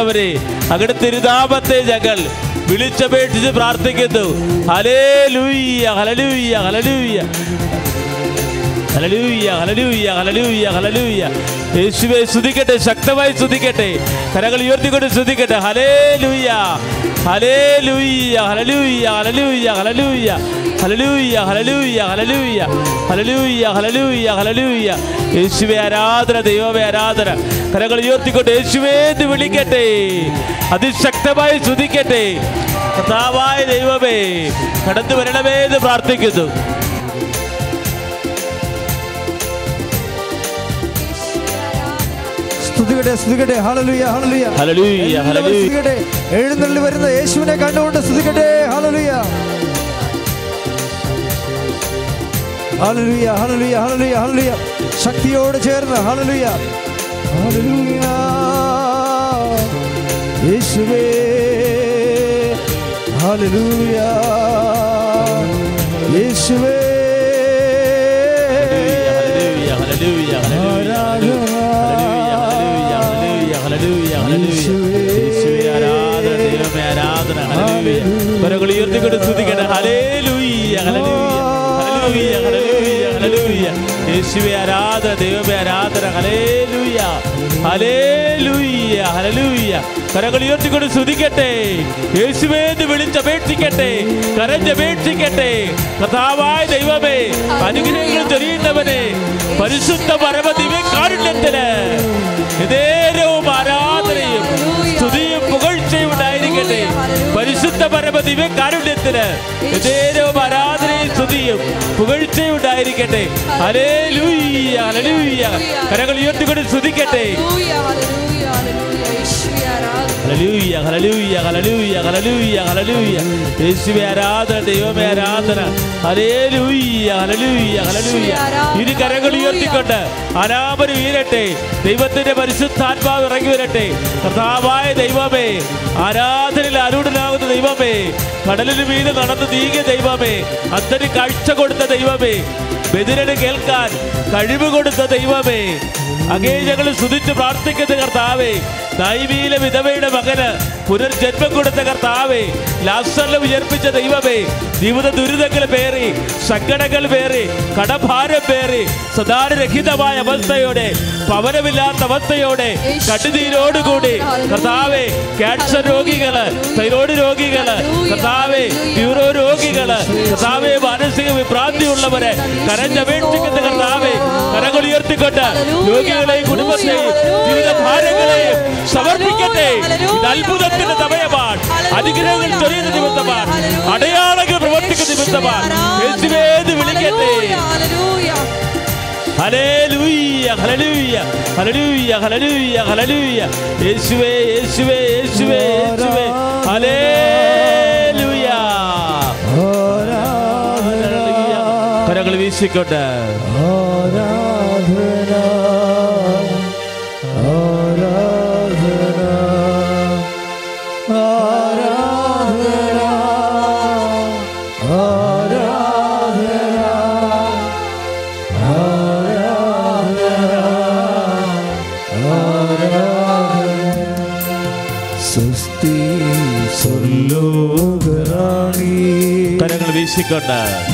അവരെ അങ്ങയുടെ തിരുതാപത്തെ ഞങ്ങൾ വിളിച്ചപേക്ഷിച്ച് പ്രാർത്ഥിക്കുന്നു. ഹലേ ലൂയ്യ ഹലലൂയ്യ ഹലലൂയ്യ ഹലലൂയ്യ ഹലലൂയ്യ ഹലലൂയ്യ ഹലലൂയ്യ യേശുവെ സ്തുതിക്കട്ടെ ശക്തമായി സ്തുതിക്കട്ടെ കരകൾ ഉയർത്തിക്കൊണ്ട് സ്തുതിക്കട്ടെ ഹലേ ലൂയ്യ ഹലേ ലൂയ്യ ഹലലൂയ്യ ഹലലൂയ്യ ഹലലൂയ്യ ഹലലൂയ്യ ഹലലൂയ്യ ഹലലൂയ്യ ഹലലൂയ്യ ഹലലൂയ്യ ഹലലൂയ്യ യേശുവെ ആരാധന ദൈവമേ ആരാധന കരകൾ ഉയർത്തിക്കൊണ്ട് യേശുവേ എന്ന് വിളിക്കട്ടെ അതിശക്തമായി സ്തുതിക്കട്ടെ കർത്താവായ ദൈവമേ കടന്നു വരണമേ എന്ന് പ്രാർത്ഥിക്കുന്നു സ്തുതികടെ സ്തുതികടെ ഹല്ലേലൂയ ഹല്ലേലൂയ. ഹല്ലേലൂയ ഹലലുയ സ്തുതികടെ എഴുന്നള്ളി വരുന്ന യേശുവിനെ കണ്ടുകൊണ്ട് സ്തുതികട്ടെ. ഹല്ലേലൂയ. ഹല്ലേലൂയ ഹല്ലേലൂയ ഹല്ലേലൂയ ഹലലുയ ശക്തിയോട് ചേർന്ന് ഹല്ലേലൂയ. ഹലലുയ യേശുവേ. ഹല്ലേലൂയ. യേശുവേ. കരങ്ങൾ ആരാധന ദൈവമേ ആരാധന ഹലേ ലൂയ്യ ഹലേ കരങ്ങൾ ഉയർത്തിക്കൊണ്ട് യേശുവേന്ന് വിളിച്ചപേക്ഷിക്കട്ടെ. കരഞ്ഞപേക്ഷിക്കട്ടെ. കഥാവായ ദൈവമേ അനുഗ്രഹങ്ങൾ തെളിയുന്നവനെ പരിശുദ്ധ പരമദിവ്യ കാരുണ്യത്തിന് ഇതേ ആയിരിക്കട്ടെ. പരിശുദ്ധ പരമ ദിവ്യ കാരുണ്യത്തിന് ഏതേരോ ആരാധനയും സ്തുതിയും പുകഴ്ചയും ഉണ്ടായിരിക്കട്ടെ അലേ ലൂയ്യ അലലൂയ്യ കരങ്ങൾ ഉയർത്തിക്കൊണ്ട് സ്തുതിക്കട്ടെ. ഹല്ലേലൂയ ഹല്ലേലൂയ ഹല്ലേലൂയ ഹല്ലേലൂയ ഹല്ലേലൂയ യേശുവേ ആരാധന ദൈവമേ ആരാധന. ഹല്ലേലൂയ ഹല്ലേലൂയ ഹല്ലേലൂയ ഇരു കരങ്ങൾ ഉയർത്തിക്കൊണ്ട് അനാപരി ഉയരട്ടെ. ദൈവത്തിന്റെ പരിശുദ്ധാത്മാവ് ഇറങ്ങി വരട്ടെ. കർത്താവായ ദൈവമേ ആരാധനയിൽ അരുടനാകുന്ന ദൈവമേ കടലിന് മീത് നടന്ന് നീങ്ങിയ ദൈവമേ അത്തരി കാഴ്ച കൊടുത്ത ദൈവമേ ബദിരന് കേൾക്കാൻ കഴിവ് കൊടുത്ത ദൈവമേ അങ്ങേ ഞങ്ങൾ സ്തുതിച്ച് പ്രാർത്ഥിക്കുന്ന കർത്താവേ ദൈവീല വിധവയുടെ മകന് പുനർജന്മം കൊടുത്ത കർത്താവേ ലാസറിൽ ഉയർപ്പിച്ച ദൈവമേ ജീവിത ദുരിതങ്ങൾ പേറി സങ്കടങ്ങൾ പേറി കടഭാരം പേറി സദാരഹിതമായ അവസ്ഥയോടെ പവനമില്ലാത്ത അവസ്ഥയോടെ കടുതീരോടുകൂടി കർത്താവെ ക്യാൻസർ രോഗികൾ തൈറോയ്ഡ് രോഗികൾ കർത്താവെ ന്യൂറോ രോഗികൾ കർത്താവെ മാനസിക വിഭ്രാന്തിയുള്ളവരെ കരഞ്ഞപേക്ഷിക്കുന്ന കർത്താവെ കരങ്ങൾ ഉയർത്തിക്കൊണ്ട് രോഗികളെയും കുടുംബത്തെയും ജീവിതഭാരങ്ങളെയും സമർപ്പിക്കട്ടെ. ഇത് അത്ഭുതത്തിന്റെ സമയമാണ്. അനുഗ്രഹങ്ങൾ ചെറിയ നിമിത്തമാണ്. അടയാളങ്ങൾ പ്രവർത്തിക്കുന്ന നിമിത്തമാണ്. വിളിക്കട്ടെ. ഹലലൂയ്യ ഹലലൂയ്യ ഹലലൂയ്യ ഹലലൂയ്യ ഹലലൂയ്യ യേശുവേ യേശുവേ യേശുവേ യേശുവേ ഹലേലൂയ കരങ്ങൾ വീശിക്കോട്ടെ. good now.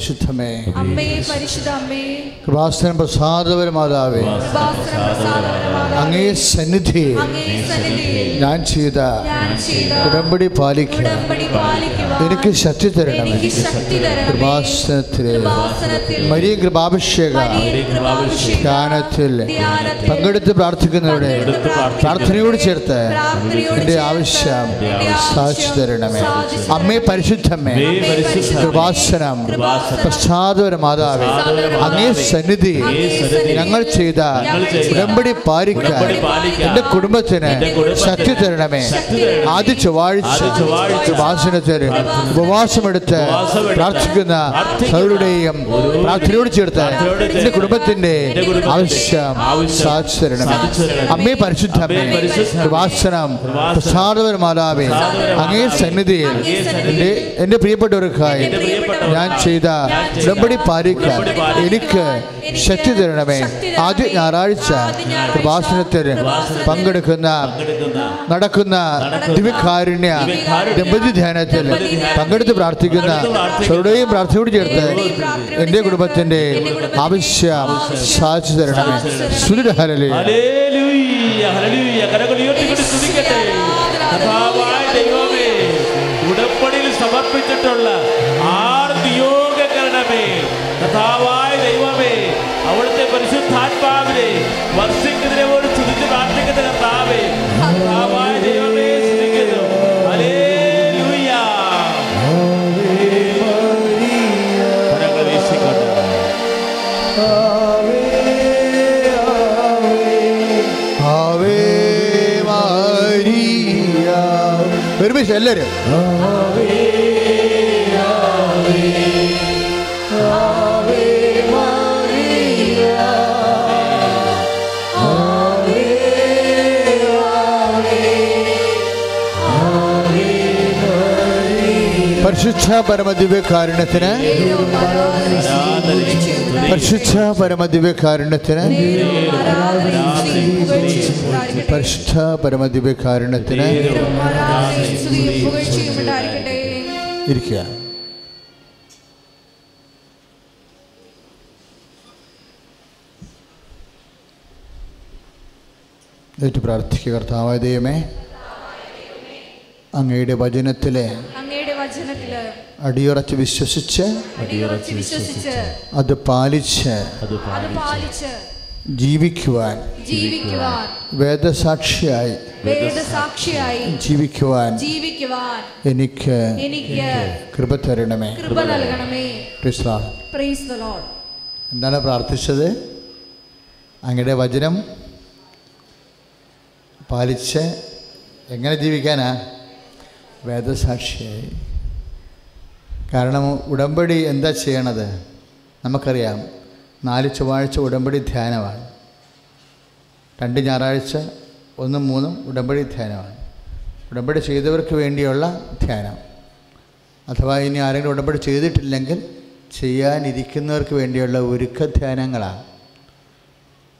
പരിശുദ്ധമേ. അമ്മേ പരിശുദ്ധ കൃപാസനം പ്രസാദപര മാതാവേ കൃപാസന പ്രസാദപരമാതാവേ, അങ്ങേ സന്നിധി സന്നിധിയിൽ ഞാൻ ചെയ്ത ഉടമ്പടി പാലിക്കുക. എനിക്ക് ശക്തി തരണമേ. കൃപാസനത്തിലെ മരിയ കൃപാഭിഷേക ധ്യാനത്തിൽ പങ്കെടുത്ത് പ്രാർത്ഥിക്കുന്നവരുടെ പ്രാർത്ഥനയോട് ചേർത്ത് എന്റെ ആവശ്യം സാധിച്ചു തരണമേ. അമ്മേ പരിശുദ്ധമ്മേ കൃപാസനം കൃപാസനം, പ്രസാദപര മാതാവേ പ്രസാദപര അങ്ങേ സന്നിധി ഞങ്ങൾ ചെയ്ത ഉടമ്പടി പാലിക്കാൻ എന്റെ കുടുംബത്തിന് ശക്തി തരണമേ. ആദ്യ ചൊവ്വാഴ്ച ഉപാസനത്തിന് ഉപവാസമെടുത്ത് പ്രാർത്ഥിക്കുന്ന സകലുടെയും പ്രാർത്ഥനയോട് ചേർത്ത് എന്റെ കുടുംബത്തിന്റെ ആവശ്യം ആവശ്യം സാധിച്ചു തരണമേ. അമ്മേ പരിശുദ്ധ അമ്മേ. കൃപാസനം കൃപാസനം മാതാവേ അങ്ങേ സന്നിധിയിൽ എന്റെ എന്റെ പ്രിയപ്പെട്ടവർക്കായി ഞാൻ ചെയ്ത ഉടമ്പടി പാലിക്കാൻ എനിക്ക് ശക്തി തരണമേ. ആദ്യ ഞായറാഴ്ച കൃപാസനത്തിൽ പങ്കെടുക്കുന്ന നടക്കുന്ന ദിവ്യകാരുണ്യ ദമ്പതി ധ്യാനത്തിൽ പങ്കെടുത്ത് പ്രാർത്ഥിക്കുന്ന ചെറുടെയും സ്വരുടെയും പ്രാർത്ഥനയോട് ചേർത്ത് എന്റെ കുടുംബത്തിന്റെ ആവശ്യം സാധിച്ചു തരണമേ സുരഹലേ. കരങ്ങൾ ഉയർത്തിക്കൊണ്ട് സ്തുതിക്കട്ടെ. കർത്താവായ ദൈവമേ ഹല്ലേലൂയ. എല്ലാവരും പരിശുദ്ധ പരമദിവ്യകാരുണ്യത്തിന് പരിശുദ്ധ പരമദിവ്യകാരുണ്യത്തിന് പരിശുദ്ധ പരമദിവ്യകാരുണ്യത്തിന് ഇരിക്കുക. ഏറ്റു പ്രാർത്ഥിക്കുക കർത്താവായ ദൈവമേ അങ്ങയുടെ വചനത്തിലെ വചനത്തിൽ അടിയുറച്ച് വിശ്വസിച്ച് അടിയുറച്ച് വിശ്വസിച്ച് അത് പാലിച്ച് അത് പാലിച്ച് ജീവിക്കുവാൻ ജീവിക്കുവാൻ വേദസാക്ഷിയായി വേദസാക്ഷിയായി ജീവിക്കുവാൻ ജീവിക്കുവാൻ എനിക്ക് എനിക്ക് കൃപ തരണമേ. കൃപ നൽകണമേ. Praise the Lord. Praise the Lord എന്താണ് പ്രാർത്ഥിച്ചത്? അങ്ങയുടെ വചനം പാലിച്ച് എങ്ങനെ ജീവിക്കാനാ? വേദസാക്ഷിയായി. കാരണം ഉടമ്പടി എന്താ ചെയ്യണത്? നമുക്കറിയാം. നാല് ചൊവ്വാഴ്ച ഉടമ്പടി ധ്യാനമാണ്. രണ്ട് ഞായറാഴ്ച ഒന്നും മൂന്നും ഉടമ്പടി ധ്യാനമാണ്. ഉടമ്പടി ചെയ്തവർക്ക് വേണ്ടിയുള്ള ധ്യാനം. അഥവാ ഇനി ആരെങ്കിലും ഉടമ്പടി ചെയ്തിട്ടില്ലെങ്കിൽ ചെയ്യാനിരിക്കുന്നവർക്ക് വേണ്ടിയുള്ള ഒരുക്ക ധ്യാനങ്ങളാണ്.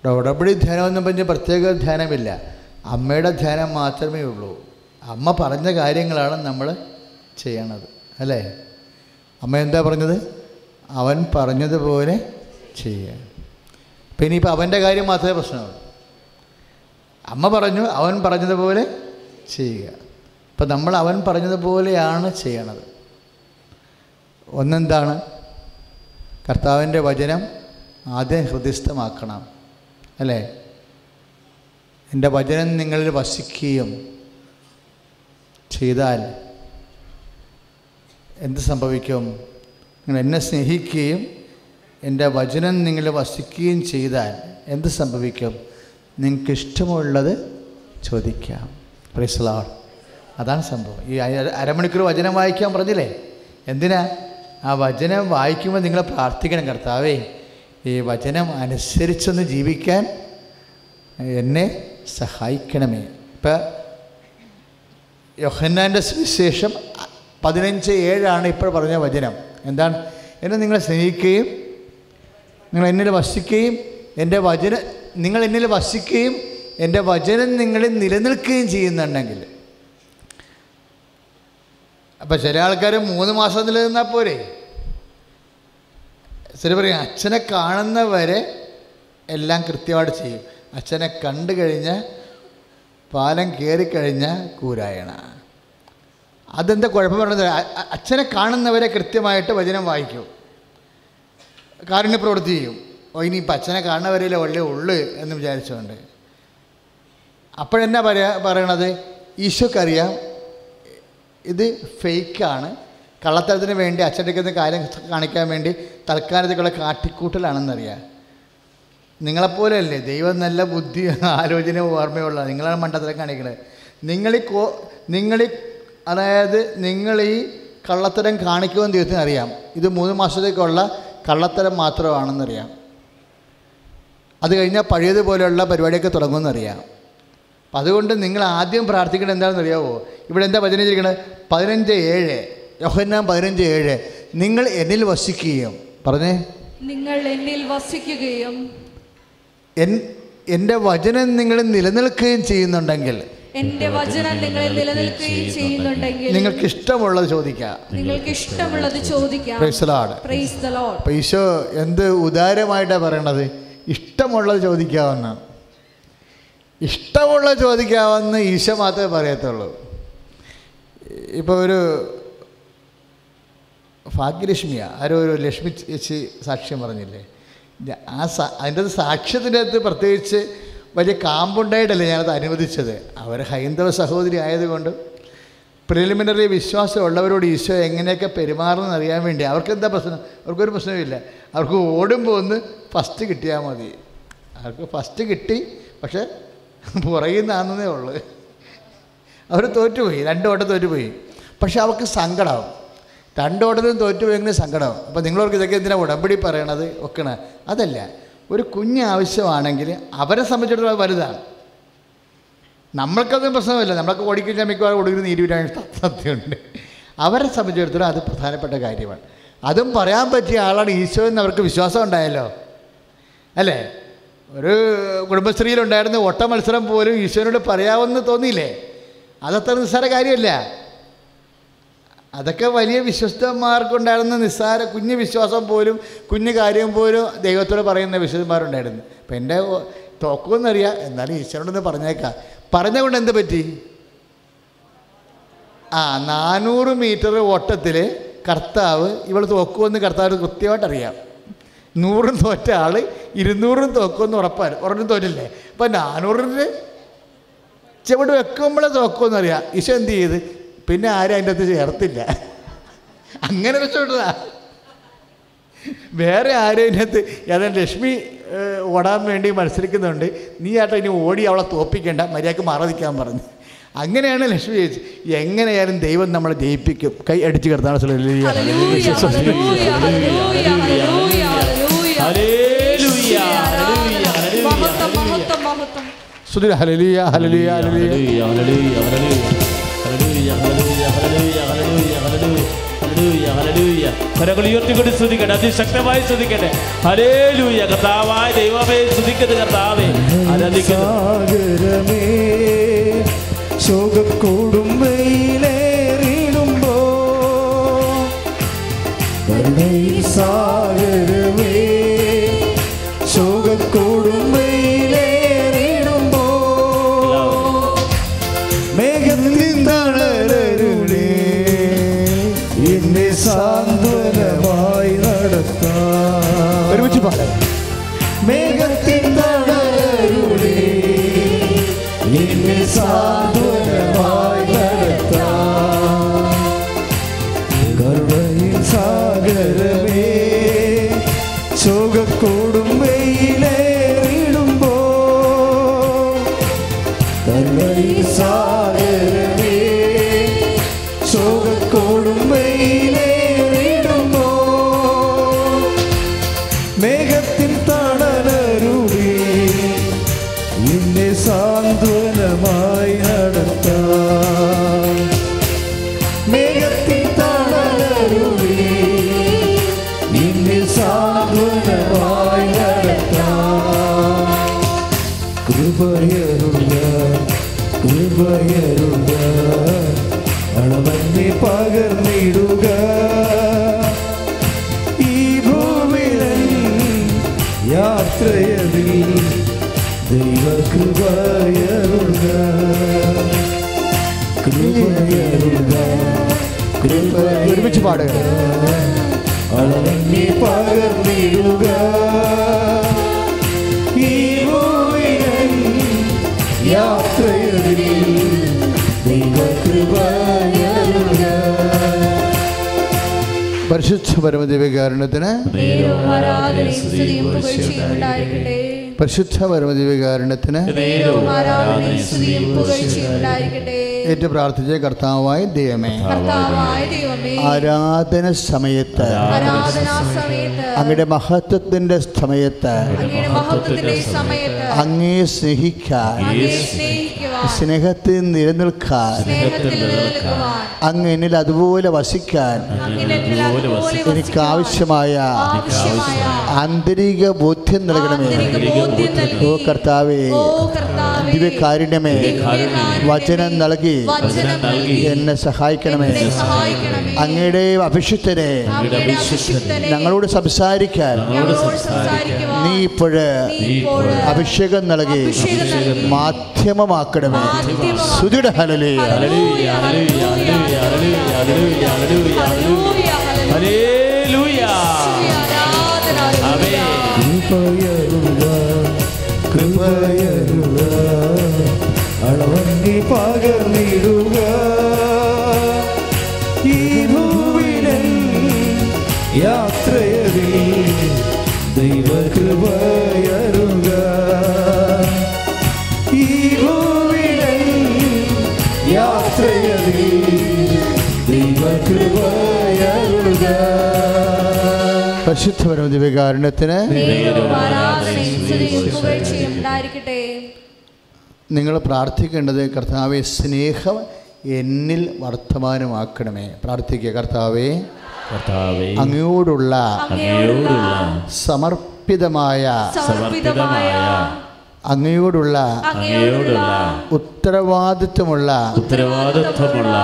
ഉടമ്പടി ധ്യാനം എന്ന് പറഞ്ഞ് പ്രത്യേക ധ്യാനമില്ല. അമ്മയുടെ ധ്യാനം മാത്രമേ ഉള്ളൂ. അമ്മ പറഞ്ഞ കാര്യങ്ങളാണ് നമ്മൾ ചെയ്യണത്. അല്ലേ? അമ്മ എന്താ പറഞ്ഞത്? അവൻ പറഞ്ഞതുപോലെ ചെയ്യുക ഇപ്പം ഇനിയിപ്പോൾ അവന്റെ കാര്യം മാത്രമേ പ്രശ്നമുള്ളൂ. അമ്മ പറഞ്ഞു അവൻ പറഞ്ഞതുപോലെ ചെയ്യുക. അപ്പം നമ്മൾ അവൻ പറഞ്ഞതുപോലെയാണ് ചെയ്യണത്. ഒന്നെന്താണ്? കർത്താവിന്റെ വചനം ആദ്യം ഹൃദയസ്ഥമാക്കണം. അല്ലേ? എന്റെ വചനം നിങ്ങളിൽ വസിക്കുകയും ചെയ്താൽ എന്ത് സംഭവിക്കും? നിങ്ങൾ എന്നെ സ്നേഹിക്കുകയും എന്റെ വചനം നിങ്ങൾ വസിക്കുകയും ചെയ്താൽ എന്ത് സംഭവിക്കും? നിങ്ങൾക്ക് ഇഷ്ടമുള്ളത് ചോദിക്കാം. പ്രൈസ്ലാൾ അതാണ് സംഭവം. ഈ അര- അരമണിക്കൂർ വചനം വായിക്കാൻ പറഞ്ഞില്ലേ? എന്തിനാ? ആ വചനം വായിക്കുമ്പോൾ നിങ്ങൾ പ്രാർത്ഥിക്കണം കർത്താവേ ഈ വചനം അനുസരിച്ചൊന്ന് ജീവിക്കാൻ എന്നെ സഹായിക്കണമേ. ഇപ്പം യോഹന്നാന്റെ സുവിശേഷം പതിനഞ്ച് ഏഴാണ് ഇപ്പോൾ പറഞ്ഞ വചനം. എന്താണ്? എന്നെ നിങ്ങളെ സ്നേഹിക്കുകയും നിങ്ങൾ എന്നിൽ വസിക്കുകയും എന്റെ വചന നിങ്ങൾ എന്നിൽ വസിക്കുകയും എന്റെ വചനം നിങ്ങളിൽ നിലനിൽക്കുകയും ചെയ്യുന്നുണ്ടെങ്കിൽ. അപ്പം ചില ആൾക്കാർ മൂന്ന് മാസം നിലനിന്നാൽ പോരെ? ശരി പറയും അച്ഛനെ കാണുന്നവരെ എല്ലാം കൃത്യമായിട്ട് ചെയ്യും. അച്ഛനെ കണ്ടു കഴിഞ്ഞാൽ പാലം കയറിക്കഴിഞ്ഞാൽ കൂരായണ. അതെന്താ കുഴപ്പം പറഞ്ഞത്? അച്ഛനെ കാണുന്നവരെ കൃത്യമായിട്ട് വചനം വായിക്കും. കാരുണ്യ പ്രവൃത്തി ചെയ്യും. ഓ ഇനിയിപ്പോൾ അച്ഛനെ കാണുന്നവരല്ലേ ഉള്ളേ ഉള്ളു എന്ന് വിചാരിച്ചുകൊണ്ട് അപ്പോഴെന്നാ പറയാ പറയണത്? ഈശോക്കറിയാം ഇത് ഫേക്കാണ്. കള്ളത്തരത്തിന് വേണ്ടി അച്ചടിക്കുന്ന കാര്യം കാണിക്കാൻ വേണ്ടി തൽക്കാലത്തേക്കുള്ള കാട്ടിക്കൂട്ടലാണെന്നറിയാം. നിങ്ങളെപ്പോലെയല്ലേ? ദൈവം നല്ല ബുദ്ധി ആലോചന ഓർമ്മയുള്ള നിങ്ങളാണ് മണ്ടത്തരം കാണിക്കുന്നത് നിങ്ങളീ കോ നിങ്ങളീ അതായത് നിങ്ങൾ ഈ കള്ളത്തരം കാണിക്കുമെന്ന് ദൈവത്തിന് അറിയാം. ഇത് മൂന്ന് മാസത്തേക്കുള്ള കള്ളത്തരം മാത്രമാണെന്നറിയാം അത് കഴിഞ്ഞാൽ പഴയതുപോലെയുള്ള പരിപാടിയൊക്കെ തുടങ്ങുമെന്നറിയാം അപ്പം അതുകൊണ്ട് നിങ്ങൾ ആദ്യം പ്രാർത്ഥിക്കേണ്ടത് എന്താണെന്ന് അറിയാവോ? ഇവിടെ എന്താ വചനം ചെയ്തിരിക്കണത് പതിനഞ്ച് ഏഴ്. യോഹന്നാൻ പതിനഞ്ച് ഏഴ്. നിങ്ങൾ എന്നിൽ വസിക്കുകയും. പറഞ്ഞേ. നിങ്ങൾ എന്നിൽ വസിക്കുകയും. എൻ എന്റെ വചനം നിങ്ങൾ നിലനിൽക്കുകയും ചെയ്യുന്നുണ്ടെങ്കിൽ എന്റെ വചനം നിങ്ങളിൽ നിലനിൽക്കുകയും ചെയ്യുന്നുണ്ടെങ്കിൽ നിങ്ങൾക്ക് ഇഷ്ടമുള്ളത് ചോദിക്കാം. നിങ്ങൾക്ക് ഇഷ്ടമുള്ളത് ചോദിക്കാം. അപ്പം ഈശോ എന്ത് ഉദാരമായിട്ടാണ് പറയണത്? ഇഷ്ടമുള്ളത് ചോദിക്കാവുന്ന. ഇഷ്ടമുള്ള ചോദിക്കാവുന്ന ഈശോ മാത്രമേ പറയത്തുള്ളൂ. ഇപ്പോൾ ഒരു ഭാഗ്യലക്ഷ്മിയാ. ആരോ ഒരു ലക്ഷ്മി ചേച്ചി സാക്ഷ്യം പറഞ്ഞില്ലേ? ആ സാ അതിന്റെ സാക്ഷ്യത്തിന്റെ അകത്ത് പ്രത്യേകിച്ച് വലിയ കാമ്പുണ്ടായിട്ടല്ലേ ഞാനത് അനുവദിച്ചത്. അവർ ഹൈന്ദവ സഹോദരി ആയതുകൊണ്ട് പ്രിലിമിനറി വിശ്വാസമുള്ളവരോട് ഈശോ എങ്ങനെയൊക്കെ പെരുമാറണമെന്ന് അറിയാൻ വേണ്ടി അവർക്ക് എന്താ പ്രശ്നം? അവർക്കൊരു പ്രശ്നമില്ല അവർക്ക് ഓടുമ്പോൾ ഒന്ന് ഫസ്റ്റ് കിട്ടിയാൽ മതി. അവർക്ക് ഫസ്റ്റ് കിട്ടി പക്ഷേ പുറകിൽ നിന്നാണെന്നേ ഉള്ളൂ. അവർ തോറ്റുപോയി. രണ്ട് ഓട്ടം തോറ്റുപോയി. പക്ഷേ അവർക്ക് സങ്കടമാവും രണ്ട് ഓട്ടത്തിനും തോറ്റുപോയെങ്കിലും സങ്കടമാവും അപ്പോൾ നിങ്ങളവർക്ക് ഇതൊക്കെ എന്തിനാണ് ഉടമ്പടി പറയണത്? ഒക്കണ അതല്ല. ഒരു കുഞ്ഞ് ആവശ്യമാണെങ്കിൽ അവരെ സംബന്ധിച്ചിടത്തോളം വലുതാണ്. നമ്മൾക്കതൊന്നും പ്രശ്നമില്ല. നമ്മളൊക്കെ ഓടിക്കുന്ന മിക്കവാറും കൊടുക്കുന്ന നീരുവിനാണ് സത്യമുണ്ട് അവരെ സംബന്ധിച്ചിടത്തോളം അത് പ്രധാനപ്പെട്ട കാര്യമാണ്. അതും പറയാൻ പറ്റിയ ആളാണ് ഈശോ എന്ന് അവർക്ക് വിശ്വാസം ഉണ്ടായല്ലോ. അല്ലേ? ഒരു കുടുംബശ്രീയിലുണ്ടായിരുന്ന ഓട്ട മത്സരം പോലും ഈശോനോട് പറയാമെന്ന് തോന്നിയില്ലേ? അതത്ര നിസ്സാര കാര്യമല്ല. അതൊക്കെ വലിയ വിശ്വസ്തന്മാർക്കുണ്ടായിരുന്ന നിസ്സാര കുഞ്ഞു വിശ്വാസം പോലും കുഞ്ഞു കാര്യം പോലും ദൈവത്തോട് പറയുന്ന വിശുദ്ധന്മാരുണ്ടായിരുന്നു അപ്പം എന്റെ തോക്കുമെന്നറിയാം. എന്നാലും ഈശ്വരനോടൊന്ന് പറഞ്ഞേക്കാം. പറഞ്ഞുകൊണ്ട് എന്ത് പറ്റി? ആ നാനൂറ് മീറ്റർ ഓട്ടത്തിൽ കർത്താവ് ഇവൾ തോക്കുമെന്ന് കർത്താവ് കൃത്യമായിട്ട് അറിയാം നൂറും തോറ്റ ആൾ ഇരുന്നൂറും തോക്കുമെന്ന് ഉറപ്പാണ്. ഉറഞ്ഞും തോറ്റില്ലേ? അപ്പം നാനൂറിന് ചെവിടെ വെക്കുമ്പോഴേ തോക്കുമെന്ന് അറിയാം ഈശോ എന്ത് ചെയ്ത്? പിന്നെ ആരും അതിന്റെ അകത്ത് ചേർത്തില്ല അങ്ങനെ രക്ഷപ്പെട്ടതാ വേറെ ആരും അതിനകത്ത് ഏതാണ്ട് ലക്ഷ്മി ഓടാൻ വേണ്ടി മത്സരിക്കുന്നുണ്ട് നീ ആട്ടോ ഇനി ഓടി അവളെ തോപ്പിക്കേണ്ട മര്യാദയ്ക്ക് മാറി നിൽക്കാൻ പറഞ്ഞു അങ്ങനെയാണ് ലക്ഷ്മി ചേച്ചി എങ്ങനെയായാലും ദൈവം നമ്മളെ ജയിപ്പിക്കും കൈ അടിച്ചു കിടത്താണ് ഹല്ലേലൂയ hallelujah hallelujah hallelujah hallelujah hallelujah, hallelujah, ഹല്ലേലൂയ, മഹത്വം മഹത്വം മഹത്വം സുധീർ ഹലലിയ ഹലലിയ ഹലലിയ ഹല്ലേലൂയ, ഹല്ലേലൂയ, കരകൾ ഉയർത്തിക്കൊണ്ട് ശ്രദ്ധിക്കട്ടെ അതിശക്തമായി ശ്രദ്ധിക്കട്ടെ ഹലേ ലൂയ കർത്താവായ ദൈവമേ ശ്രദ്ധിക്കട്ടെ കർത്താവേ. ആരാധിക്കുന്നു. ശോകക്കൂടുംബയിലേറിടുമ്പോ സാഗരമേ ശോകക്കൂടുംബ സാന്ത്വനമായി നടത്താം. ഒരുമിച്ച് പാടാം മേഘത്തിൻ പരിശുദ്ധ പരമദിവ്യകാരണത്തിന് പരിശുദ്ധ പരമദിവ്യകാരണത്തിന് ഏറ്റു പ്രാർത്ഥിച്ച കർത്താവായ ദൈവമേ. കർത്താവായ ദൈവമേ. ആരാധന സമയത്ത് അങ്ങയുടെ മഹത്വത്തിന്റെ സമയത്ത് അങ്ങേ സ്നേഹിക്കാൻ സ്നേഹത്തിൽ നിലനിൽക്കാൻ. അങ്ങ് എന്നിൽ അതുപോലെ വസിക്കാൻ. എനിക്ക് ആവശ്യമായ ആവശ്യമായ ആന്തരിക ബോധ്യം നൽകണമേ. ഓ കർത്താവേ ദിവ്യകാരുണ്യമേ വചനം നൽകി. എന്നെ സഹായിക്കണമേ. അങ്ങയുടെ അഭിഷിത്തനെ അഭിഷിക്തനെ ഞങ്ങളോട് സംസാരിക്കാൻ. നീ ഇപ്പോഴ് ഇപ്പോൾ അഭിഷേകം നൽകി. അഭിഷേകം നൽകി മാധ്യമമാക്കണമേ മാധ്യമമാക്കണമേ. സുതിയുടെ ഹലലേ ഹല്ലേലൂയ, ഹല്ലേലൂയ, ഹല്ലേലൂയ, ഹല്ലേലൂയ, പരിശുദ്ധ പരമദിവ്യകാരുണ്യത്തിന് നേരവും ആരാധനയും സ്തുതിയും ഉണ്ടായിരിക്കട്ടെ നിങ്ങൾ പ്രാർത്ഥിക്കേണ്ടത് കർത്താവെ സ്നേഹം എന്നിൽ വർത്തമാനമാക്കണമേ. പ്രാർത്ഥിക്കുക കർത്താവെ. കർത്താവേ. അങ്ങയോടുള്ള അങ്ങയോടുള്ള സമർപ്പിതമായ സമർപ്പിതമായ അങ്ങയോടുള്ള അങ്ങയോടുള്ള ഉത്തരവാദിത്വമുള്ള ഉത്തരവാദിത്വമുള്ള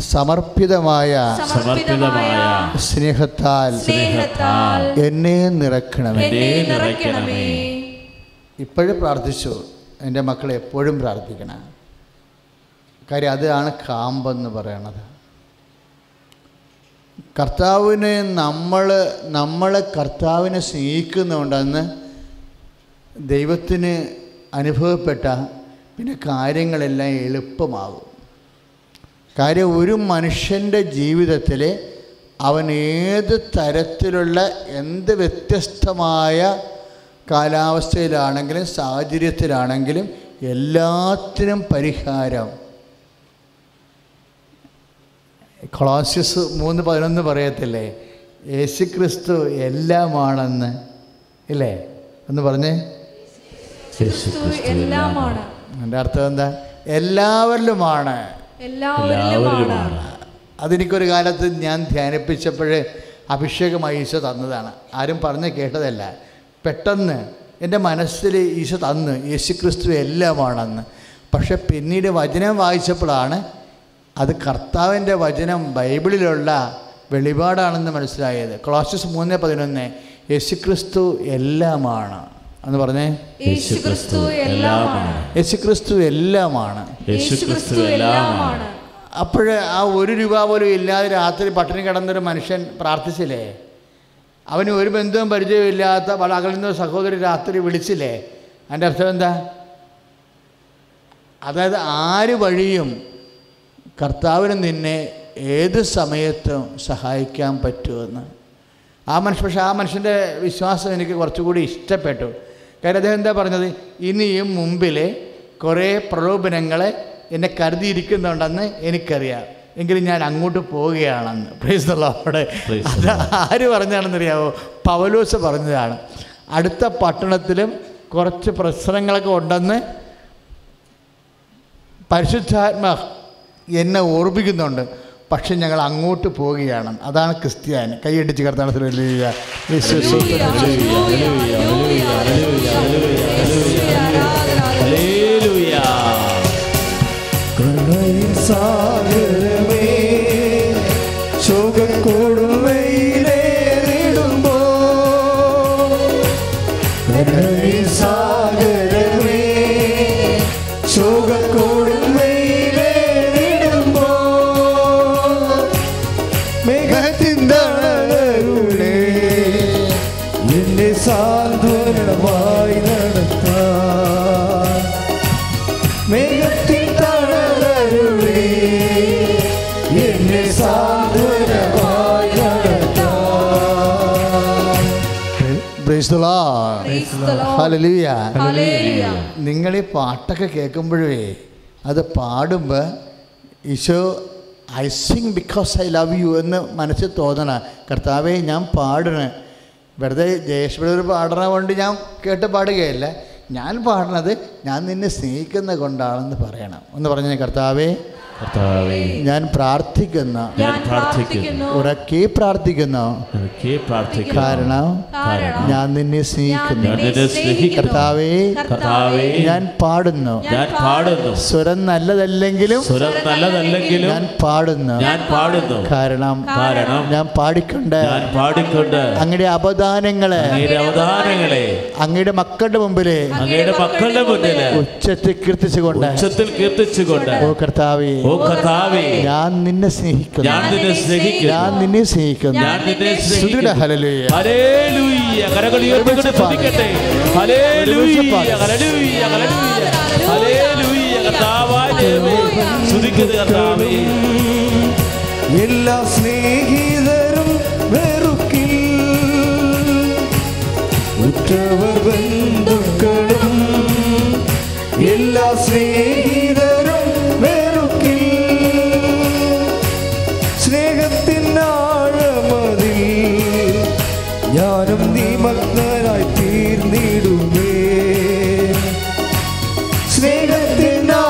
സമർപ്പിതമായ സമർപ്പിതമായ സ്നേഹത്താൽ സ്നേഹത്താൽ എന്നെ നിറക്കണമേ എന്നെ നിറയ്ക്കണമേ. ഇപ്പോഴും പ്രാർത്ഥിച്ചു. എന്റെ മക്കളെ എപ്പോഴും പ്രാർത്ഥിക്കണം. കാര്യം അതാണ് കാമ്പെന്ന് പറയണത്. കർത്താവിനെ നമ്മൾ നമ്മളെ കർത്താവിനെ സ്നേഹിക്കുന്നതുകൊണ്ടെന്ന് ദൈവത്തിന് അനുഭവപ്പെട്ട പിന്നെ കാര്യങ്ങളെല്ലാം എളുപ്പമാകും കാര്യം ഒരു മനുഷ്യന്റെ ജീവിതത്തിൽ അവൻ ഏത് തരത്തിലുള്ള എന്ത് വ്യത്യസ്തമായ കാലാവസ്ഥയിലാണെങ്കിലും സാഹചര്യത്തിലാണെങ്കിലും എല്ലാത്തിനും പരിഹാരം. കൊളോസ്യസ് മൂന്ന് പതിനൊന്ന് പറയത്തില്ലേ? യേശു ക്രിസ്തു എല്ലാമാണെന്ന്. ഇല്ലേ? ഒന്ന് പറഞ്ഞേ. എന്റെ അർത്ഥം എന്താ? എല്ലാവരിലുമാണ്. എല്ലാവരിലുമാണ് അതെനിക്കൊരു കാലത്ത് ഞാൻ ധ്യാനിപ്പിച്ചപ്പോൾ അഭിഷേകമായി ഈശോ തന്നതാണ്. ആരും പറഞ്ഞ് കേട്ടതല്ല. പെട്ടെന്ന് എന്റെ മനസ്സിൽ ഈശോ തന്ന് യേശുക്രിസ്തു എല്ലാമാണെന്ന്. പക്ഷെ പിന്നീട് വചനം വായിച്ചപ്പോഴാണ് അത് കർത്താവിന്റെ വചനം ബൈബിളിലുള്ള വെളിപാടാണെന്ന് മനസ്സിലായത്. ക്ലോസസ് മൂന്ന് പതിനൊന്ന് യേശുക്രിസ്തു എല്ലാമാണ്. എന്ന് പറഞ്ഞേ? യേശുക്രിസ്തു എല്ലാമാണ്. യേശുക്രിസ്തു എല്ലാമാണ്. യേശുക്രിസ്തു എല്ലാമാണ്. അപ്പോൾ ആ ഒരു രൂപ പോലും ഇല്ലാതെ രാത്രി പട്ടിണി കിടന്നൊരു മനുഷ്യൻ പ്രാർത്ഥിച്ചില്ലേ? അവന് ഒരു ബന്ധവും പരിചയമില്ലാത്ത ഇല്ലാത്ത അകലുന്ന ഒരു സഹോദരി രാത്രി വിളിച്ചില്ലേ? അതിന്റെ അർത്ഥം എന്താ? അതായത് ആര് വഴിയും കർത്താവിന് നിന്നെ ഏത് സമയത്തും സഹായിക്കാൻ പറ്റുമെന്ന്. ആ മനുഷ്യ പക്ഷേ ആ മനുഷ്യന്റെ വിശ്വാസം എനിക്ക് കുറച്ചുകൂടി ഇഷ്ടപ്പെട്ടു. കാര്യം അദ്ദേഹം എന്താ പറഞ്ഞത്? ഇനിയും മുമ്പിൽ കുറേ പ്രലോഭനങ്ങളെ എന്നെ കരുതിയിരിക്കുന്നുണ്ടെന്ന് എനിക്കറിയാം. എങ്കിലും ഞാൻ അങ്ങോട്ട് പോവുകയാണെന്ന്. പ്രൈസ് അവിടെ അത് ആര് പറഞ്ഞാണെന്നറിയാമോ പവലോസ് പറഞ്ഞതാണ്. അടുത്ത പട്ടണത്തിലും കുറച്ച് പ്രശ്നങ്ങളൊക്കെ ഉണ്ടെന്ന് പരിശുദ്ധാത്മ എന്നെ ഓർമ്മിക്കുന്നുണ്ട്. പക്ഷെ ഞങ്ങൾ അങ്ങോട്ട് പോവുകയാണ്. അതാണ് ക്രിസ്ത്യാനി. കൈയടിച്ച് കർത്താനത്തിൽ വലിയ ഹല്ലേലൂയ, നിങ്ങൾ ഈ പാട്ടൊക്കെ കേൾക്കുമ്പോഴേ അത് പാടുമ്പോൾ Eesho I sing because I love you എന്ന് മനസ്സിൽ തോന്നണ കർത്താവേ ഞാൻ പാടണ വെറുതെ ജയേഷ് പാടണ കൊണ്ട് ഞാൻ കേട്ട് പാടുകയല്ല. ഞാൻ പാടണത് ഞാൻ നിന്നെ സ്നേഹിക്കുന്ന കൊണ്ടാണെന്ന് പറയണം. എന്ന് പറഞ്ഞ കർത്താവെ കർത്താവേ ഞാൻ പ്രാർത്ഥിക്കുന്ന. ഞാൻ പ്രാർത്ഥിക്കുന്നു. ഉറക്കെ പ്രാർത്ഥിക്കുന്നു. പ്രാർത്ഥിക്കുന്നു. കാരണം കാരണം ഞാൻ നിന്നെ സ്നേഹിക്കുന്നു. കർത്താവേ കർത്താവേ ഞാൻ പാടുന്നു. ഞാൻ പാടുന്നു. സ്വരം നല്ലതല്ലെങ്കിലും സ്വരം നല്ലതല്ലെങ്കിലും ഞാൻ പാടുന്നു. ഞാൻ പാടുന്നു. കാരണം കാരണം ഞാൻ പാടിക്കൊണ്ട് ഞാൻ പാടിക്കൊണ്ട് അങ്ങയുടെ അവദാനങ്ങളെ അങ്ങയുടെ അങ്ങയുടെ മക്കളുടെ മുമ്പിൽ അങ്ങയുടെ മക്കളുടെ മുന്നിൽ ഉച്ചത്തിൽ കീർത്തിച്ചുകൊണ്ട് ഉച്ചത്തിൽ കീർത്തിച്ചുകൊണ്ട് ഓ കർത്താവേ ഓ കർത്താവേ ഞാൻ നിന്നെ സ്നേഹിക്കുന്നു. ഞാൻ നിന്നെ ഞാൻ സ്നേഹിക്കുന്നു. നിന്നെ സ്നേഹിക്കുന്നു. ഞാൻ നിന്നെ സ്തുതിടെ സ്നേഹിക്കുന്നു. ഹല്ലേലൂയ. ഹല്ലേലൂയ. കരങ്ങൾ ഉയർത്തിക്കൊണ്ട് സ്തുതിക്കട്ടെ ഹല്ലേലൂയ. Hallelujah hallelujah hallelujah. കർത്താവായ ദൈവമേ സ്തുതിക്കുന്നു കർത്താവേ. എല്ലാ സ്നേഹിതരും വെറുക്കിൽ. ഉറ്റവർ എല്ലാ സ്നേഹിതരും വെറുക്കിൽ. സ്നേഹത്തിനാഴമതിൽ ഞാനും നിമഗ്നനായി തീർന്നിടുമേ. സ്നേഹത്തിനാഴമതിൽ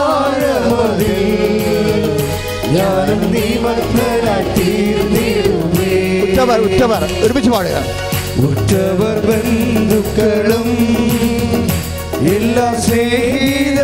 ഞാനും നിമഗ്നനായി തീർന്നിടുമേ. ഉറ്റവർ ഉറ്റവർ ഒരുമിച്ച് പാടുക. ഉറ്റവർ ബന്ധുക്കളും എല്ലാ സ്നേഹിതരും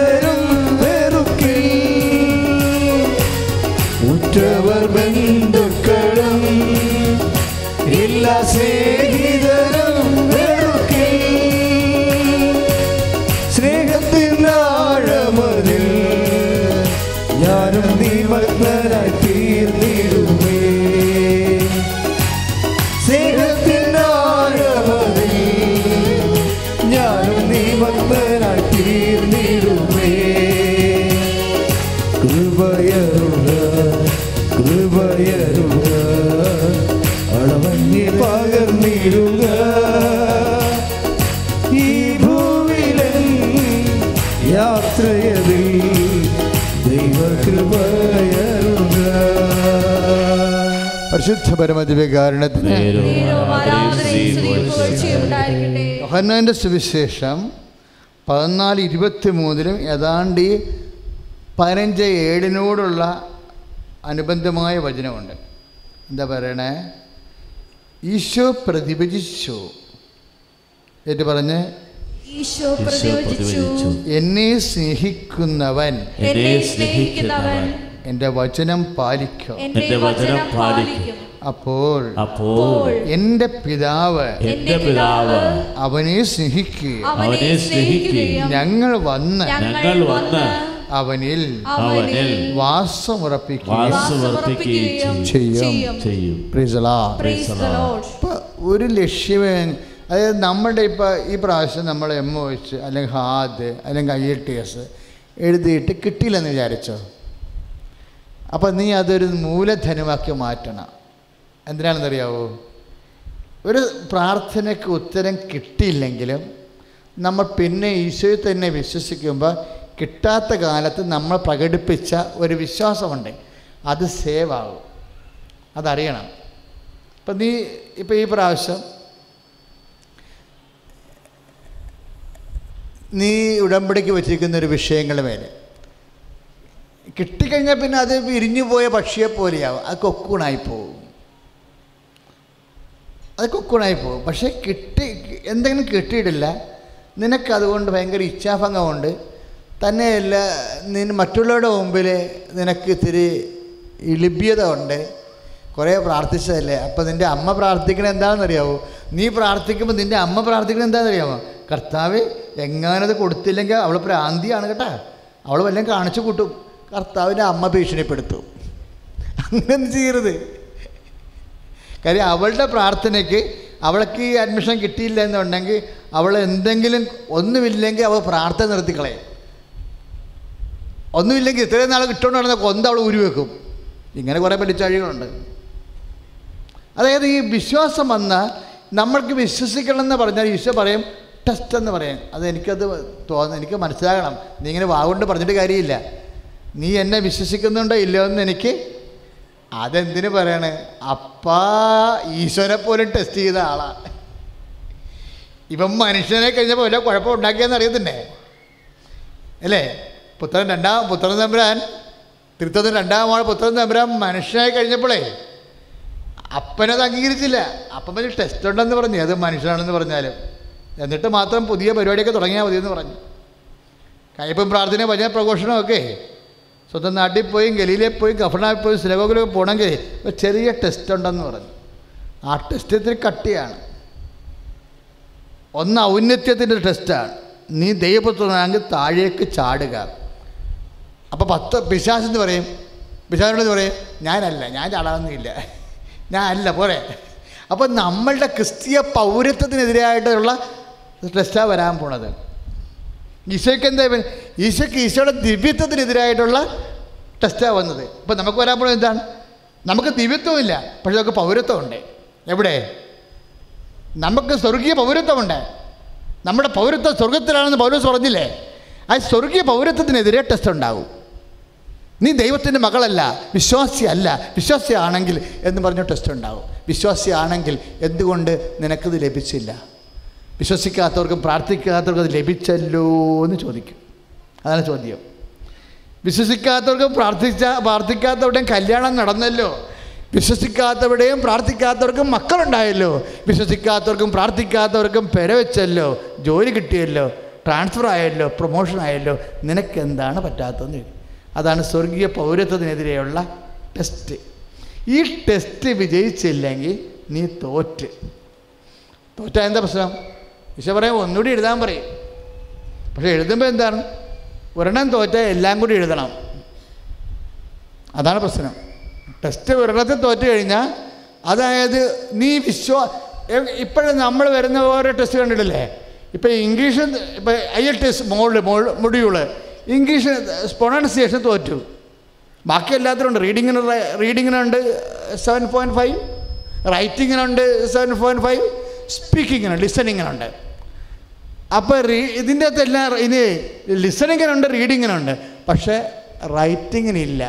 പരിശുദ്ധ പരമദിവ്യകാരണത്തിന് യോഹന്നാന്റെ സുവിശേഷം പതിനാല് ഇരുപത്തി മൂന്നിലും ഏതാണ്ട് ഈ പതിനഞ്ച് ഏഴിനോടുള്ള അനുബന്ധമായ വചനമുണ്ട്. എന്താ പറയണേ? ഈശോ പ്രതിഭജിച്ചു എന്നിട്ട് പറഞ്ഞ് സ്നേഹിക്കുന്നവൻ എന്നെ സ്നേഹിക്കുന്നവൻ. എന്റെ വചനം പാലിക്കും. എന്റെ വചനം പാലിക്കും. അപ്പോൾ അപ്പോൾ എന്റെ പിതാവ് എന്റെ പിതാവ് അവനെ സ്നേഹിക്കുകയും അവനെ സ്നേഹിക്കുകയും ഞങ്ങൾ വന്ന് ഞങ്ങൾ വന്ന് അവനിൽ അവനിൽ വാസമുറപ്പിക്കുകയും ചെയ്യും. ചെയ്യും. ഒരു ലക്ഷ്യമേ അതായത് നമ്മുടെ ഇപ്പോൾ ഈ പ്രാവശ്യം നമ്മൾ എം ഒ എച്ച് അല്ലെങ്കിൽ ഹാദ് അല്ലെങ്കിൽ ഐ എൽ ടി എസ് എഴുതിയിട്ട് കിട്ടിയില്ലെന്ന് വിചാരിച്ചോ? അപ്പം നീ അതൊരു മൂലധനമാക്കി മാറ്റണം. എന്തിനാണെന്നറിയാവോ? ഒരു പ്രാർത്ഥനയ്ക്ക് ഉത്തരം കിട്ടിയില്ലെങ്കിലും നമ്മൾ പിന്നെ ഈശോയിൽ തന്നെ വിശ്വസിക്കുമ്പോൾ കിട്ടാത്ത കാലത്ത് നമ്മൾ പ്രകടിപ്പിച്ച ഒരു വിശ്വാസമുണ്ട്. അത് സേവ് ആകും അതറിയണം. ഇപ്പം നീ ഇപ്പം ഈ പ്രാവശ്യം നീ ഉടമ്പടിക്ക് വെച്ചിരിക്കുന്ന ഒരു വിഷയങ്ങളുടെ മേലെ കിട്ടിക്കഴിഞ്ഞാൽ പിന്നെ അത് വിരിഞ്ഞു പോയ പക്ഷിയെ പോലെയാവും. അത് കൊക്കൂണായി പോകും അത് കൊക്കൂണായി പോകും പക്ഷേ കിട്ടി എന്തെങ്കിലും കിട്ടിയിട്ടില്ല. നിനക്കതുകൊണ്ട് ഭയങ്കര ഇച്ഛാഭംഗമുണ്ട്. തന്നെയല്ല നിന് മറ്റുള്ളവരുടെ മുമ്പിൽ നിനക്ക് ഇത്തിരി ഇളിബ്യത ഉണ്ട് കുറേ പ്രാർത്ഥിച്ചതല്ലേ? അപ്പം നിന്റെ അമ്മ പ്രാർത്ഥിക്കണ എന്താണെന്നറിയാവോ? നീ പ്രാർത്ഥിക്കുമ്പോൾ നിന്റെ അമ്മ പ്രാർത്ഥിക്കണ എന്താണെന്നറിയാമോ? കർത്താവ് എങ്ങാനത് കൊടുത്തില്ലെങ്കിൽ അവൾ പ്രാന്തിയാണ് കേട്ടാ. അവൾ വല്ലതും കാണിച്ചു കൂട്ടും. കർത്താവിന്റെ അമ്മ ഭീഷണിപ്പെടുത്തും. അങ്ങനെ ചെയ്യരുത്. കാര്യം അവളുടെ പ്രാർത്ഥനയ്ക്ക് അവൾക്ക് ഈ അഡ്മിഷൻ കിട്ടിയില്ല എന്നുണ്ടെങ്കിൽ അവൾ എന്തെങ്കിലും ഒന്നുമില്ലെങ്കിൽ അവൾ പ്രാർത്ഥന നിർത്തിക്കളയും. ഒന്നുമില്ലെങ്കിൽ ഇത്രയും നാൾ കിട്ടുകൊണ്ട് കൊന്ത അവൾ ഉരുവെക്കും ഇങ്ങനെ കുറേ വലിച്ചാഴികളുണ്ട് അതായത് ഈ വിശ്വാസം വന്ന നമ്മൾക്ക് വിശ്വസിക്കണം എന്ന് പറഞ്ഞാൽ ഈശോ പറയും ടെസ്റ്റ് എന്ന് പറയും. അത് എനിക്കത് തോന്നുന്നു എനിക്ക് മനസ്സിലാകണം. നീ ഇങ്ങനെ വാഗുകൊണ്ട് പറഞ്ഞിട്ട് കാര്യമില്ല. നീ എന്നെ വിശ്വസിക്കുന്നുണ്ടോ ഇല്ലയോ എന്ന് എനിക്ക് അതെന്തിനു പറയണ്? അപ്പാ ഈശ്വരെ പോലും ടെസ്റ്റ് ചെയ്ത ആളാ. ഇവൻ മനുഷ്യനെ കഴിഞ്ഞപ്പോൾ വല്ല കുഴപ്പം ഉണ്ടാക്കിയെന്ന് അറിയത്തില്ലേ? അല്ലേ? പുത്രൻ രണ്ടാം പുത്രൻ തമ്പുരാൻ രണ്ടാം ആൾ പുത്രൻ തമ്പുരാൻ മനുഷ്യനായി കഴിഞ്ഞപ്പോഴേ അപ്പനത് അംഗീകരിച്ചില്ല. അപ്പം വലിയ ടെസ്റ്റ് ഉണ്ടെന്ന് പറഞ്ഞു. അത് മനുഷ്യനാണെന്ന് പറഞ്ഞാലും. എന്നിട്ട് മാത്രം പുതിയ പരിപാടിയൊക്കെ തുടങ്ങിയാൽ മതി എന്ന് പറഞ്ഞു. കയ്യപ്പം പ്രാർത്ഥന ഭജന പ്രഘോഷണമൊക്കെ സ്വന്തം നാട്ടിൽ പോയി ഗലിയിലെ പോയി ഗഫണായി പോയി സിലഗോഗിലൊക്കെ പോകണമെങ്കിൽ ഒരു ചെറിയ ടെസ്റ്റ് ഉണ്ടെന്ന് പറഞ്ഞു. ആ ടെസ്റ്റ് ഇത്തിരി കട്ടിയാണ്. ഒന്ന് ഔന്നത്യത്തിന്റെ ടെസ്റ്റാണ് നീ ദൈവപുത്രനാണെങ്കിൽ താഴേക്ക് ചാടുക. അപ്പോൾ പത്ത് പിശാസെന്ന് പറയും. പിശാസിനോട് പറയും ഞാനല്ല ഞാൻ ചാടാനൊന്നുമില്ല ഞാൻ അല്ല പോരെ. അപ്പോൾ നമ്മളുടെ ക്രിസ്തീയ പൗരത്വത്തിനെതിരായിട്ടുള്ള ടെസ്റ്റാണ് വരാൻ പോണത്. ഈശോയ്ക്ക് എന്താ? ഈശോയ്ക്ക് ഈശോയുടെ ദിവ്യത്വത്തിനെതിരായിട്ടുള്ള ടെസ്റ്റാണ് വന്നത്. ഇപ്പം നമുക്ക് വരാൻ പോകുന്നത് എന്താണ്? നമുക്ക് ദിവ്യത്വമില്ല പക്ഷെ നമുക്ക് പൗരത്വമുണ്ട്. എവിടെ? നമുക്ക് സ്വർഗീയ പൗരത്വമുണ്ട്. നമ്മുടെ പൗരത്വം സ്വർഗത്തിലാണെന്ന് പൗരസ് പറഞ്ഞില്ലേ? ആ സ്വർഗീയ പൗരത്വത്തിനെതിരെ ടെസ്റ്റ് ഉണ്ടാവും നീ ദൈവത്തിന്റെ മകളല്ല വിശ്വാസിയല്ല വിശ്വാസിയാണെങ്കിൽ എന്ന് പറഞ്ഞ ടെസ്റ്റ് ഉണ്ടാവും വിശ്വാസിയാണെങ്കിൽ എന്തുകൊണ്ട് നിനക്കത് ലഭിച്ചില്ല? വിശ്വസിക്കാത്തവർക്കും പ്രാർത്ഥിക്കാത്തവർക്കും അത് ലഭിച്ചല്ലോ എന്ന് ചോദിക്കും. അതാണ് ചോദ്യം. വിശ്വസിക്കാത്തവർക്കും പ്രാർത്ഥിച്ച പ്രാർത്ഥിക്കാത്തവരുടെയും കല്യാണം നടന്നല്ലോ. വിശ്വസിക്കാത്തവരുടെയും പ്രാർത്ഥിക്കാത്തവർക്കും മക്കളുണ്ടായല്ലോ. വിശ്വസിക്കാത്തവർക്കും പ്രാർത്ഥിക്കാത്തവർക്കും പെരവെച്ചല്ലോ ജോലി കിട്ടിയല്ലോ. ട്രാൻസ്ഫർ ആയല്ലോ. പ്രൊമോഷൻ ആയല്ലോ. നിനക്കെന്താണ് പറ്റാത്തതെന്ന് ചോദിക്കും. അതാണ് സ്വർഗീയ പൗരത്വത്തിനെതിരെയുള്ള ടെസ്റ്റ് ഈ ടെസ്റ്റ് വിജയിച്ചില്ലെങ്കിൽ നീ തോറ്റ്. തോറ്റാ എന്താ പ്രശ്നം? ഈശോ പറയാം ഒന്നുകൂടി എഴുതാൻ പറയും. പക്ഷെ എഴുതുമ്പോൾ എന്താണ്? ഒരെണ്ണം തോറ്റാൽ എല്ലാം കൂടി എഴുതണം. അതാണ് പ്രശ്നം. ടെസ്റ്റ് ഒരെണ്ണത്തിൽ തോറ്റു കഴിഞ്ഞാൽ അതായത് നീ വിശ്വാ ഇപ്പോഴും നമ്മൾ വരുന്ന ഓരോ ടെസ്റ്റ് കണ്ടിട്ടില്ലേ? ഇപ്പോൾ ഇംഗ്ലീഷ് ഇപ്പോൾ ഐ എൽ ടെസ്റ്റ് മോൾ മോൾ മൊഡ്യൂൾ. ഇംഗ്ലീഷ് പ്രൊണൗൺസിയേഷൻ തോറ്റു. ബാക്കി എല്ലാത്തിനുണ്ട് റീഡിങ്ങിന് റീഡിങ്ങിനുണ്ട് സെവൻ പോയിന്റ് ഫൈവ് റൈറ്റിങ്ങിനുണ്ട് സെവൻ പോയിന്റ് ഫൈവ് സ്പീക്കിങ്ങിനുണ്ട് ലിസണിങ്ങിനുണ്ട് അപ്പോൾ റീ ഇതിന്റെ അകത്ത് എല്ലാം ഇനി ലിസണിങ്ങിനുണ്ട് റീഡിങ്ങിനുണ്ട് പക്ഷേ റൈറ്റിങ്ങിനില്ല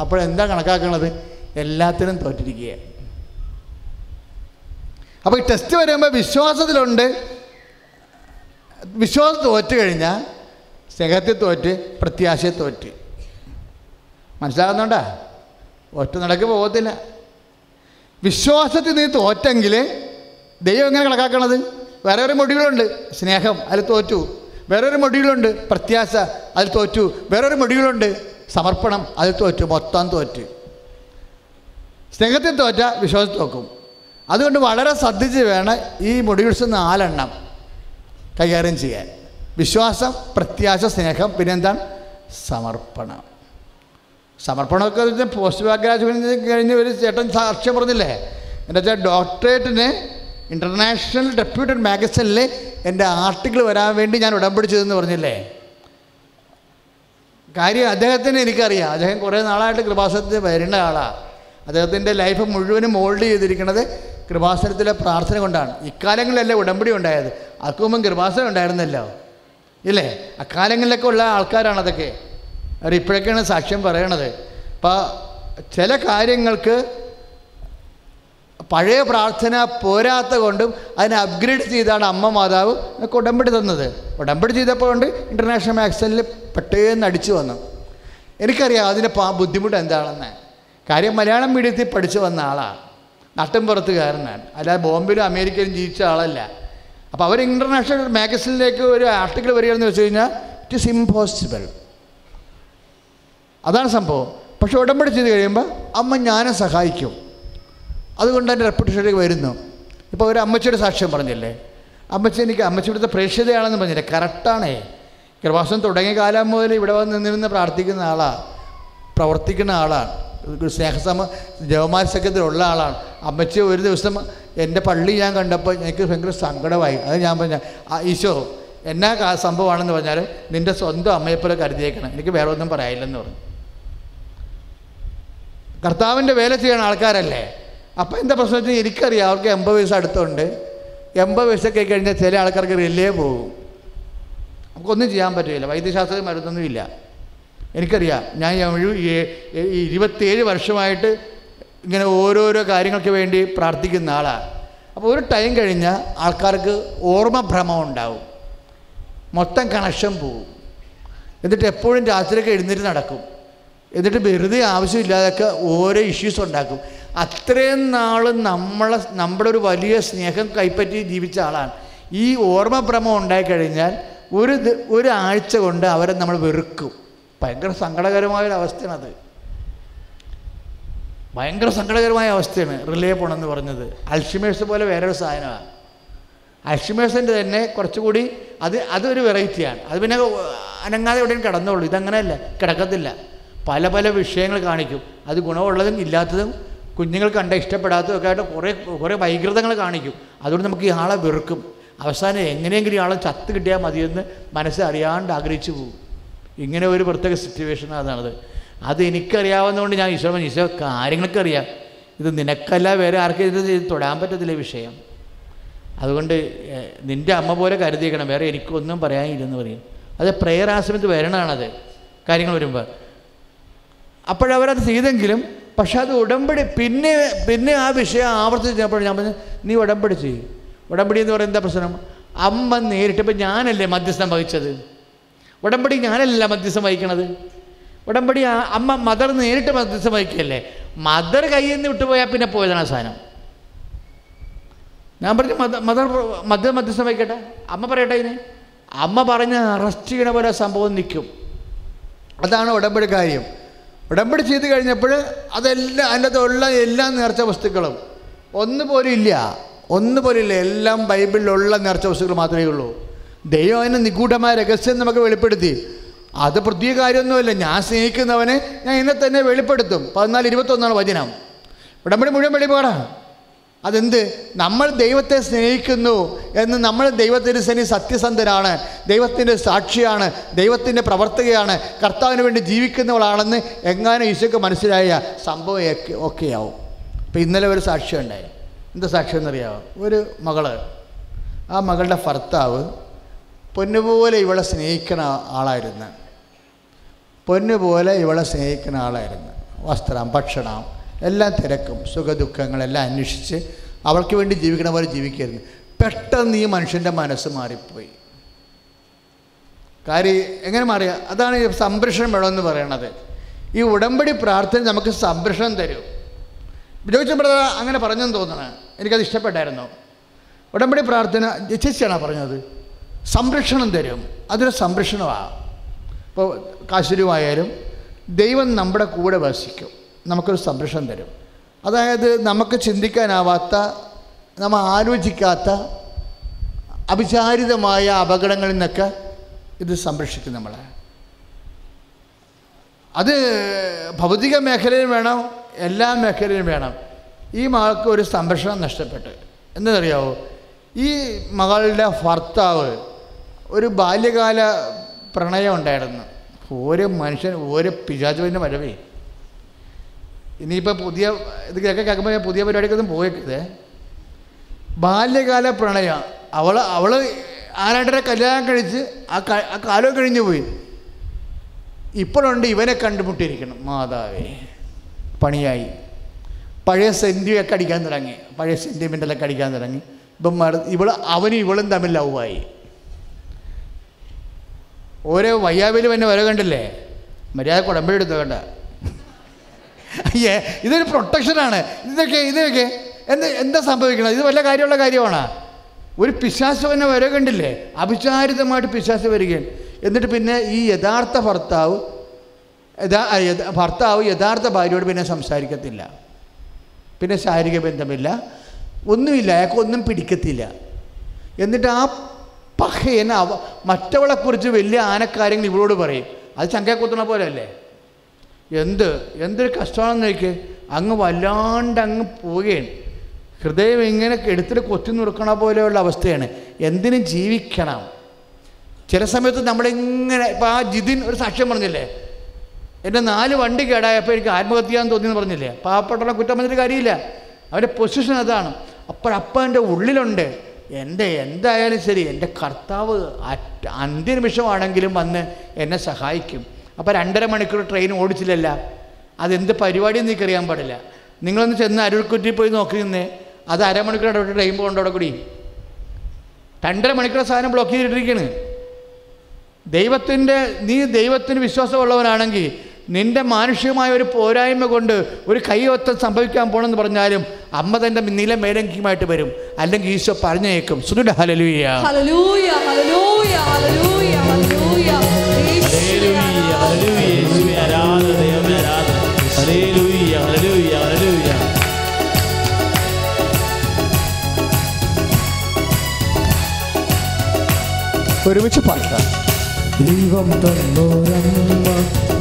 അപ്പോഴെന്താ കണക്കാക്കുന്നത് എല്ലാത്തിനും തോറ്റിരിക്കുക അപ്പോൾ ഈ ടെസ്റ്റ് വരുമ്പോൾ വിശ്വാസത്തിലുണ്ട്. വിശ്വാസം തോറ്റു കഴിഞ്ഞാൽ സ്നേഹത്തിൽ തോറ്റ് പ്രത്യാശയെ തോറ്റ്. മനസ്സിലാകുന്നുണ്ടാ? ഒറ്റ നടക്ക് പോകത്തില്ല. വിശ്വാസത്തിൽ നീ തോറ്റെങ്കിൽ ദൈവം എങ്ങനെ കണക്കാക്കണത്? വേറെ ഒരു മൊഡ്യൂളുണ്ട്. സ്നേഹം അതിൽ തോറ്റു. വേറൊരു മൊഡ്യൂളുണ്ട്. പ്രത്യാശ അതിൽ തോറ്റു. വേറൊരു മൊഡ്യൂളുണ്ട്. സമർപ്പണം അതിൽ തോറ്റു. മൊത്തം തോറ്റ്. സ്നേഹത്തിൽ തോറ്റ വിശ്വാസത്തിൽ തോക്കും. അതുകൊണ്ട് വളരെ ശ്രദ്ധിച്ച് വേണം ഈ മൊഡ്യൂൾസ് നാലെണ്ണം കൈകാര്യം ചെയ്യാൻ. വിശ്വാസം പ്രത്യാശ സ്നേഹം പിന്നെന്താണ്? സമർപ്പണം. സമർപ്പണമൊക്കെ പോസ്റ്റ് ബാക്ക് ഗ്രാജുവേഷൻ കഴിഞ്ഞ് ഒരു ചേട്ടൻ സാക്ഷ്യം പറഞ്ഞില്ലേ? എന്താ വെച്ചാൽ ഡോക്ടറേറ്റിന് ഇന്റർനാഷണൽ ഡെപ്യൂട്ടഡ് മാഗസിനിൽ എന്റെ ആർട്ടിക്കിൾ വരാൻ വേണ്ടി ഞാൻ ഉടമ്പടി ചെയ്തെന്ന് പറഞ്ഞില്ലേ? കാര്യം അദ്ദേഹത്തിന് എനിക്കറിയാം. അദ്ദേഹം കുറേ നാളായിട്ട് കൃപാസനത്തിൽ വരുന്ന ആളാണ് അദ്ദേഹത്തിന്റെ ലൈഫ് മുഴുവനും മോൾഡ് ചെയ്തിരിക്കുന്നത് കൃപാസനത്തിലെ പ്രാർത്ഥന കൊണ്ടാണ്. ഇക്കാലങ്ങളിലല്ലേ ഉടമ്പടി ഉണ്ടായത്? അക്കുമ്പം കൃപാസനം ഉണ്ടായിരുന്നല്ലോ. ഇല്ലേ? അക്കാലങ്ങളിലൊക്കെ ഉള്ള ആൾക്കാരാണ് അതൊക്കെ. അവർ ഇപ്പോഴൊക്കെയാണ് സാക്ഷ്യം പറയണത്. അപ്പോൾ ചില കാര്യങ്ങൾക്ക് പഴയ പ്രാർത്ഥന പോരാത്ത കൊണ്ടും അതിനെ അപ്ഗ്രേഡ് ചെയ്താണ് അമ്മ മാതാവ് എനിക്ക് ഉടമ്പടി തന്നത്. ഉടമ്പടി ചെയ്തപ്പോൾ കൊണ്ട് ഇന്റർനാഷണൽ മാഗസിനിൽ പെട്ടെന്ന് അടിച്ചു വന്നു. എനിക്കറിയാം അതിന്റെ പാ ബുദ്ധിമുട്ട് എന്താണെന്ന്. കാര്യം മലയാളം മീഡിയത്തിൽ പഠിച്ചു വന്ന ആളാണ് നാട്ടിൻപുറത്തുകാരനാണ് അല്ലാതെ ബോംബെയിലും അമേരിക്കയിലും ജീവിച്ച ആളല്ല. അപ്പോൾ അവർ ഇന്റർനാഷണൽ മാഗസിനിലേക്ക് ഒരു ആർട്ടിക്കിൾ വരികയെന്ന് വെച്ച് കഴിഞ്ഞാൽ ഇറ്റ് ഇസ് ഇമ്പോസിബിൾ അതാണ് സംഭവം. പക്ഷെ ഉടമ്പടി ചെയ്ത് കഴിയുമ്പോൾ അമ്മ ഞാനെ സഹായിക്കും. അതുകൊണ്ട് എന്റെ റെപ്യൂട്ടേഷനിലേക്ക് വരുന്നു. ഇപ്പോൾ ഒരു അമ്മച്ചിയുടെ സാക്ഷ്യം പറഞ്ഞില്ലേ? അമ്മച്ചി എനിക്ക് അമ്മച്ചി ഇവിടുത്തെ പ്രേക്ഷിതയാണെന്ന് പറഞ്ഞില്ലേ? കറക്റ്റാണേ കൃപാസം തുടങ്ങിയ കാലം മുതൽ ഇവിടെ വന്ന് നിന്നിരുന്ന് പ്രാർത്ഥിക്കുന്ന ആളാണ് പ്രവർത്തിക്കുന്ന ആളാണ് ഒരു സ്നേഹസമ ജവമാര സഖ്യത്തിലുള്ള ആളാണ്. അമ്മച്ചി ഒരു ദിവസം എന്റെ പള്ളി ഞാൻ കണ്ടപ്പോൾ എനിക്ക് ഭയങ്കര സങ്കടമായി. അത് ഞാൻ പറഞ്ഞ "ആ, ഈശോ എന്നാ സംഭവമാണെന്ന് പറഞ്ഞാൽ നിന്റെ സ്വന്തം അമ്മയെപ്പോലെ കരുതിയേക്കണം. എനിക്ക് വേറെ ഒന്നും പറയാനില്ലെന്ന് പറഞ്ഞു. കർത്താവിന്റെ വേല ചെയ്യണ ആൾക്കാരല്ലേ? അപ്പോൾ എന്താ പ്രശ്നം വെച്ചാൽ എനിക്കറിയാം അവർക്ക് എൺപത് വയസ്സ് അടുത്തുണ്ട്. എൺപത് വയസ്സൊക്കെ കഴിഞ്ഞാൽ ചില ആൾക്കാർക്ക് റിലേ പോകും. നമുക്കൊന്നും ചെയ്യാൻ പറ്റില്ല വൈദ്യശാസ്ത്രം മരുന്നൊന്നും ഇല്ല. എനിക്കറിയാം ഞാൻ ഇരുപത്തിയേഴ് വർഷമായിട്ട് ഇങ്ങനെ ഓരോരോ കാര്യങ്ങൾക്ക് വേണ്ടി പ്രാർത്ഥിക്കുന്ന ആളാണ് അപ്പോൾ ഒരു ടൈം കഴിഞ്ഞാൽ ആൾക്കാർക്ക് ഓർമ്മഭ്രമം ഉണ്ടാവും. മൊത്തം കണക്ഷൻ പോവും. എന്നിട്ട് എപ്പോഴും രാത്രിയൊക്കെ എഴുന്നേറ്റ് നടക്കും. എന്നിട്ട് വെറുതെ ആവശ്യമില്ലാതൊക്കെ ഓരോ ഇഷ്യൂസ് ഉണ്ടാക്കും. അത്രയും നാൾ നമ്മളെ നമ്മുടെ ഒരു വലിയ സ്നേഹം കൈപ്പറ്റി ജീവിച്ച ആളാണ്. ഈ ഓർമ്മഭ്രമം ഉണ്ടായിക്കഴിഞ്ഞാൽ ഒരു ഒരാഴ്ച കൊണ്ട് അവരെ നമ്മൾ വെറുക്കും. ഭയങ്കര സങ്കടകരമായ ഒരു അവസ്ഥയാണത് ഭയങ്കര സങ്കടകരമായ അവസ്ഥയാണ് റിലേ പോണെന്ന് പറഞ്ഞത്. അൽഷിമേഴ്സ് പോലെ വേറൊരു സാധനമാണ്. അൽഷിമേഴ്സിന്റെ തന്നെ കുറച്ചുകൂടി അത് അതൊരു വെറൈറ്റിയാണ്. അത് പിന്നെ അനങ്ങാതെ എവിടെയും കിടന്നുള്ളൂ ഇതങ്ങനെയല്ല കിടക്കത്തില്ല. പല പല വിഷയങ്ങൾ കാണിക്കും. അത് ഗുണമുള്ളതും ഇല്ലാത്തതും കുഞ്ഞുങ്ങൾ കണ്ട ഇഷ്ടപ്പെടാത്തതൊക്കെ ആയിട്ട് കുറേ കുറേ വൈകൃതങ്ങൾ കാണിക്കും. അതുകൊണ്ട് നമുക്ക് ഈ ആളെ വെറുക്കും. അവസാനം എങ്ങനെയെങ്കിലും ആളെ ചത്ത് കിട്ടിയാൽ മതിയെന്ന് മനസ്സറിയാണ്ട് ആഗ്രഹിച്ചു പോകും. ഇങ്ങനെ ഒരു പ്രത്യേക സിറ്റുവേഷൻ അതാണത് അത്. എനിക്കറിയാവുന്നതുകൊണ്ട് ഞാൻ ഈശോ പറഞ്ഞു, ഈശോ കാര്യങ്ങളൊക്കെ അറിയാം. ഇത് നിനക്കല്ല വേറെ ആർക്കും ഇത് തൊടാൻ പറ്റത്തില്ല വിഷയം. അതുകൊണ്ട് നിന്റെ അമ്മ പോലെ കരുതിയേക്കണം. വേറെ എനിക്കൊന്നും പറയാനില്ലെന്ന് പറയും. അത് പ്രേയർ ആശ്രമത്തിൽ വരണമാണത് കാര്യങ്ങൾ വരുമ്പോൾ അപ്പോഴവരത് ചെയ്തെങ്കിലും പക്ഷെ അത് ഉടമ്പടി പിന്നെ പിന്നെ ആ വിഷയം ആവർത്തിച്ചപ്പോൾ ഞാൻ പറഞ്ഞു നീ ഉടമ്പടി ചെയ്യും. ഉടമ്പടി എന്ന് പറയുന്ന എന്താ പ്രശ്നം? അമ്മ നേരിട്ടപ്പോൾ ഞാനല്ലേ മധ്യസ്ഥം വഹിച്ചത്? ഉടമ്പടി ഞാനല്ല മധ്യസ്ഥം വഹിക്കണത്? ഉടമ്പടി അമ്മ മദർ നേരിട്ട് മധ്യസ്ഥം വഹിക്കുകയല്ലേ? മദർ കയ്യിൽ നിന്ന് വിട്ടുപോയാൽ പിന്നെ പോയതാണ് സാധനം. ഞാൻ പറഞ്ഞു മദ മദർ മദർ മധ്യസ്ഥം വഹിക്കട്ടെ? അമ്മ പറയട്ടെ ഇതിന് അമ്മ പറഞ്ഞ് അറസ്റ്റ് ചെയ്യണ പോലെ സംഭവം നിൽക്കും. അതാണ് ഉടമ്പടി കാര്യം. ഉടമ്പടി ചെയ്ത് കഴിഞ്ഞപ്പോൾ അതെല്ലാം അതിന്റെ ഉള്ള എല്ലാ നേർച്ച വസ്തുക്കളും. ഒന്ന് പോലും ഇല്ല. ഒന്ന് പോലും ഇല്ല. എല്ലാം ബൈബിളിലുള്ള നേർച്ച വസ്തുക്കൾ മാത്രമേ ഉള്ളൂ. ദൈവം അതിന് നിഗൂഢമായ രഹസ്യം നമുക്ക് വെളിപ്പെടുത്തി. അത് പ്രത്യേക കാര്യമൊന്നുമില്ല. ഞാൻ സ്നേഹിക്കുന്നവനെ ഞാൻ ഇന്നെ തന്നെ വെളിപ്പെടുത്തും. പതിനാല് ഇരുപത്തൊന്നാണ് വചനം. ഉടമ്പടി മുഴുവൻ വെളിപാടാണ്. അതെന്ത്? നമ്മൾ ദൈവത്തെ സ്നേഹിക്കുന്നു എന്ന് നമ്മൾ ദൈവത്തിന്റെ സനി സത്യസന്ധനാണ്. ദൈവത്തിന്റെ സാക്ഷിയാണ്. ദൈവത്തിന്റെ പ്രവർത്തകയാണ്. കർത്താവിന് വേണ്ടി ജീവിക്കുന്നവളാണെന്ന് എങ്ങാനും ഈശോക്ക് മനസ്സിലായ സംഭവം ഒക്കെ ആവും ഇപ്പം ഇന്നലെ ഒരു സാക്ഷ്യം ഉണ്ടായി. എന്താ സാക്ഷ്യം എന്നറിയാമോ ഒരു മകൾ. ആ മകളുടെ ഭർത്താവ് പൊന്നുപോലെ ഇവളെ സ്നേഹിക്കുന്ന ആളായിരുന്നു. പൊന്നുപോലെ ഇവളെ സ്നേഹിക്കുന്ന ആളായിരുന്നു. വസ്ത്രം ഭക്ഷണം എല്ലാം തിരക്കും സുഖദുഃഖങ്ങളെല്ലാം അന്വേഷിച്ച് അവൾക്ക് വേണ്ടി ജീവിക്കണ പോലെ ജീവിക്കായിരുന്നു. പെട്ടെന്ന് ഈ മനുഷ്യന്റെ മനസ്സ് മാറിപ്പോയി. കാര്യം എങ്ങനെ മാറിയ? അതാണ് ഈ സംരക്ഷണം വേണമെന്ന് പറയണത്. ഈ ഉടമ്പടി പ്രാർത്ഥന നമുക്ക് സംരക്ഷണം തരും. ജോയിച്ച ബ്രദർ അങ്ങനെ പറഞ്ഞെന്ന് തോന്നണേ. എനിക്കത് ഇഷ്ടപ്പെട്ടായിരുന്നു. ഉടമ്പടി പ്രാർത്ഥന ചേച്ചിയാണോ പറഞ്ഞത്. സംരക്ഷണം തരും. അതൊരു സംരക്ഷണമാണ് ഇപ്പോൾ കാശുരുമായാലും ദൈവം നമ്മുടെ കൂടെ വസിക്കും. നമുക്കൊരു സംരക്ഷണം തരും. അതായത് നമുക്ക് ചിന്തിക്കാനാവാത്ത നമ്മൾ ആലോചിക്കാത്ത അവിചാരിതമായ അപകടങ്ങളിൽ നിന്നൊക്കെ ഇത് സംരക്ഷിക്കും നമ്മളെ. അത് ഭൗതിക മേഖലയിൽ വേണം എല്ലാ മേഖലയിലും വേണം. ഈ മകൾക്ക് ഒരു സംരക്ഷണം നഷ്ടപ്പെട്ട്. എന്നറിയാവോ? ഈ മകളുടെ ഭർത്താവ് ഒരു ബാല്യകാല പ്രണയം ഉണ്ടായിരുന്നു. ഓരോ മനുഷ്യൻ ഓരോ പിശാചുവിന്റെ വരവേ. ഇനിയിപ്പോൾ പുതിയ ഇതൊക്കെ കേൾക്കുമ്പോൾ ഞാൻ പുതിയ പരിപാടിക്കൊന്നും പോയേക്കരുതേ. ബാല്യകാല പ്രണയ. അവൾ അവൾ ആരാണ്ടരെ കല്യാണം കഴിച്ച് ആ ആ കാലം കഴിഞ്ഞു പോയി. ഇപ്പോഴുണ്ട് ഇവനെ കണ്ടുമുട്ടിയിരിക്കണം. മാതാവേ പണിയായി. പഴയ സെന്റിയൊക്കെ അടിക്കാൻ തുടങ്ങി. പഴയ സെന്റിമെന്റലൊക്കെ അടിക്കാൻ തുടങ്ങി. ഇപ്പം മറ ഇവൾ അവനും ഇവളും തമ്മിൽ ലവായി. ഓരോ വയ്യാവിലും എന്നെ വരെ കണ്ടില്ലേ? മര്യാദ കുടമ്പെടുത്ത് വേണ്ട അയ്യേ ഇതൊരു പ്രൊട്ടക്ഷനാണ് ഇതൊക്കെ ഇതൊക്കെ. എന്ത് എന്താ സംഭവിക്കണം ഇത് വല്ല കാര്യമുള്ള കാര്യമാണ്? ഒരു പിശാസ് തന്നെ വരെ കണ്ടില്ലേ? അവിചാരിതമായിട്ട് പിശാസ് വരികയാണ്. എന്നിട്ട് പിന്നെ ഈ യഥാർത്ഥ ഭർത്താവ് യഥാ ഭർത്താവ് യഥാർത്ഥ ഭാര്യയോട് പിന്നെ സംസാരിക്കത്തില്ല. പിന്നെ ശാരീരിക ബന്ധമില്ല. ഒന്നുമില്ല. അയാൾക്ക് ഒന്നും പിടിക്കത്തില്ല. എന്നിട്ട് ആ പഹയൻ അവ മറ്റവളെക്കുറിച്ച് വലിയ ആനക്കാര്യങ്ങൾ ഇവളോട് പറയും. അത് ചങ്കയെ കുത്തണ പോലെയല്ലേ? എന്ത്? എന്തൊരു കഷ്ടമാണെന്ന് നോക്കി അങ്ങ് വല്ലാണ്ട് അങ്ങ് പോവുകയാണ്. ഹൃദയം ഇങ്ങനെ എടുത്തിട്ട് കൊത്തി നുറുക്കണ പോലെയുള്ള അവസ്ഥയാണ്. എന്തിനും ജീവിക്കണം. ചില സമയത്ത് നമ്മളിങ്ങനെ ഇപ്പോൾ ആ ജിതിൻ ഒരു സാക്ഷ്യം പറഞ്ഞില്ലേ? എന്റെ നാല് വണ്ടി കേടായപ്പോൾ എനിക്ക് ആത്മഹത്യ എന്ന് തോന്നിയെന്ന് പറഞ്ഞില്ലേ? പാവപ്പെട്ടവരെ കുറ്റം പറഞ്ഞിട്ട് കാര്യമില്ല. അവന്റെ പൊസിഷൻ അതാണ്. അപ്പോഴപ്പം എന്റെ ഉള്ളിലുണ്ട്. എന്റെ എന്തായാലും ശരി എന്റെ കർത്താവ് അറ്റ അന്ത്യനിമിഷമാണെങ്കിലും വന്ന് എന്നെ സഹായിക്കും. അപ്പോൾ രണ്ടര മണിക്കൂർ ട്രെയിൻ ഓടിച്ചില്ലല്ല. അതെന്ത് പരിപാടിയെന്ന് എനിക്കറിയാൻ പാടില്ല. നിങ്ങളൊന്ന് ചെന്ന് അരുൾക്കുറ്റി പോയി നോക്കി നിന്നേ. അത് അരമണിക്കൂർ ഇടപെട്ട് ട്രെയിൻ പോകേണ്ട അവിടെ കൂടി. രണ്ടര മണിക്കൂർ സാധനം ബ്ലോക്ക് ചെയ്തിട്ടിരിക്കുകയാണ് ദൈവത്തിന്റെ നീ ദൈവത്തിന് വിശ്വാസമുള്ളവനാണെങ്കിൽ നിന്റെ മാനുഷികമായ ഒരു പോരായ്മ കൊണ്ട് ഒരു കൈയൊത്തം സംഭവിക്കാൻ പോകണമെന്ന് പറഞ്ഞാലും അമ്മ തന്റെ നില മേലങ്കിയുമായിട്ട് വരും. അല്ലെങ്കിൽ ഈശോ പറഞ്ഞേക്കും സുനിട ഹലലൂയ ഹലലൂയ ഹലലൂയ ഹല്ലേലൂയ ഒരുമിച്ച് പാട്ടാം ദൈവം തന്നോരമ്മ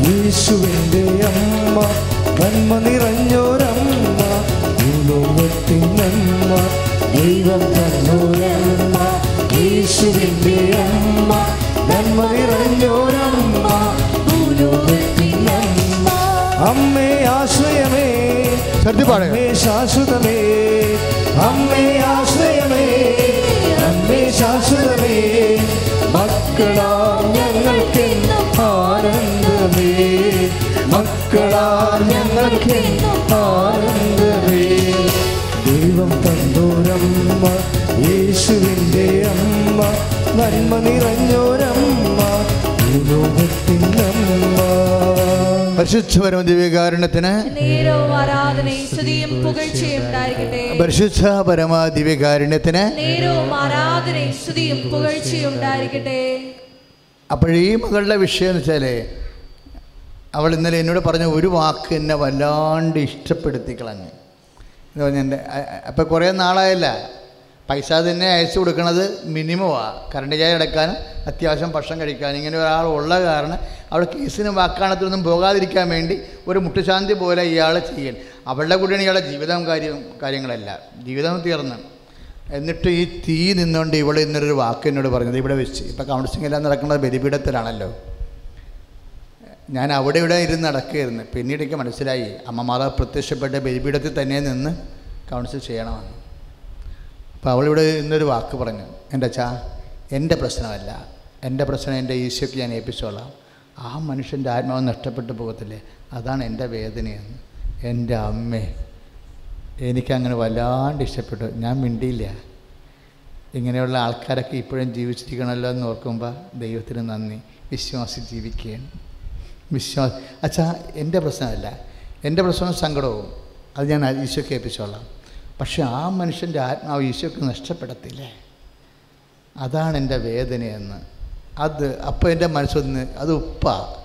യേശുവിന്റെ അമ്മ നന്മ നിറഞ്ഞോരമ്മ ഭൂലോകത്തിനമ്മ ദൈവം തന്നോരമ്മ യേശുവിന്റെ അമ്മ നന്മ നിറഞ്ഞോരമ്മ ഭൂലോകത്തിനമ്മ അമ്മേ ആശ്രയമേ അമ്മേ ശാശ്വതമേ അമ്മേ ആശ്രയമേ അമ്മേ ശാശ്വതമേ. മക്കളാ ഞങ്ങൾക്കെന്നും ആനന്ദമേ. മക്കളാ ഞങ്ങൾക്കെന്നും ആനന്ദമേ. ദൈവം തന്നോരമ്മ യേശുവിന്റെ അമ്മ നന്മ നിറഞ്ഞോരമ്മ ഭൂലോകത്തിനമ്മ പരിശുദ്ധ ദിവ്യകാരണത്തിന് പരിശുദ്ധ പരമ ദിവ്യകാരുണ്യത്തിന് അപ്പോഴീ മകളുടെ വിഷയം എന്ന് വെച്ചാൽ അവൾ ഇന്നലെ എന്നോട് പറഞ്ഞ ഒരു വാക്ക് എന്നെ വല്ലാണ്ട് ഇഷ്ടപ്പെടുത്തി കളഞ്ഞ്. എന്ന് പറഞ്ഞ എന്റെ അപ്പോൾ കുറേ നാളായല്ല. പൈസ തന്നെ അയച്ചു കൊടുക്കണത് മിനിമമാണ് കറണ്ട് ചായ അടക്കാനും അത്യാവശ്യം ഭക്ഷണം കഴിക്കാൻ ഇങ്ങനെ ഒരാൾ ഉള്ള കാരണം അവിടെ കേസിനും വാക്കാണത്തിനൊന്നും പോകാതിരിക്കാൻ വേണ്ടി ഒരു മുട്ടുശാന്തി പോലെ ഇയാൾ ചെയ്യൽ. അവളുടെ കൂടെയാണ് ഇയാളുടെ ജീവിതം കാര്യം കാര്യങ്ങളല്ല. ജീവിതം തീർന്ന്. എന്നിട്ട് ഈ തീ നിന്നുകൊണ്ട് ഇവിടെ ഇന്നൊരു വാക്ക് എന്നോട് പറഞ്ഞത്. ഇവിടെ വെച്ച്. ഇപ്പോൾ കൗൺസിലിംഗ് എല്ലാം നടക്കുന്നത് ബലിപീഠത്തിലാണല്ലോ. ഞാൻ അവിടെ ഇവിടെ ഇരുന്ന് നടക്കുകയായിരുന്നു. പിന്നീട് എനിക്ക് മനസ്സിലായി. അമ്മമാർ പ്രത്യക്ഷപ്പെട്ട ബലിപീഠത്തിൽ തന്നെ നിന്ന് കൗൺസിൽ ചെയ്യണമെന്ന്. അപ്പോൾ അവളിവിടെ ഇന്നൊരു വാക്ക് പറഞ്ഞു. എന്റെ അച്ഛാ എന്റെ പ്രശ്നമല്ല. എന്റെ പ്രശ്നം എന്റെ ഈശോയ്ക്ക് ഞാൻ ഏൽപ്പിച്ചോളാം. ആ മനുഷ്യന്റെ ആത്മാവ് നഷ്ടപ്പെട്ടു പോകത്തില്ലേ? അതാണ് എന്റെ വേദനയെന്ന്. എന്റെ അമ്മേ എനിക്കങ്ങനെ വല്ലാണ്ട് ഇഷ്ടപ്പെട്ടു. ഞാൻ മിണ്ടിയില്ല. ഇങ്ങനെയുള്ള ആൾക്കാരൊക്കെ ഇപ്പോഴും ജീവിച്ചിരിക്കണമല്ലോ എന്ന് ഓർക്കുമ്പോൾ ദൈവത്തിന് നന്ദി. വിശ്വാസി ജീവിക്കുകയാണ്. വിശ്വാസ അച്ഛാ എന്റെ പ്രശ്നമല്ല. എന്റെ പ്രശ്നം സങ്കടവും. അത് ഞാൻ ഈശോയ്ക്ക് ഏൽപ്പിച്ചോളാം. പക്ഷെ ആ മനുഷ്യന്റെ ആത്മാവ് ഈശോയ്ക്ക് നഷ്ടപ്പെടത്തില്ലേ. അതാണ് എന്റെ വേദനയെന്ന്. അത് അപ്പോൾ എന്റെ മനസ്സൊന്ന് അത് ഉപ്പാ.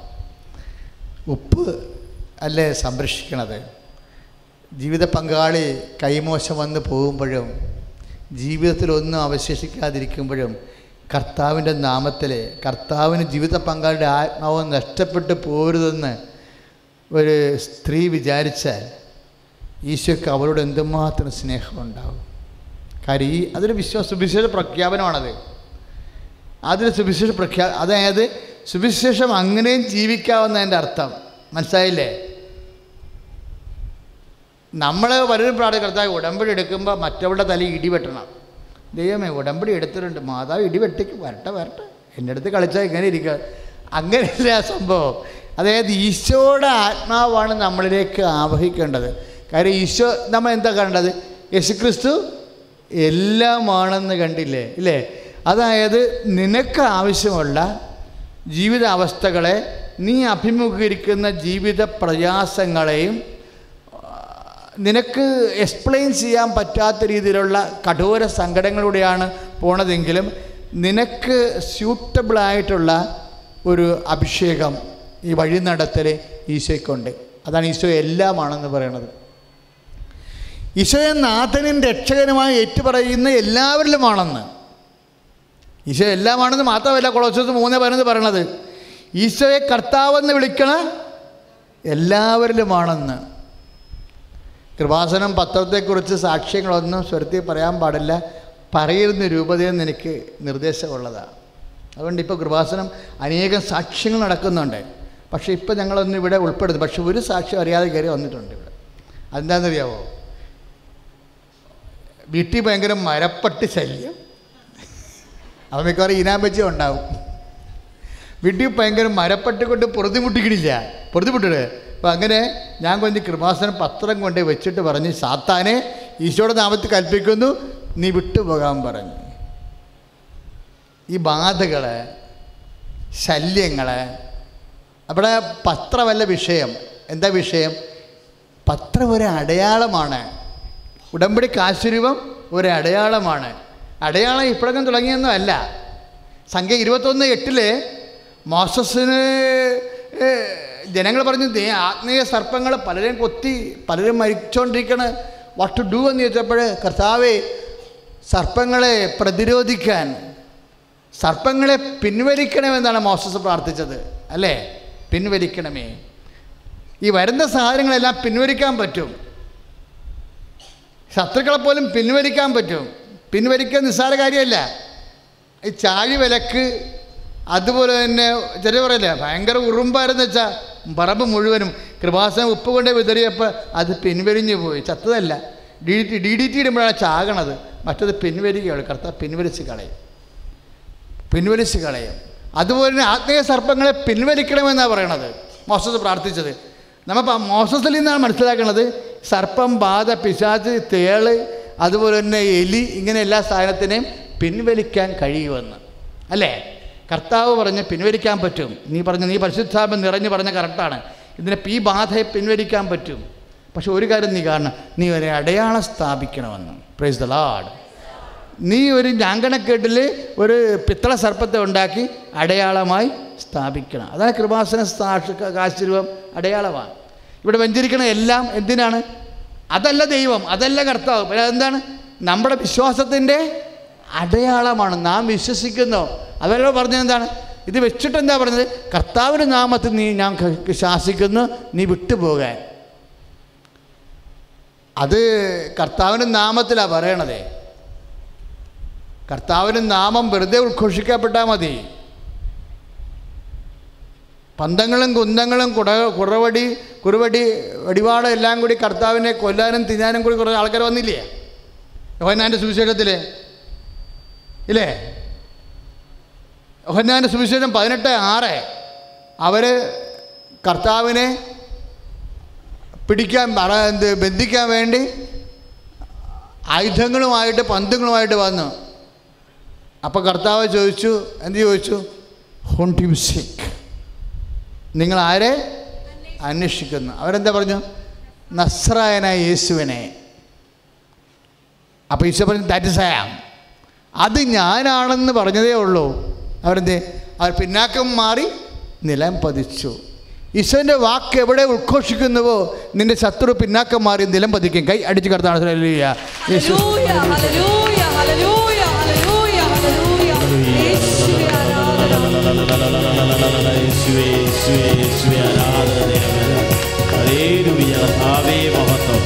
ഉപ്പ് അല്ലേ സംരക്ഷിക്കണത്? ജീവിത പങ്കാളി കൈമോശം വന്ന് പോകുമ്പോഴും ജീവിതത്തിലൊന്നും അവശേഷിക്കാതിരിക്കുമ്പോഴും കർത്താവിന്റെ നാമത്തിൽ കർത്താവിന് ജീവിത പങ്കാളിയുടെ ആത്മാവ് നഷ്ടപ്പെട്ടു പോരുതെന്ന് ഒരു സ്ത്രീ വിചാരിച്ചാൽ ഈശോയ്ക്ക് അവരോട് എന്തുമാത്രം സ്നേഹമുണ്ടാവും? കാര്യം ഈ അതൊരു വിശ്വാസ സുവിശേഷ പ്രഖ്യാപനമാണത്. അതൊരു സുവിശേഷ പ്രഖ്യാ അതായത് സുവിശേഷം അങ്ങനെയും ജീവിക്കാവുന്നതിന്റെ അർത്ഥം. മനസ്സിലായില്ലേ? നമ്മൾ പലരും പ്രാട് കർത്താവ് ഉടമ്പടി എടുക്കുമ്പോൾ മറ്റവളുടെ തല ഇടിവെട്ടണം ദൈവമേ ഉടമ്പടി എടുത്തിട്ടുണ്ട്. മാതാവ് ഇടി വെട്ടിക്ക് വരട്ടെ വരട്ടെ. എന്റെ അടുത്ത് കളിച്ചാൽ ഇങ്ങനെ ഇരിക്കുക. അങ്ങനെയല്ല സംഭവം. അതായത് ഈശോയുടെ ആത്മാവാണ് നമ്മളിലേക്ക് ആവഹിക്കേണ്ടത്. കാര്യം ഈശോ നമ്മൾ എന്താ കണ്ടത്? യേശുക്രിസ്തു എല്ലാമാണെന്ന് കണ്ടില്ലേ? ഇല്ലേ? അതായത് നിനക്ക് ആവശ്യമുള്ള ജീവിതാവസ്ഥകളെ നീ അഭിമുഖീകരിക്കുന്ന ജീവിത പ്രയാസങ്ങളെയും നിനക്ക് എക്സ്പ്ലെയിൻ ചെയ്യാൻ പറ്റാത്ത രീതിയിലുള്ള കഠോര സങ്കടങ്ങളിലൂടെയാണ് പോണതെങ്കിലും നിനക്ക് സ്യൂട്ടബിളായിട്ടുള്ള ഒരു അഭിഷേകം ഈ വഴി നടത്തൽ ഈശോയ്ക്കുണ്ട്. അതാണ് ഈശോ എല്ലാമാണെന്ന് പറയണത് ഈശോയെ നാഥനും രക്ഷകനുമായി ഏറ്റുപറയുന്ന എല്ലാവരിലുമാണെന്ന്. ഈശോ എല്ലാമാണെന്ന് മാത്രമല്ല കൊളോസസ് മൂന്ന് പതിനൊന്ന് പറയണത്. ഈശോയെ കർത്താവെന്ന് വിളിക്കണ എല്ലാവരിലുമാണെന്ന്. കൃപാസനം പത്രത്തെക്കുറിച്ച് സാക്ഷ്യങ്ങളൊന്നും സ്വരത്തിൽ പറയാൻ പാടില്ല. പറയുന്ന രൂപതയെന്ന് എനിക്ക് നിർദ്ദേശമുള്ളതാണ് അതുകൊണ്ട് ഇപ്പോൾ കൃപാസനം അനേകം സാക്ഷ്യങ്ങൾ നടക്കുന്നുണ്ട്. പക്ഷേ ഇപ്പോൾ ഞങ്ങളൊന്നും ഇവിടെ ഉൾപ്പെടുന്നു. പക്ഷെ ഒരു സാക്ഷ്യം അറിയാതെ കയറി വന്നിട്ടുണ്ട് ഇവിടെ. അതെന്താണെന്നറിയാവോ? വീട്ടിൽ ഭയങ്കര മരപ്പട്ട് ശല്യം. അപ്പം മിക്കവാറും ഈനാമ്പച്ച ഉണ്ടാവും. വീട്ടിൽ ഭയങ്കര മരപ്പട്ട് കൊണ്ട് പൊറുതിമുട്ടിക്കണില്ല. പൊറുതിമുട്ടിട് അപ്പം അങ്ങനെ ഞാൻ കൊഞ്ച് കൃപാസനം പത്രം കൊണ്ട് വെച്ചിട്ട് പറഞ്ഞ് സാത്താനെ ഈശോയുടെ നാമത്തിൽ കൽപ്പിക്കുന്നു നീ വിട്ടുപോകാൻ പറഞ്ഞു. ഈ ബാധകൾ ശല്യങ്ങൾ അവിടെ പത്രമല്ല വിഷയം. എന്താ വിഷയം? പത്രം ഒരു അടയാളമാണ്. ഉടമ്പടി കാശുരൂപം ഒരു അടയാളമാണ് അടയാളം ഇപ്പോഴൊക്കെ തുടങ്ങിയൊന്നും അല്ല. സംഖ്യ ഇരുപത്തൊന്ന് എട്ടിൽ മോസസിന് ജനങ്ങൾ പറഞ്ഞു ആത്മീയ സർപ്പങ്ങൾ പലരെയും കൊത്തി പലരും മരിച്ചുകൊണ്ടിരിക്കണ് വാട്ട് ടു ഡു എന്ന് ചോദിച്ചപ്പോൾ കർത്താവെ സർപ്പങ്ങളെ പ്രതിരോധിക്കാൻ സർപ്പങ്ങളെ പിൻവലിക്കണമെന്നാണ് മോസസ് പ്രാർത്ഥിച്ചത്. അല്ലേ? പിൻവലിക്കണമേ. ഈ വരുന്ന സാധനങ്ങളെല്ലാം പിൻവലിക്കാൻ പറ്റും. ശത്രുക്കളെ പോലും പിൻവലിക്കാൻ പറ്റും. പിൻവലിക്കുക നിസ്സാര കാര്യമല്ല. ഈ ചാഴി വിലക്ക് അതുപോലെ തന്നെ ചെറിയ പറയല്ലേ ഭയങ്കര ഉറുമ്പായിരുന്നു വെച്ചാൽ പറമ്പ് മുഴുവനും. കൃപാസനം ഉപ്പ് കൊണ്ട് വിതറിയപ്പോൾ അത് പിൻവലിഞ്ഞു പോയി. ചത്തതല്ല. D T D D T ഇടുമ്പോഴാണ് ചാകണത്. മറ്റത് പിൻവലിക്കുകയുള്ളൂ. കർത്താവ് പിൻവലിച്ച് കളയും. പിൻവലിച്ച് കളയും. അതുപോലെ തന്നെ ആത്മീയ സർപ്പങ്ങളെ പിൻവലിക്കണമെന്നാണ് പറയണത്. മോശത്ത് പ്രാർത്ഥിച്ചത്. നമ്മൾ മോസസിൽ നിന്നാണ് മനസ്സിലാക്കുന്നത് സർപ്പം ബാധ പിശാച്ച് തേൾ അതുപോലെ തന്നെ എലി ഇങ്ങനെ എല്ലാ സാധനത്തിനെയും പിൻവലിക്കാൻ കഴിയുമെന്ന്. അല്ലേ? കർത്താവ് പറഞ്ഞ് പിൻവലിക്കാൻ പറ്റും. നീ പറഞ്ഞ നീ പരിശുദ്ധാപം നിറഞ്ഞു പറഞ്ഞ കറക്റ്റാണ്. ഇതിനെ പി ബാധയെ പിൻവലിക്കാൻ പറ്റും. പക്ഷെ ഒരു കാര്യം നീ കാരണം നീ ഒരു അടയാളം സ്ഥാപിക്കണമെന്ന്. പ്രൈസ് ദ ലാഡ് നീ ഒരു ഞാങ്കണക്കെട്ടിൽ ഒരു പിത്തള സർപ്പത്തെ ഉണ്ടാക്കി അടയാളമായി സ്ഥാപിക്കണം. അതാണ് കൃപാസന സാക്ഷ കാശുരൂപം അടയാളമാണ്. ഇവിടെ വെഞ്ചരിക്കണ എല്ലാം എന്തിനാണ്? അതല്ല ദൈവം അതല്ല കർത്താവ്. പിന്നെ അതെന്താണ്? നമ്മുടെ വിശ്വാസത്തിന്റെ അടയാളമാണ്. നാം വിശ്വസിക്കുന്നു. അതല്ലോ പറഞ്ഞത് എന്താണ്? ഇത് വെച്ചിട്ട് എന്താ പറഞ്ഞത്? കർത്താവിന്റെ നാമത്തിൽ നീ ഞാൻ ശാസിക്കുന്നു നീ വിട്ടുപോകാൻ അത് കർത്താവിന്റെ നാമത്തിലാണ് പറയണതേ. കർത്താവിന്റെ നാമം വെറുതെ ഉദ്ഘോഷിക്കപ്പെട്ടാൽ മതി. പന്തങ്ങളും കുന്തങ്ങളും കുട കുറവടി കുറുവടി വടിവാടം എല്ലാം കൂടി കർത്താവിനെ കൊല്ലാനും തിന്നാനും കൂടി കുറേ ആൾക്കാർ വന്നില്ലേ? യോഹന്നാന്റെ സുവിശേഷത്തിൽ ഇല്ലേ? യോഹന്നാന്റെ സുവിശേഷം പതിനെട്ട് ആറ്. അവർ കർത്താവിനെ പിടിക്കാൻ എന്ത് ബന്ധിക്കാൻ വേണ്ടി ആയുധങ്ങളുമായിട്ട് പന്തുകളുമായിട്ട് വന്നു. അപ്പോൾ കർത്താവ് ചോദിച്ചു എന്ത് ചോദിച്ചു? ഹോണ്ട് യു സിക്ക് നിങ്ങൾ ആരെ? അന്വേഷിക്കുന്നു. അവരെന്താ പറഞ്ഞു? നസ്രായനായ യേശുവിനെ. അപ്പോൾ ഈശോ പറഞ്ഞു ദാറ്റ് ഇസ് ആം അത് ഞാനാണെന്ന് പറഞ്ഞതേ ഉള്ളൂ. അവരെന്തേ? അവർ പിന്നാക്കം മാറി നിലം പതിച്ചു. ഈശോന്റെ വാക്ക് എവിടെ ഉദ്ഘോഷിക്കുന്നുവോ നിന്റെ ശത്രു പിന്നാക്കം മാറി നിലം പതിക്കും. കൈ അടിച്ച് കടത്താണ് യേശു. യേശുവേ യേശുവേ യേശുവേ ആരാധന ദൈവമേ. ഹല്ലേലൂയ മഹത്വം.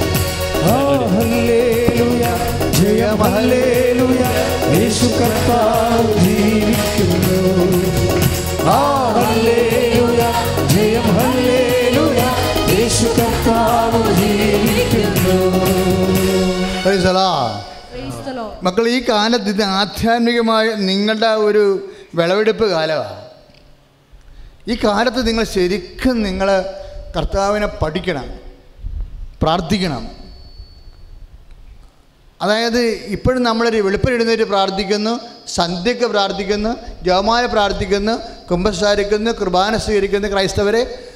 ഹല്ലേലൂയ, ജയം ഹല്ലേലൂയ, യേശു കർത്താവ് ജീവിക്കുന്നു. ആ ഹല്ലേലൂയ, ജയം ഹല്ലേലൂയ, യേശു കർത്താവ് ജീവിക്കുന്നു. Praise the Lord. Praise മക്കൾ ഈ കാലത്ത് ഇത് ആധ്യാത്മികമായ നിങ്ങളുടെ ഒരു വിളവെടുപ്പ് കാലമാണ്. ഈ കാലത്ത് നിങ്ങൾ ശരിക്കും നിങ്ങൾ കർത്താവിനെ പഠിക്കണം പ്രാർത്ഥിക്കണം. അതായത് ഇപ്പോഴും നമ്മളൊരു വെളുപ്പിനിടുന്നവർ പ്രാർത്ഥിക്കുന്നു സന്ധ്യക്ക് പ്രാർത്ഥിക്കുന്നു ജവമാല പ്രാർത്ഥിക്കുന്നു കുംഭസാരിക്കുന്നു കുർബാന സ്വീകരിക്കുന്നു ക്രൈസ്തവരെ.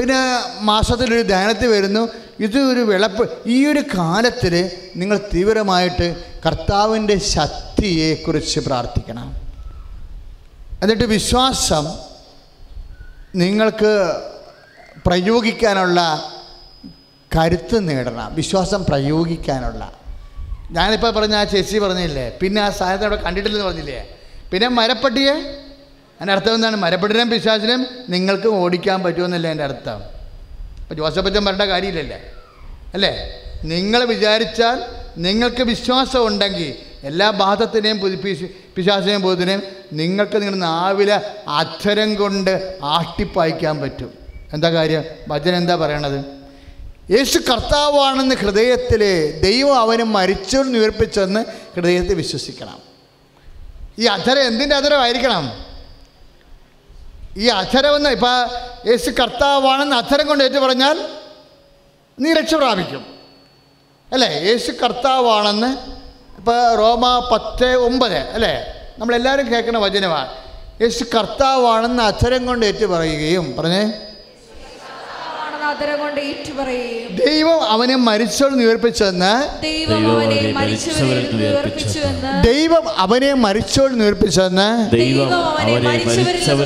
പിന്നെ മാസത്തിലൊരു ധ്യാനത്തിൽ വരുന്നു. ഇത് ഒരു വിളപ്പ്. ഈ ഒരു കാലത്തിൽ നിങ്ങൾ തീവ്രമായിട്ട് കർത്താവിന്റെ ശക്തിയെക്കുറിച്ച് പ്രാർത്ഥിക്കണം. എന്നിട്ട് വിശ്വാസം നിങ്ങൾക്ക് പ്രയോഗിക്കാനുള്ള കരുത്ത് നേടണം. വിശ്വാസം പ്രയോഗിക്കാനുള്ള. ഞാനിപ്പോൾ പറഞ്ഞ ആ ചേച്ചി പറഞ്ഞില്ലേ? പിന്നെ ആ സാധനത്തെ അവിടെ കണ്ടിട്ടില്ലെന്ന് പറഞ്ഞില്ലേ? പിന്നെ മരപ്പട്ടിയെ? എന്റെ അർത്ഥം എന്താണ്? മരപ്പട്ടിനും പിശാചിനും നിങ്ങൾക്ക് ഓടിക്കാൻ പറ്റുമെന്നല്ല എന്റെ അർത്ഥം. ഇപ്പോൾ ജോസഫച്ചൻ പറഞ്ഞ കാര്യമില്ലല്ലേ? അല്ലേ? നിങ്ങൾ വിചാരിച്ചാൽ നിങ്ങൾക്ക് വിശ്വാസം ഉണ്ടെങ്കിൽ എല്ലാ ബാധത്തിനെയും പിശാസിനെയും പിശ- ബോധത്തിനെയും നിങ്ങൾക്ക് നിങ്ങളുടെ നാവിലെ അക്ഷരം കൊണ്ട് ആട്ടിപ്പായിക്കാൻ പറ്റും. എന്താ കാര്യം? ഭജന എന്താ പറയണത്? യേശു കർത്താവാണെന്ന് ഹൃദയത്തിൽ ദൈവം അവന് മരിച്ചു ഉയർപ്പിച്ചെന്ന് ഹൃദയത്തിൽ വിശ്വസിക്കണം. ഈ അധരം എന്തിന്റെ അധരമായിരിക്കണം? ഈ അധരമെന്ന് ഇപ്പം യേശു കർത്താവാണെന്ന് അധരം കൊണ്ട് ഏറ്റു പറഞ്ഞാൽ നീ രക്ഷ പ്രാപിക്കും അല്ലേ? യേശു കർത്താവാണെന്ന് ഇപ്പോൾ റോമ പത്ത് ഒമ്പത് അല്ലേ? നമ്മളെല്ലാവരും കേൾക്കുന്ന വചനമാണ് യേശു കർത്താവാണെന്ന് അച്ഛരം കൊണ്ട് ഏറ്റു പറയുകയും പറഞ്ഞേ? ദൈവം അവനെ ഉയർപ്പിച്ചെന്ന് ദൈവം മരിച്ചവരിൽ ഉയർപ്പിച്ചെന്ന് ദൈവം അവനെ മരിച്ചവരിൽ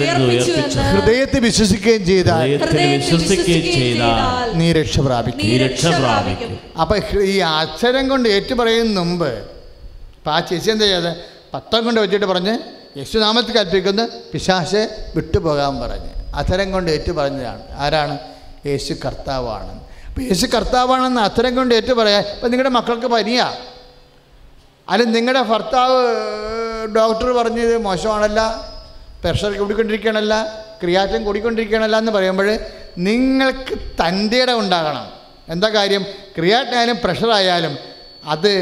നിന്ന് ഉയർപ്പിച്ചു ഹൃദയത്തിൽ വിശ്വസിക്കുകയും ചെയ്ത ഹൃദയത്തിൽ വിശ്വസിക്കുകയും ചെയ്താൽ നീ രക്ഷ പ്രാപിക്കും നീ രക്ഷ പ്രാപിക്കും അപ്പം ഈ അക്ഷരം കൊണ്ട് ഏറ്റുപറയുന്ന മുമ്പ് അപ്പം ആ ചേച്ചി എന്താ ചെയ്തത് പത്തം കൊണ്ട് വെച്ചിട്ട് പറഞ്ഞ് യേശുനാമത്തിൽ കൽപ്പിക്കുന്ന പിശാശെ വിട്ടുപോകാൻ പറഞ്ഞ്. അധരം കൊണ്ട് ഏറ്റു പറഞ്ഞതാണ് ആരാണ്? യേശു കർത്താവാണ്. അപ്പം യേശു കർത്താവാണെന്ന് അധരം കൊണ്ട് ഏറ്റു പറയാം ഇപ്പം നിങ്ങളുടെ മക്കൾക്ക് പനിയാ? അല്ല നിങ്ങളുടെ ഭർത്താവ് ഡോക്ടർ പറഞ്ഞത് മോശമാണല്ല പ്രഷർ കൂടിക്കൊണ്ടിരിക്കണല്ല ക്രിയാറ്റം കൂടിക്കൊണ്ടിരിക്കണല്ല എന്ന് പറയുമ്പോൾ നിങ്ങൾക്ക് തന്റെ ഇടം ഉണ്ടാകണം. എന്താ കാര്യം? ക്രിയാറ്റായാലും പ്രഷറായാലും അത്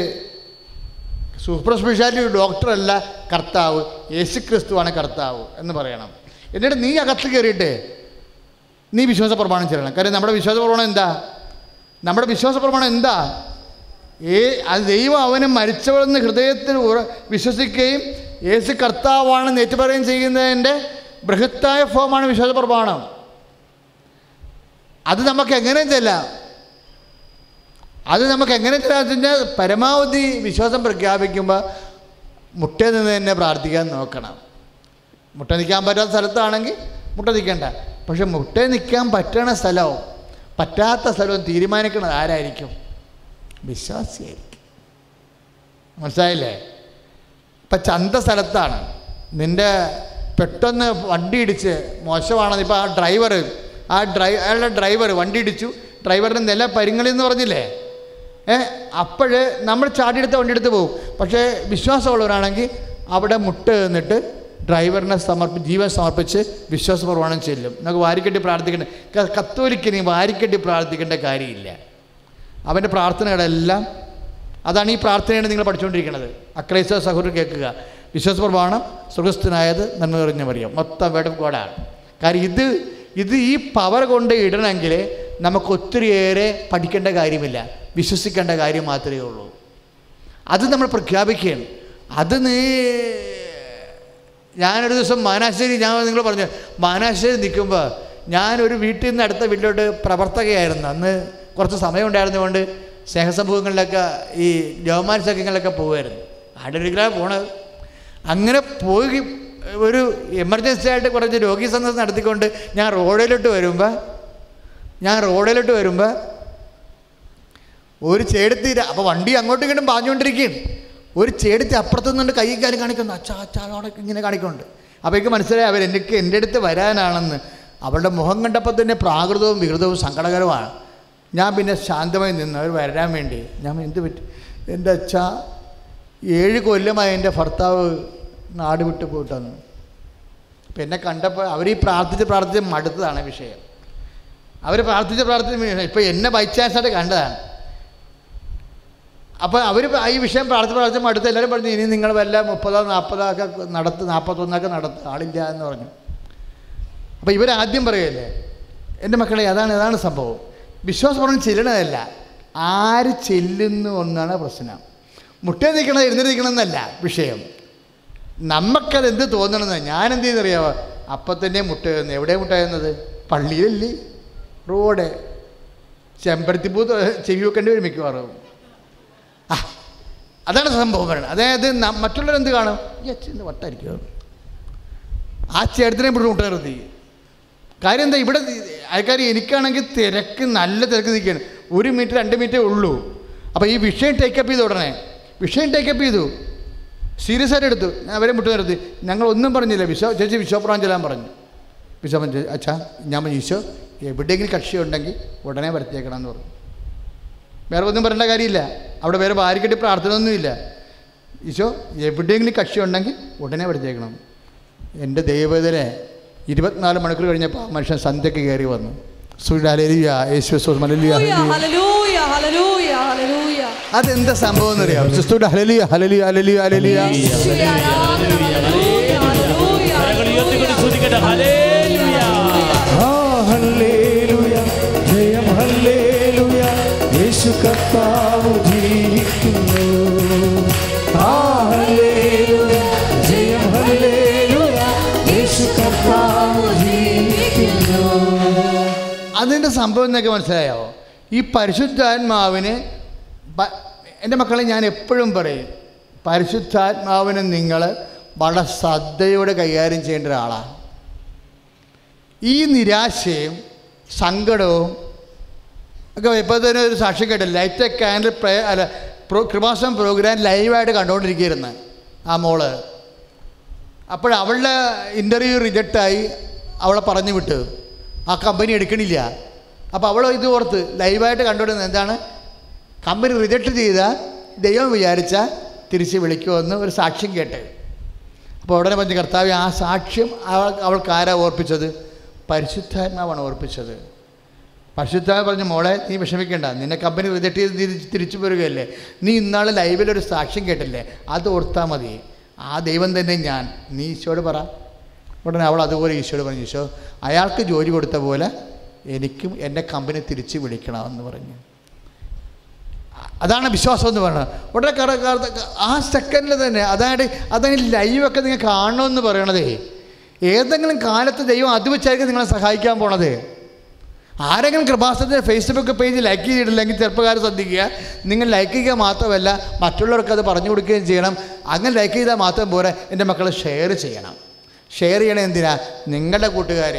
സൂപ്പർ സ്പെഷ്യാലിറ്റി ഡോക്ടറല്ല കർത്താവ് യേശു ക്രിസ്തുവാണ് കർത്താവ് എന്ന് പറയണം. എന്നിട്ട് നീ അകത്ത് കയറിയിട്ട് നീ വിശ്വാസ പ്രമാണം ചെല്ലണം. കാര്യം നമ്മുടെ വിശ്വാസ പ്രമാണം എന്താ? നമ്മുടെ വിശ്വാസ പ്രമാണം എന്താ? ഏ അത് ദൈവം അവന് മരിച്ചവളെന്ന് ഹൃദയത്തിൽ വിശ്വസിക്കുകയും യേശു കർത്താവാണെന്ന് ഏറ്റുപറയുകയും ചെയ്യുന്നതിന്റെ ബൃഹത്തായ ഫോമാണ് വിശ്വാസ പ്രമാണം. അത് നമുക്ക് എങ്ങനെ ചെല്ലാം? അത് നമുക്ക് എങ്ങനെ അതിന്റെ പരമാവധി വിശ്വാസം പ്രഖ്യാപിക്കുമ്പോൾ മുട്ടയിൽ നിന്ന് തന്നെ പ്രാർത്ഥിക്കാൻ നോക്കണം. മുട്ട നിൽക്കാൻ പറ്റാത്ത സ്ഥലത്താണെങ്കിൽ മുട്ട നിൽക്കണ്ട. പക്ഷെ മുട്ട നിൽക്കാൻ പറ്റണ സ്ഥലവും പറ്റാത്ത സ്ഥലവും തീരുമാനിക്കുന്നത് ആരായിരിക്കും? വിശ്വാസിയായിരിക്കും. മനസ്സിലായില്ലേ? ഇപ്പം ചന്ത സ്ഥലത്താണ്. നിന്റെ പെട്ടെന്ന് വണ്ടി ഇടിച്ച് മോശമാണെന്ന് ഇപ്പോൾ ആ ഡ്രൈവർ ആ ഡ്രൈ അയാളുടെ ഡ്രൈവർ വണ്ടി ഇടിച്ചു. ഡ്രൈവറിന്റെ നില പരിങ്ങളിൽ എന്ന് പറഞ്ഞില്ലേ? ഏ അപ്പോഴ് നമ്മൾ ചാടിയെടുത്ത് വണ്ടി എടുത്ത് പോകും. പക്ഷേ വിശ്വാസമുള്ളവരാണെങ്കിൽ അവിടെ മുട്ട് നിന്നിട്ട് ഡ്രൈവറിനെ സമർപ്പി ജീവൻ സമർപ്പിച്ച് വിശ്വാസപ്രമാണം ചെല്ലും. നമുക്ക് വാരിക്കെട്ടി പ്രാർത്ഥിക്കേണ്ട കത്തോലിക്കിനി വാരിക്കെട്ടി പ്രാർത്ഥിക്കേണ്ട കാര്യമില്ല. അവന്റെ പ്രാർത്ഥനകളെല്ലാം അതാണ് ഈ പ്രാർത്ഥനയാണ് നിങ്ങൾ പഠിച്ചുകൊണ്ടിരിക്കുന്നത്. അക്രൈസ്തവ സഹോദരൻ കേൾക്കുക. വിശ്വാസ പ്രമാണം സുഖസ്ഥനായത് നന്മ നിറഞ്ഞ മറിയാം. മൊത്തം വേടം കോടാണ്. കാര്യം ഇത് ഇത് ഈ പവർ കൊണ്ട് ഇടണമെങ്കിൽ നമുക്ക് ഒത്തിരിയേറെ പഠിക്കേണ്ട കാര്യമില്ല. വിശ്വസിക്കേണ്ട കാര്യം മാത്രമേ ഉള്ളൂ. അത് നമ്മൾ പ്രഖ്യാപിക്കുകയാണ്. അത് നീ ഞാനൊരു ദിവസം മാനാശ്ശേരി ഞാൻ നിങ്ങൾ പറഞ്ഞു മാനാശ്ശേരി നിൽക്കുമ്പോൾ ഞാനൊരു വീട്ടിൽ നിന്ന് അടുത്ത വീട്ടിലോട്ട് പ്രവർത്തകയായിരുന്നു. അന്ന് കുറച്ച് സമയം ഉണ്ടായിരുന്നതുകൊണ്ട് സ്നേഹസംഭവങ്ങളിലൊക്കെ ഈ ജവമാൻ സഖ്യങ്ങളിലൊക്കെ പോകുമായിരുന്നു ആടൊരിക്കലാണ് പോണത്? അങ്ങനെ പോയി ഒരു എമർജൻസി ആയിട്ട് കുറച്ച് രോഗി സന്ദർശനം നടത്തിക്കൊണ്ട് ഞാൻ റോഡിലോട്ട് വരുമ്പോൾ ഞാൻ റോഡിലോട്ട് വരുമ്പോൾ ഒരു ചേടത്തി അപ്പോൾ വണ്ടി അങ്ങോട്ടും ഇങ്ങോട്ടും പാഞ്ഞുകൊണ്ടിരിക്കുകയാണ്. ഒരു ചേടത്തി അപ്പുറത്തു നിന്നുകൊണ്ട് കൈ കാലം കാണിക്കുന്നു. അച്ഛാ അച്ഛാ അവിടെ ഇങ്ങനെ കാണിക്കുന്നുണ്ട്. അപ്പോൾ എനിക്ക് മനസ്സിലായി അവർ എനിക്ക് എന്റെ അടുത്ത് വരാനാണെന്ന്. അവളുടെ മുഖം കണ്ടപ്പോൾ തന്നെ പ്രാകൃതവും വികൃതവും സങ്കടകരമാണ് ഞാൻ പിന്നെ ശാന്തമായി നിന്ന് അവർ വരാൻ വേണ്ടി ഞാൻ എന്ത് പറ്റി? എന്റെ അച്ഛ ഏഴ് കൊല്ലമായി എന്റെ ഭർത്താവ് നാട് വിട്ടു പോയിട്ടു അപ്പം എന്നെ കണ്ടപ്പോൾ അവർ ഈ പ്രാർത്ഥിച്ച് പ്രാർത്ഥിച്ച് മടുത്തതാണ് വിഷയം. അവർ പ്രാർത്ഥിച്ച പ്രാർത്ഥിച്ച് ഇപ്പോൾ എന്നെ ബൈ ചാൻസായിട്ട് കണ്ടതാണ്. അപ്പോൾ അവർ ഈ വിഷയം പ്രാർത്ഥന പ്രാർത്ഥന അടുത്ത് എല്ലാവരും പറഞ്ഞു ഇനി നിങ്ങൾ വല്ല മുപ്പതോ നാൽപ്പതോ ഒക്കെ നടത്ത് നാൽപ്പത്തൊന്നൊക്കെ നടത്ത് ആളില്ല എന്ന് പറഞ്ഞു. അപ്പോൾ ഇവരാദ്യം പറയല്ലേ എന്റെ മക്കളെ അതാണ് അതാണ് സംഭവം. വിശ്വാസം പറഞ്ഞ് ചെല്ലണതല്ല. ആര് ചെല്ലുന്നു എന്നാണ് പ്രശ്നം. മുട്ടേ നിൽക്കണത് എഴുന്നേൽക്കണം എന്നല്ല വിഷയം. നമുക്കത് എന്ത് തോന്നണമെന്ന് ഞാൻ എന്ത് ചെയ്യുന്നറിയാമോ അപ്പം തന്നെ മുട്ട എവിടെ മുട്ട പള്ളിയിലല്ലേ. റോഡ്. ചെമ്പരത്തിപ്പൂ ചെവി വെക്കേണ്ടി വരും മിക്കവാറും. ആ അതാണ് സംഭവം പറയുന്നത് അതായത് മറ്റുള്ളവരെന്ത് കാണും? ഈ അച്ഛൻ വട്ടായിരിക്കും? ആ ചേട്ടത്തിനെ ഇവിടെ മുട്ട നിർത്തി കാര്യം എന്താ ഇവിടെ ആൾക്കാർ എനിക്കാണെങ്കിൽ തിരക്ക് നല്ല തിരക്ക് നിൽക്കുകയാണ്. ഒരു മീറ്റർ രണ്ട് മീറ്റർ ഉള്ളൂ. അപ്പോൾ ഈ വിഷയം ടേക്കപ്പ് ചെയ്ത് ഉടനെ വിഷയം ടേക്കപ്പ് ചെയ്തു. സീരിയസ് ആയിട്ട് എടുത്തു. ഞാൻ അവരെ മുട്ട് നിർത്തി ഞങ്ങൾ ഒന്നും പറഞ്ഞില്ല. വിശ്വ ചേച്ചി വിശ്വപ്രാൻ പറഞ്ഞു. വിശ്വപ്പൻ ചെ- അച്ഛാ ഞാൻ പറഞ്ഞു ഈശോ എവിടെയെങ്കിലും കക്ഷി ഉണ്ടെങ്കിൽ ഉടനെ വരുത്തിയേക്കണം എന്ന് പറഞ്ഞു. വേറെ ഒന്നും പറയേണ്ട കാര്യമില്ല. അവിടെ വേറെ ഭാര്യക്കെട്ടി പ്രാർത്ഥനയൊന്നുമില്ല. ഈശോ എവിടെയെങ്കിലും കക്ഷി ഉണ്ടെങ്കിൽ ഉടനെ വരുത്തിയേക്കണം. എന്റെ ദൈവത്തിനെ ഇരുപത്തിനാല് മണിക്കൂർ കഴിഞ്ഞപ്പോൾ ആ മനുഷ്യൻ സന്ധ്യക്ക് കയറി വന്നു. സുഡാലിയ യേശു മലലിയ ഹല്ലേലൂയ ഹല്ലേലൂയ ഹല്ലേലൂയ. അതെന്താ സംഭവം എന്നറിയാം സിസ്റ്ററുടെ ഹലലിയ ഹലലിയ ഹലലിയ ഹലലിയ അതിന്റെ സംഭവം എന്നൊക്കെ മനസ്സിലായോ? ഈ പരിശുദ്ധാത്മാവിന് എന്റെ മക്കളെ ഞാൻ എപ്പോഴും പറയും പരിശുദ്ധാത്മാവിനെ നിങ്ങൾ വളരെ ശ്രദ്ധയോടെ കൈകാര്യം ചെയ്യേണ്ട ഒരാളാണ്. ഈ നിരാശയും സങ്കടവും ഒക്കെ ഇപ്പോൾ തന്നെ ഒരു സാക്ഷ്യം കേട്ടില്ല. ലൈറ്റ് ക്യാൻഡിൽ പ്രേ അല്ല പ്രോ കൃപാസം പ്രോഗ്രാം ലൈവായിട്ട് കണ്ടുകൊണ്ടിരിക്കുകയായിരുന്നു ആ മോൾ. അപ്പോൾ അവളുടെ ഇന്റർവ്യൂ റിജക്റ്റായി അവളെ പറഞ്ഞു വിട്ടു. ആ കമ്പനി എടുക്കണില്ല. അപ്പോൾ അവൾ ഇത് ഓർത്ത് ലൈവായിട്ട് കണ്ടുകൊണ്ടിരുന്നത് എന്താണ്? കമ്പനി റിജക്റ്റ് ചെയ്ത ദൈവം വിചാരിച്ച തിരിച്ച് വിളിക്കുമെന്ന് ഒരു സാക്ഷ്യം കേട്ട്. അപ്പോൾ ഉടനെ പറഞ്ഞ് കർത്താവ് ആ സാക്ഷ്യം അവൾ അവൾക്ക് ആരാ ഓർപ്പിച്ചത്? പരിശുദ്ധാത്മാവാണ് ഓർപ്പിച്ചത്. പരിശുദ്ധാത്മ പറഞ്ഞു മോളെ നീ വിഷമിക്കേണ്ട. നിന്നെ കമ്പനി റിജക്ട് ചെയ്ത് തിരിച്ച് വരികയല്ലേ നീ ഇന്നാൾ ലൈവിലൊരു സാക്ഷ്യം കേട്ടില്ലേ? അത് ഓർത്താൽ മതി. ആ ദൈവം തന്നെ ഞാൻ. നീ ഈശോട് പറ. ഉടനെ അവൾ അതുപോലെ ഈശോട് പറഞ്ഞു ഈശോ അയാൾക്ക് ജോലി കൊടുത്ത പോലെ എനിക്കും എന്റെ കമ്പനി തിരിച്ച് വിളിക്കണമെന്ന് പറഞ്ഞു. അതാണ് വിശ്വാസം എന്ന് പറയുന്നത്. ഉടനെ ആ സെക്കൻഡിൽ തന്നെ അതായത് അതായത് ലൈവൊക്കെ നിങ്ങൾ കാണണമെന്ന് പറയണതേ. ഏതെങ്കിലും കാലത്ത് ദൈവം അത് വെച്ചായിരിക്കും നിങ്ങളെ സഹായിക്കാൻ പോണത്. ആരെങ്കിലും കൃപാസനത്തിന്റെ ഫേസ്ബുക്ക് പേജ് ലൈക്ക് ചെയ്തിട്ടില്ലെങ്കിൽ ചെറുപ്പക്കാർ ശ്രദ്ധിക്കുക. നിങ്ങൾ ലൈക്ക് ചെയ്യുക മാത്രമല്ല മറ്റുള്ളവർക്ക് അത് പറഞ്ഞു കൊടുക്കുകയും ചെയ്യണം. അങ്ങനെ ലൈക്ക് ചെയ്താൽ മാത്രം പോരെ എന്റെ മക്കളെ ഷെയർ ചെയ്യണം. ഷെയർ ചെയ്യണേ എന്തിനാ? നിങ്ങളുടെ കൂട്ടുകാർ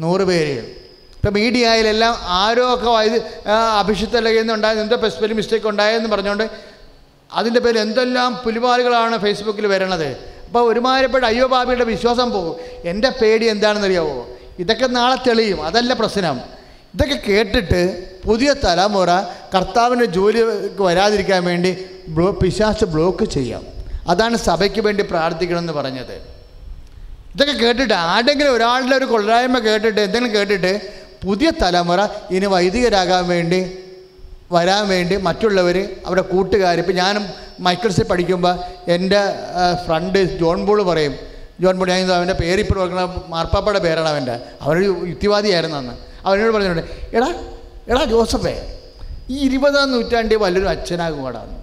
നൂറ് പേര്. ഇപ്പം മീഡിയയിലെല്ലാം ആരോ ഒക്കെ ഇത് അഭിഷിത്ത അല്ലെങ്കിൽ എന്തോ പെസ്പെലി മിസ്റ്റേക്ക് ഉണ്ടായെന്ന് പറഞ്ഞുകൊണ്ട് അതിന്റെ പേരിൽ എന്തെല്ലാം പുലിമാലുകളാണ് ഫേസ്ബുക്കിൽ വരണത്. അപ്പോൾ ഒരുമാതിരിപ്പെട്ട അയ്യോ ബാബിയുടെ വിശ്വാസം പോകും. എന്റെ പേടി എന്താണെന്നറിയാവോ? ഇതൊക്കെ നാളെ തെളിയും. അതല്ല പ്രശ്നം. ഇതൊക്കെ കേട്ടിട്ട് പുതിയ തലമുറ കർത്താവിന്റെ ജോലി വരാതിരിക്കാൻ വേണ്ടി ബ്ലോ പിശാസ് ബ്ലോക്ക് ചെയ്യാം. അതാണ് സഭയ്ക്ക് വേണ്ടി പ്രാർത്ഥിക്കണമെന്ന് പറഞ്ഞത്. ഇതൊക്കെ കേട്ടിട്ട് ആരെങ്കിലും ഒരാളുടെ ഒരു കൊള്ളരായ്മ കേട്ടിട്ട് എന്തെങ്കിലും കേട്ടിട്ട് പുതിയ തലമുറ ഇനി വൈദികരാകാൻ വേണ്ടി വരാൻ വേണ്ടി മറ്റുള്ളവർ അവരുടെ കൂട്ടുകാർ ഇപ്പം ഞാനും മൈക്കിൾസിൽ പഠിക്കുമ്പോൾ എന്റെ ഫ്രണ്ട് ജോൺ ബോൾ പറയും ജോൺ ഞാൻ അവന്റെ പേരിപ്പോൾ വെക്കണ മാർപ്പാപ്പയുടെ പേരാണ് അവന്റെ. അവനൊരു യുക്തിവാദിയായിരുന്നു അന്ന്. അവനോട് പറഞ്ഞിട്ടുണ്ട് എടാ എടാ ജോസഫേ ഈ ഇരുപതാം നൂറ്റാണ്ടിൽ വലിയൊരു അച്ഛനാകും കൂടാന്ന്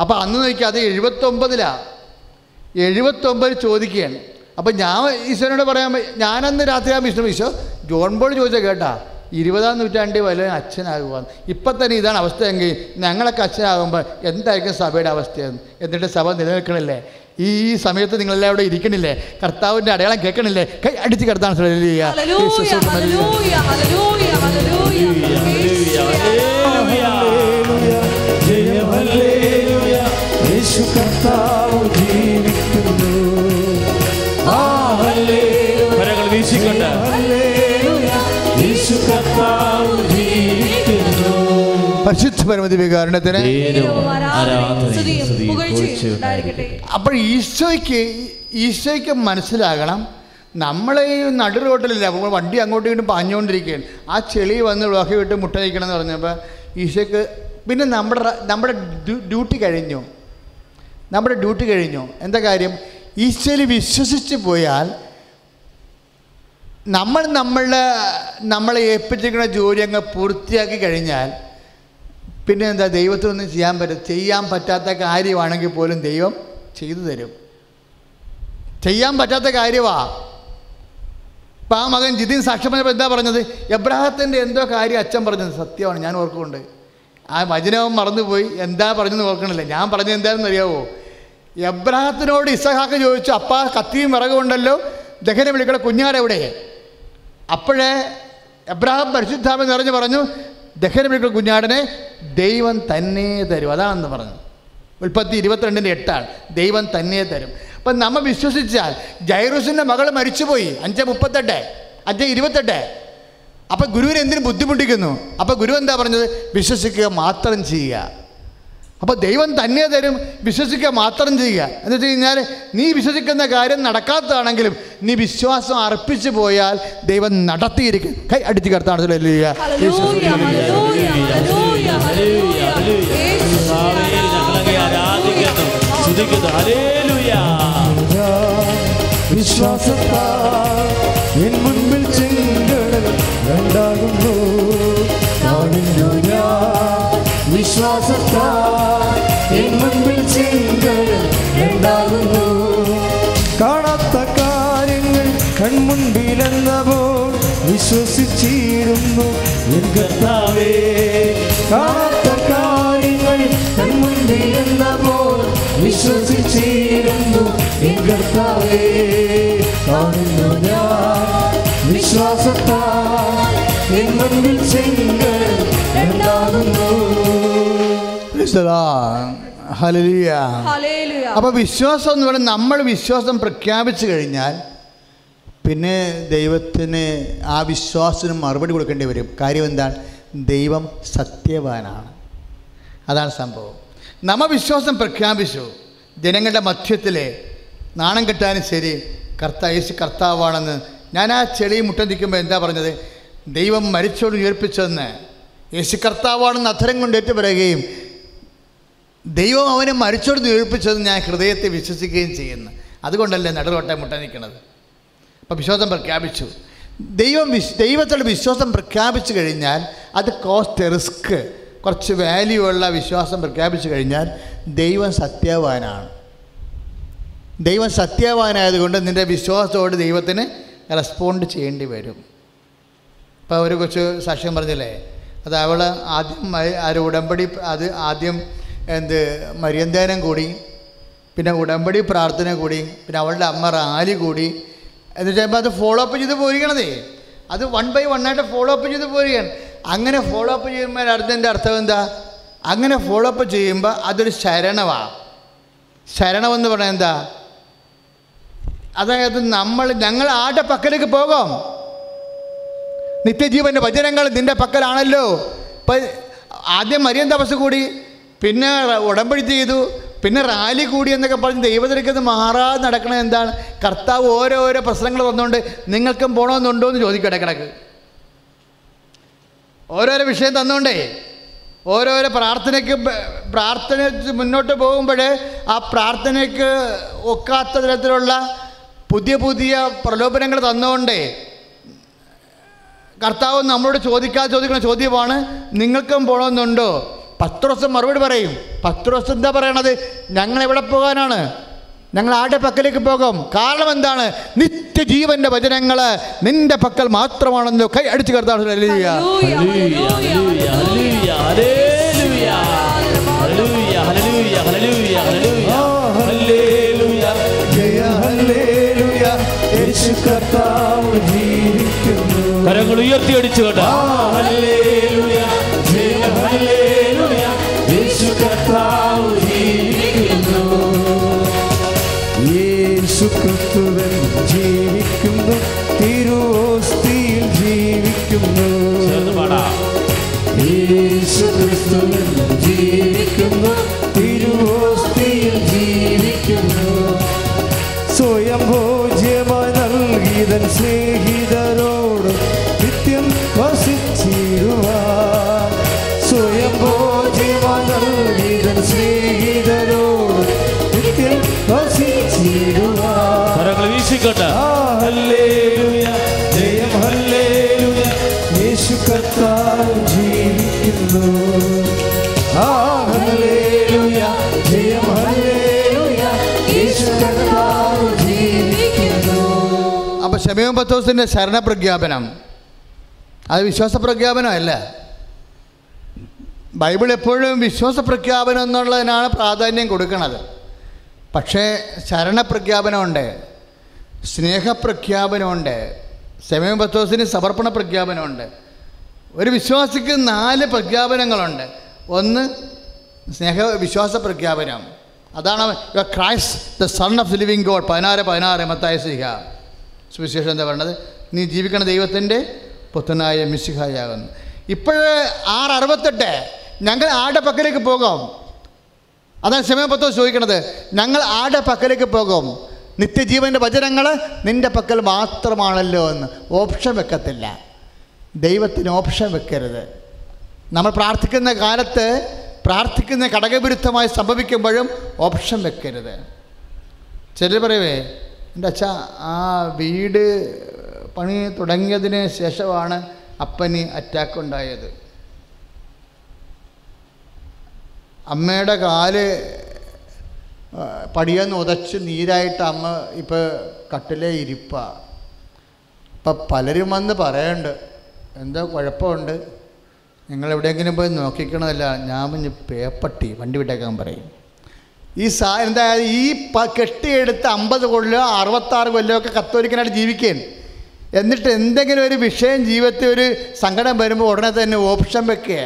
അപ്പോൾ അന്ന് നോക്കിയാൽ അത് എഴുപത്തൊമ്പതിലാണ് എഴുപത്തൊമ്പത് ചോദിക്കുകയാണ്. അപ്പം ഞാൻ ഈശോനോട് പറയാൻ ഞാനന്ന് രാത്രി ആ വിഷ്ണു ഈശോ ജോൺ ബോൾ ചോദിച്ചാൽ കേട്ടാ ഇരുപതാം നൂറ്റാണ്ടിൽ വലിയ അച്ഛനാകുക ഇപ്പം തന്നെ ഇതാണ് അവസ്ഥയെങ്കിൽ ഞങ്ങളൊക്കെ അച്ഛനാകുമ്പോൾ എന്തായിരിക്കും സഭയുടെ അവസ്ഥയെന്ന്? എന്നിട്ട് സഭ നിലനിൽക്കണില്ലേ? ഈ സമയത്ത് നിങ്ങളെല്ലാം അവിടെ ഇരിക്കണില്ലേ? കർത്താവിന്റെ അടയാളം കേൾക്കണില്ലേ? കൈ അടിച്ച് കിടത്താണ് ഹല്ലേലൂയ പരിശുദ്ധ പരമതി വികാരണത്തിന് അപ്പോൾ ഈശോയ്ക്ക് ഈശോയ്ക്ക് മനസ്സിലാകണം നമ്മളെ ഈ നടു റോട്ടിലില്ല അപ്പോൾ വണ്ടി അങ്ങോട്ടും ഇങ്ങോട്ടും പാഞ്ഞുകൊണ്ടിരിക്കുകയാണ്. ആ ചെളി വന്ന് വിളക്കി വിട്ട് മുട്ട നിൽക്കണം എന്ന് പറഞ്ഞപ്പോൾ ഈശോയ്ക്ക് പിന്നെ നമ്മുടെ നമ്മുടെ ഡ്യൂട്ടി കഴിഞ്ഞു. നമ്മുടെ ഡ്യൂട്ടി കഴിഞ്ഞു. എന്താ കാര്യം? ഈശോയിൽ വിശ്വസിച്ച് പോയാൽ നമ്മൾ നമ്മളുടെ നമ്മളെ ഏൽപ്പിച്ചിരിക്കുന്ന ജോലി അങ്ങ് പൂർത്തിയാക്കി കഴിഞ്ഞാൽ പിന്നെ എന്താ ദൈവത്തിനൊന്നും ചെയ്യാൻ പറ്റും ചെയ്യാൻ പറ്റാത്ത കാര്യമാണെങ്കിൽ പോലും ദൈവം ചെയ്തു തരും. ചെയ്യാൻ പറ്റാത്ത കാര്യമാ. ഇപ്പം ആ മകൻ ജിതിൻ സാക്ഷ്യം പറഞ്ഞപ്പോൾ എന്താ പറഞ്ഞത്? എബ്രാഹത്തിന്റെ എന്തോ കാര്യം അച്ഛൻ പറഞ്ഞത്. സത്യമാണ് ഞാൻ ഓർക്കുന്നുണ്ട്. ആ വചനവും മറന്നുപോയി. എന്താ പറഞ്ഞെന്ന് ഓർക്കണില്ല. ഞാൻ പറഞ്ഞത് എന്താണെന്ന് അറിയാവോ? എബ്രാഹത്തിനോട് ഇസഹാക്ക് ചോദിച്ചു അപ്പാ കത്തിയും വിറകുണ്ടല്ലോ ദഹനം വിളിക്കണ കുഞ്ഞാടെവിടെ അപ്പോഴേ എബ്രാഹം പരിശുദ്ധാമ നിറഞ്ഞു പറഞ്ഞു ദഹനം വിളിക്കുന്ന കുഞ്ഞാടനെ ദൈവം തന്നെ തരും. അതാണെന്ന് പറഞ്ഞു. ഉൽപ്പത്തി ഇരുപത്തിരണ്ടിന്റെ എട്ടാണ്. ദൈവം തന്നെ തരും. അപ്പം നമ്മൾ വിശ്വസിച്ചാൽ ജൈറൂസിന്റെ മകൾ മരിച്ചുപോയി. അഞ്ച് മുപ്പത്തെട്ട്. അഞ്ച് ഇരുപത്തെട്ട്. അപ്പം ഗുരുവിനെ എന്തിനു ബുദ്ധിമുട്ടിക്കുന്നു? അപ്പം ഗുരു എന്താ പറഞ്ഞത്? വിശ്വസിക്കുക മാത്രം ചെയ്യുക. അപ്പോൾ ദൈവം തന്നെ തരും വിശ്വസിക്കുക മാത്രം ചെയ്യുക. എന്ന് വെച്ച് കഴിഞ്ഞാൽ നീ വിശ്വസിക്കുന്ന കാര്യം നടക്കാത്തതാണെങ്കിലും നീ വിശ്വാസം അർപ്പിച്ചു പോയാൽ ദൈവം നടത്തിയിരിക്കും. കൈ അടിച്ചു കർത്താണ് ഹല്ലേലൂയ വിശ്വസിച്ചിരുന്നു. എൻ കർത്താവേ കാര്യങ്ങൾ വിശ്വസിച്ചിരുന്നു. എൻ കർത്താവേ കാണുന്നു ഞാൻ വിശ്വാസത്താൽ എൻ മുൻപിൽ ചെങ്കൽ ഹലലിയ അപ്പോൾ വിശ്വാസം എന്ന് പറയുന്നത് നമ്മൾ വിശ്വാസം പ്രഖ്യാപിച്ചു കഴിഞ്ഞാൽ പിന്നെ ദൈവത്തിന് ആ വിശ്വാസത്തിന് മറുപടി കൊടുക്കേണ്ടി വരും. കാര്യം എന്താണ്? ദൈവം സത്യവാനാണ്. അതാണ് സംഭവം. നമ്മ വിശ്വാസം പ്രഖ്യാപിച്ചു. ജനങ്ങളുടെ മധ്യത്തിൽ നാണം കിട്ടാനും ശരി കർത്താ യേശു കർത്താവാണെന്ന് ഞാൻ ആ ചെളി മുട്ടന്തിക്കുമ്പോൾ എന്താ പറഞ്ഞത്? ദൈവം മരിച്ചോട് ഉയർപ്പിച്ചെന്ന് യേശു കർത്താവാണെന്ന് അധരം കൊണ്ട് ഏറ്റുപറയുകയും ദൈവം അവനെ മരിച്ചോട് ഉയർപ്പിച്ചതെന്ന് ഞാൻ ഹൃദയത്തെ വിശ്വസിക്കുകയും ചെയ്യുന്നു. അതുകൊണ്ടല്ലേ നടുവോട്ടെ മുട്ട നിൽക്കുന്നത്? അപ്പോൾ വിശ്വാസം പ്രഖ്യാപിച്ചു. ദൈവം വിശ് ദൈവത്തോട് വിശ്വാസം പ്രഖ്യാപിച്ചു കഴിഞ്ഞാൽ അത് കോസ്റ്റ് റിസ്ക് കുറച്ച് വാല്യൂ ഉള്ള വിശ്വാസം പ്രഖ്യാപിച്ചു കഴിഞ്ഞാൽ ദൈവം സത്യവാനാണ്. ദൈവം സത്യവാനായതുകൊണ്ട് നിന്റെ വിശ്വാസത്തോട് ദൈവത്തിന് റെസ്പോണ്ട് ചെയ്യേണ്ടി വരും. ഇപ്പോൾ ഒരു കൊച്ചു സാക്ഷ്യം പറഞ്ഞില്ലേ? അത് അവൾ ആദ്യം ഒരു ഉടമ്പടി അത് ആദ്യം എന്ത് മര്യന്തേനം കൂടി പിന്നെ ഉടമ്പടി പ്രാർത്ഥന കൂടി പിന്നെ അവളുടെ അമ്മ റാലി കൂടി എന്ന് വെച്ചാൽ അത് ഫോളോ അപ്പ് ചെയ്ത് പോരുകയാണതേ. അത് വൺ ബൈ വൺ ആയിട്ട് ഫോളോ അപ്പ് ചെയ്ത് പോരുകയാണ്. അങ്ങനെ ഫോളോ അപ്പ് ചെയ്യുമ്പോൾ അടുത്തതിന്റെ അർത്ഥം എന്താ? അങ്ങനെ ഫോളോ അപ്പ് ചെയ്യുമ്പോൾ അതൊരു ശരണമാണ് ശരണമെന്ന് പറഞ്ഞാൽ എന്താ? അതായത് നമ്മൾ ഞങ്ങൾ ആരുടെ പക്കലേക്ക് പോകാം? നിത്യജീവന്റെ വചനങ്ങൾ നിന്റെ പക്കലാണല്ലോ. ഇപ്പം ആദ്യം മരിയൻ തപസ് കൂടി പിന്നെ ഉടമ്പടി ചെയ്തു പിന്നെ റാലി കൂടി എന്നൊക്കെ പറഞ്ഞ് ദൈവത്തിനൊക്കെ മാറാതെ നടക്കണത് എന്താണ്? കർത്താവ് ഓരോരോ പ്രശ്നങ്ങൾ വന്നുകൊണ്ട് നിങ്ങൾക്കും പോകണമെന്നുണ്ടോ എന്ന് ചോദിക്കട്ടെ കിടക്ക് ഓരോരോ വിഷയം തന്നുകൊണ്ടേ ഓരോരോ പ്രാർത്ഥനയ്ക്ക് പ്രാർത്ഥന മുന്നോട്ട് പോകുമ്പോൾ ആ പ്രാർത്ഥനയ്ക്ക് ഒക്കാത്ത തരത്തിലുള്ള പുതിയ പുതിയ പ്രലോഭനങ്ങൾ തന്നുകൊണ്ടേ കർത്താവ് നമ്മളോട് ചോദിക്കാതെ ചോദിക്കുന്ന ചോദ്യമാണ് നിങ്ങൾക്കും പോകണമെന്നുണ്ടോ പത്ത് ദിവസം മറുപടി പറയും. പത്രോസ് എന്താ പറയണത്? ഞങ്ങൾ എവിടെ പോകാനാണ്? ഞങ്ങൾ ആരുടെ പക്കലേക്ക് പോകും? കാരണം എന്താണ്? നിത്യജീവന്റെ വചനങ്ങൾ നിന്റെ പക്കൽ മാത്രമാണെന്ന് കൈ അടിച്ചു കർത്താവ് കരങ്ങൾ ഉയർത്തി അടിച്ചു ഹല്ലേലൂയ, യേശു കർത്താവ് ജീവിക്കുന്നു തിരുവോസ്തിയിൽ ജീവിക്കുന്നു. ചേർന്ന് പത്തോസിന്റെ ശരണപ്രഖ്യാപനം. അത് വിശ്വാസ പ്രഖ്യാപനമല്ല ബൈബിൾ എപ്പോഴും വിശ്വാസ പ്രഖ്യാപനം എന്നുള്ളതിനാണ് പ്രാധാന്യം കൊടുക്കുന്നത് പക്ഷേ ശരണപ്രഖ്യാപനമുണ്ട് സ്നേഹപ്രഖ്യാപനമുണ്ട് സെമയം പത്തോസിന് സമർപ്പണ പ്രഖ്യാപനമുണ്ട് ഒരു വിശ്വാസിക്ക് നാല് പ്രഖ്യാപനങ്ങളുണ്ട്. ഒന്ന് സ്നേഹ വിശ്വാസ പ്രഖ്യാപനം അതാണ് Christ the son of living God. പതിനാറ് പതിനാറ് മത്തായ സിഹ സുവിശേഷം എന്താ പറയണത്? നീ ജീവിക്കണ ദൈവത്തിന്റെ പുത്തനായ മിശിഹായാകുന്നു. ഇപ്പോൾ ആറ് അറുപത്തെട്ട് ഞങ്ങൾ ആടെ പക്കലേക്ക് പോകാം? അതാണ് സമയപത്തോ ചോദിക്കണത്. ഞങ്ങൾ ആടെ പക്കലേക്ക് പോകും? നിത്യജീവന്റെ വചനങ്ങൾ നിന്റെ പക്കൽ മാത്രമാണല്ലോ എന്ന്. ഓപ്ഷൻ വെക്കത്തില്ല. ദൈവത്തിന് ഓപ്ഷൻ വെക്കരുത്. നമ്മൾ പ്രാർത്ഥിക്കുന്ന കാലത്ത് പ്രാർത്ഥിക്കുന്ന ഘടകവിരുദ്ധമായി സംഭവിക്കുമ്പോഴും ഓപ്ഷൻ വെക്കരുത്. ചിലർ പറയുവേ എന്റെ അച്ഛ ആ വീട് പണി തുടങ്ങിയതിന് ശേഷമാണ് അപ്പന് അറ്റാക്ക് ഉണ്ടായത്. അമ്മയുടെ കാൽ പടിയെന്ന് ഉതച്ച് നീരായിട്ട് അമ്മ ഇപ്പോൾ കട്ടിലേ ഇരിപ്പ. ഇപ്പം പലരും വന്ന് പറയുന്നുണ്ട് എന്തോ കുഴപ്പമുണ്ട്? നിങ്ങൾ എവിടെയെങ്കിലും പോയി നോക്കിക്കണതല്ല ഞാൻ പേപ്പട്ടി വണ്ടി വിട്ടേക്കാൻ പറയും. ഈ സാ എന്തായാലും ഈ പ കെട്ടിയെടുത്ത് അമ്പത് കൊല്ലോ അറുപത്താറ് കൊല്ലോ ഒക്കെ കത്തോലിക്കനായിട്ട് ജീവിക്കുകയാണ് എന്നിട്ട് എന്തെങ്കിലും ഒരു വിഷയം ജീവിതത്തിൽ ഒരു സങ്കടം വരുമ്പോൾ ഉടനെ തന്നെ ഓപ്ഷൻ വെക്കുക.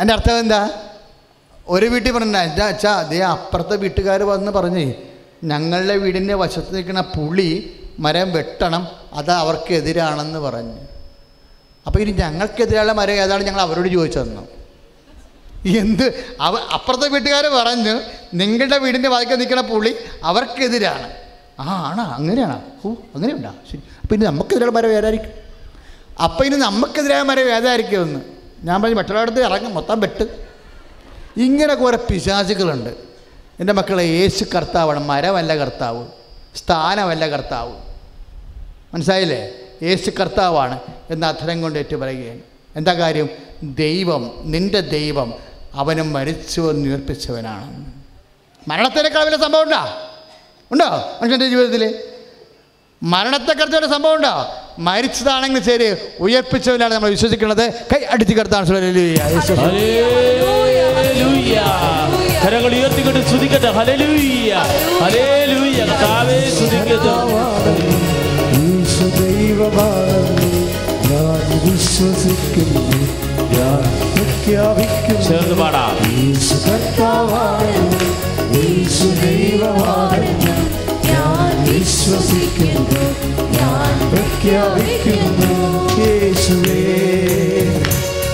എന്റെ അർത്ഥം എന്താ? ഒരു വീട്ടിൽ പറഞ്ഞ എന്താ അച്ഛാ അതേ അപ്പുറത്തെ വീട്ടുകാർ വന്ന് പറഞ്ഞേ ഞങ്ങളുടെ വീടിന്റെ വശത്ത് നിൽക്കുന്ന പുളി മരം വെട്ടണം അത് അവർക്കെതിരാണെന്ന് പറഞ്ഞു. അപ്പോൾ ഇനി ഞങ്ങൾക്കെതിരായുള്ള മരം ഏതാണ്? ഞങ്ങൾ അവരോട് ചോദിച്ചതെന്നു എന്ത്? അവ അപ്പുറത്തെ വീട്ടുകാർ പറഞ്ഞു നിങ്ങളുടെ വീടിന്റെ വായിക്കാൻ നിൽക്കുന്ന പുള്ളി അവർക്കെതിരാണ്. ആ ആണോ അങ്ങനെയാണോ. ഓ അങ്ങനെയുണ്ടോ. ശരി. അപ്പം ഇനി നമുക്കെതിരായ മരം ഏതായിരിക്കും? അപ്പം ഇനി നമുക്കെതിരായ മരം ഏതായിരിക്കും എന്ന് ഞാൻ പറഞ്ഞു മറ്റുള്ളവരുടെ ഇറങ്ങും മൊത്തം വെട്ട്. ഇങ്ങനെ കുറേ പിശാചുകളുണ്ട്. എന്റെ മക്കളെ യേശു കർത്താവാണ് മരമല്ല കർത്താവ് സ്ഥാനമല്ല കർത്താവ്. മനസ്സിലായില്ലേ? യേശു കർത്താവാണ് എന്ന അധരം കൊണ്ട് ഏറ്റു പറയുകയാണ് എന്താ കാര്യം? ദൈവം നിന്റെ ദൈവം അവനും മരിച്ചു എന്ന് ഉയർപ്പിച്ചവനാണ്. മരണത്തിനേക്കാൾ വലിയ സംഭവം ഉണ്ടോ? ഉണ്ടോ? മനുഷ്യന്റെ ജീവിതത്തിൽ മരണത്തെക്കുറിച്ച് ഒരു സംഭവം ഉണ്ടോ? മരിച്ചതാണെങ്കിൽ ശരി ഉയർപ്പിച്ചവനാണ് നമ്മൾ വിശ്വസിക്കുന്നത്. കൈ അടിച്ചു കിടത്താണ് ഹല്ലേലൂയ. കരങ്ങൾ ഉയർത്തിക്കൊണ്ട് കർത്താവേ ദൈവമാണെന്ന് ഞാൻ വിശ്വസിക്കുന്നു. പ്രഖ്യാപിക്കുന്നു ചേർന്ന് പാടാം യേശു കർത്താവാണെന്ന് യേശു ദൈവമാണെന്ന് ഞാൻ വിശ്വസിക്കുന്നു ഞാൻ പ്രഖ്യാപിക്കുന്നു യേശുവേ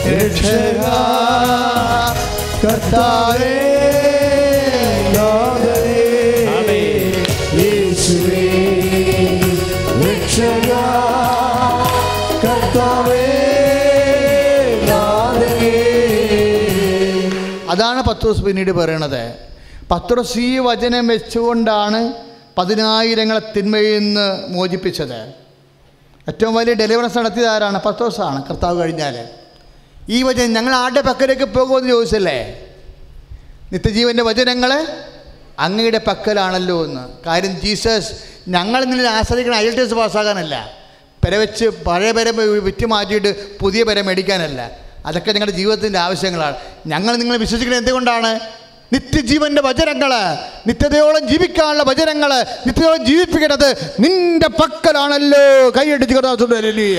രക്ഷക കർത്താവേ പത്രോസ് പിന്നീട് പറയണത് പത്രോസ് ഈ വചനം വെച്ചുകൊണ്ടാണ് പതിനായിരങ്ങളെ തിന്മയിൽ നിന്ന് മോചിപ്പിച്ചത്. ഏറ്റവും വലിയ ഡെലിവറൻസ് നടത്തിയത് ആരാണ്? പത്രോസാണ് കർത്താവ് കഴിഞ്ഞാൽ ഈ വചനം ഞങ്ങൾ ആരുടെ പക്കലേക്ക് പോകുമെന്ന് ചോദിച്ചല്ലേ? നിത്യജീവന്റെ വചനങ്ങൾ അങ്ങയുടെ പക്കലാണല്ലോ എന്ന്. കാര്യം ജീസസ് ഞങ്ങൾ നിന്നെ ആശ്രയിക്കണം ഐ എൽ പാസ്സാകാനല്ല. പെര വെച്ച് പഴയ പെര വിറ്റ് മാറ്റിയിട്ട് പുതിയ പെര മേടിക്കാനല്ല. അതൊക്കെ നിങ്ങളുടെ ജീവിതത്തിന്റെ ആവശ്യങ്ങളാണ്. ഞങ്ങൾ നിങ്ങളെ വിശ്വസിക്കുന്നത് എന്തുകൊണ്ടാണ്? നിത്യജീവന്റെ വചനങ്ങൾ നിത്യതയോളം ജീവിക്കാനുള്ള വചനങ്ങൾ നിത്യതയോളം ജീവിപ്പിക്കുന്നത് നിന്റെ പക്കലാണല്ലോ. കൈയടിച്ച് കഥാസുണ്ടല്ലേ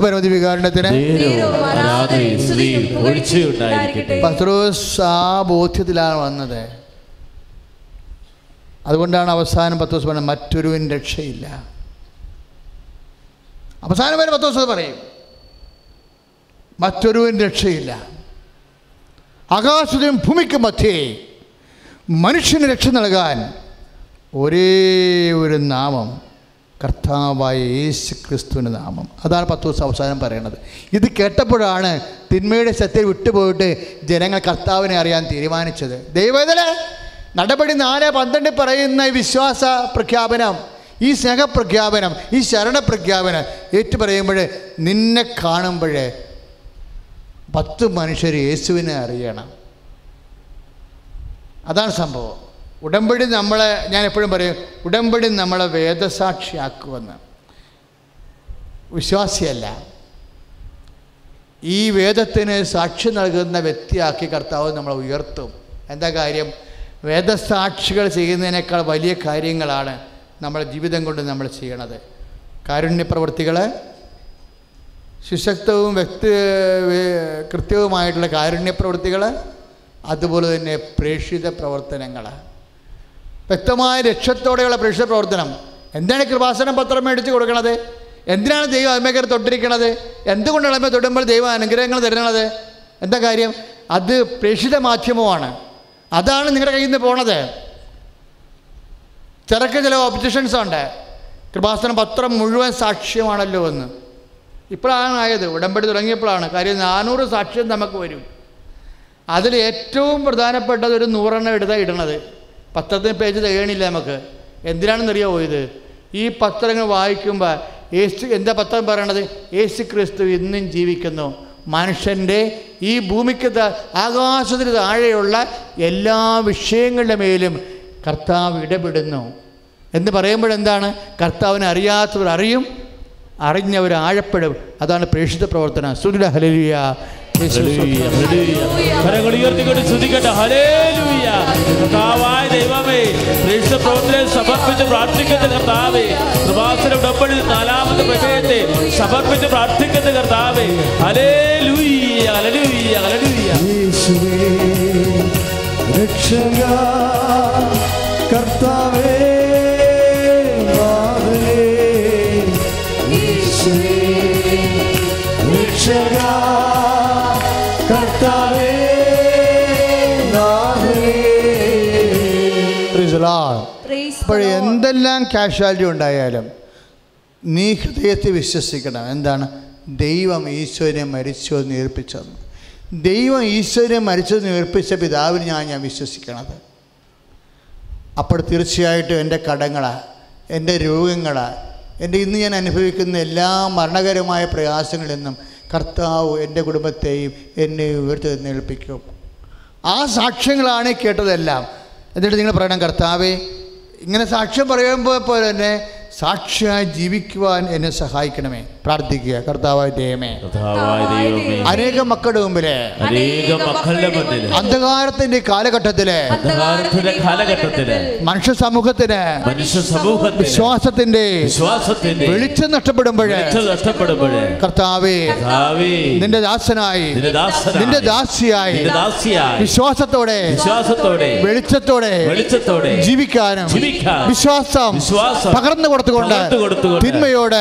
പരമതി വികാരണത്തിന് പത്രോസ് ആ ബോധ്യത്തിലാണ് വന്നത്. അതുകൊണ്ടാണ് അവസാനം പത്രോസ് പറഞ്ഞത് മറ്റൊരുവൻ രക്ഷയില്ല. അവസാനം വരെ പത്രോസ് പറയും. മറ്റൊരുവൻ രക്ഷയില്ല. ആകാശത്തിനും ഭൂമിക്കും മധ്യേ മനുഷ്യന് രക്ഷ നൽകാൻ ഒരേ ഒരു നാമം കർത്താവായ യേശു ക്രിസ്തുവിന്റെ നാമം. അതാണ് പത്ത് ദിവസം അവസാനം പറയണത്. ഇത് കേട്ടപ്പോഴാണ് തിന്മയുടെ ശക്തി വിട്ടുപോയിട്ട് ജനങ്ങൾ കർത്താവിനെ അറിയാൻ തീരുമാനിച്ചത്. ദൈവത്തിലെ നടപടി നാല് പന്ത്രണ്ട് പറയുന്ന വിശ്വാസ പ്രഖ്യാപനം ഈ സ്നേഹപ്രഖ്യാപനം ഈ ശരണപ്രഖ്യാപനം ഏറ്റു പറയുമ്പോൾ നിന്നെ കാണുമ്പോൾ പത്ത് മനുഷ്യർ യേശുവിനെ അറിയണം. അതാണ് സംഭവം. ഉടമ്പടി നമ്മളെ ഞാൻ എപ്പോഴും പറയും ഉടമ്പടി നമ്മളെ വേദസാക്ഷിയാക്കുമെന്ന്. വിശ്വാസിയല്ല. ഈ വേദത്തിന് സാക്ഷി നൽകുന്ന വ്യക്തിയാക്കി കർത്താവ് നമ്മളെ ഉയർത്തും. എന്താ കാര്യം? വേദസാക്ഷികൾ ചെയ്യുന്നതിനേക്കാൾ വലിയ കാര്യങ്ങളാണ് നമ്മുടെ ജീവിതം കൊണ്ട് നമ്മൾ ചെയ്യണത്. കാരുണ്യ പ്രവൃത്തികൾ സുശക്തവും വ്യക്തി കൃത്യവുമായിട്ടുള്ള കാരുണ്യ പ്രവൃത്തികൾ അതുപോലെ തന്നെ പ്രേക്ഷിത പ്രവർത്തനങ്ങൾ വ്യക്തമായ ലക്ഷ്യത്തോടെയുള്ള പരിശുദ്ധ പ്രവർത്തനം. എന്താണ് കൃപാസനം പത്രം മേടിച്ച് കൊടുക്കണത്? എന്തിനാണ് ദൈവം അമ്മയ്ക്ക് തൊട്ടിരിക്കണത്? എന്തുകൊണ്ടാണ് അമ്മ തൊടുമ്പോൾ ദൈവം അനുഗ്രഹങ്ങൾ തരുന്നത്? എന്താ കാര്യം? അത് പ്രേക്ഷിത മാധ്യമമാണ്. അതാണ് നിങ്ങളുടെ കയ്യിൽ നിന്ന് പോണത്. ചിലക്ക് ചില ഒബ്ജക്ഷൻസ് ഉണ്ട്. കൃപാസനം പത്രം മുഴുവൻ സാക്ഷ്യമാണല്ലോ എന്ന്. ഇപ്പോഴാണ് ആയത്. ഉടമ്പടി തുടങ്ങിയപ്പോഴാണ്. കാര്യം നാനൂറ് സാക്ഷ്യം നമുക്ക് വരും. അതിൽ ഏറ്റവും പ്രധാനപ്പെട്ടത് ഒരു നൂറെണ്ണം എടുത്താൽ ഇടണത്. പത്രത്തിന് പേജ് തികയണില്ല നമുക്ക്. എന്തിനാണെന്നറിയാമോ പോയത് ഈ പത്രങ്ങൾ വായിക്കുമ്പോൾ യേശു എന്താ പത്രം പറയണത്? യേശു ക്രിസ്തു ഇന്നും ജീവിക്കുന്നു. മനുഷ്യന്റെ ഈ ഭൂമിക്ക് ആകാശത്തിന് താഴെയുള്ള എല്ലാ വിഷയങ്ങളുടെ മേലും കർത്താവ് ഇടപെടുന്നു. എന്ന് പറയുമ്പോഴെന്താണ് കർത്താവിനെ അറിയാത്തവർ അറിയും അറിഞ്ഞവർ ആഴപ്പെടും. അതാണ് പ്രേക്ഷിത പ്രവർത്തനം. സുനില ഹല്ലേലൂയ. കരങ്ങൾ ദൈവമേ സമർപ്പിച്ച് പ്രാർത്ഥിക്കുന്ന കർത്താവേ. കൃപാസന ഉടമ്പടി നാലാമത്തെ പ്രമേയത്തെ സമർപ്പിച്ച് പ്രാർത്ഥിക്കുന്ന കർത്താവേ. ഹല്ലേലൂയ ഹല്ലേലൂയ യേശുവേ രക്ഷക കർത്താവേ അപ്പോൾ എന്തെല്ലാം കാഷ്വാലിറ്റി ഉണ്ടായാലും നീ ഹൃദയത്തെ വിശ്വസിക്കണം. എന്താണ്? ദൈവം ഈശ്വരനെ മരിച്ചു എന്ന് ഏൽപ്പിച്ചതെന്ന് ദൈവം ഈശ്വരനെ മരിച്ചതെന്ന് ഏൽപ്പിച്ച പിതാവിന് ഞാൻ ഞാൻ വിശ്വസിക്കണത്. അപ്പോൾ തീർച്ചയായിട്ടും എന്റെ കടങ്ങളാണ് എന്റെ രോഗങ്ങളാണ് എന്റെ ഇന്ന് ഞാൻ അനുഭവിക്കുന്ന എല്ലാ മരണകരമായ പ്രയാസങ്ങളിൽ നിന്നും കർത്താവ് എന്റെ കുടുംബത്തെയും എന്നെ ഉയർത്തി ഏൽപ്പിക്കും ആ സാക്ഷ്യങ്ങളാണ് കേട്ടതെല്ലാം. എന്നിട്ട് നിങ്ങൾ പറയണം കർത്താവേ ഇങ്ങനെ സാക്ഷ്യം പറയുമ്പോൾ തന്നെ സാക്ഷിയായി ജീവിക്കുവാൻ എന്നെ സഹായിക്കണമേ. പ്രാർത്ഥിക്കുക. കർത്താവായ ദൈവമേ. അനേക മക്കളുടെ മുമ്പിൽ. അനേക മക്കളുടെ മുന്നിൽ അന്ധകാരത്തിന്റെ കാലഘട്ടത്തിൽ. അന്ധകാരത്തിന്റെ കാലഘട്ടത്തിൽ. മനുഷ്യ സമൂഹത്തിന്. വിശ്വാസത്തിന്റെ. വെളിച്ചം നഷ്ടപ്പെടുമ്പോഴേ. കർത്താവേ കർത്താവേ. നിന്റെ ദാസനായി. നിന്റെ ദാസിയായി. വിശ്വാസത്തോടെ. വെളിച്ചത്തോടെ. വെളിച്ചത്തോടെ. ജീവിക്കാനും ജീവിക്കാൻ വിശ്വാസം വിശ്വാസം. പകർന്നു കൊടുത്തുകൊണ്ട് തിന്മയോട്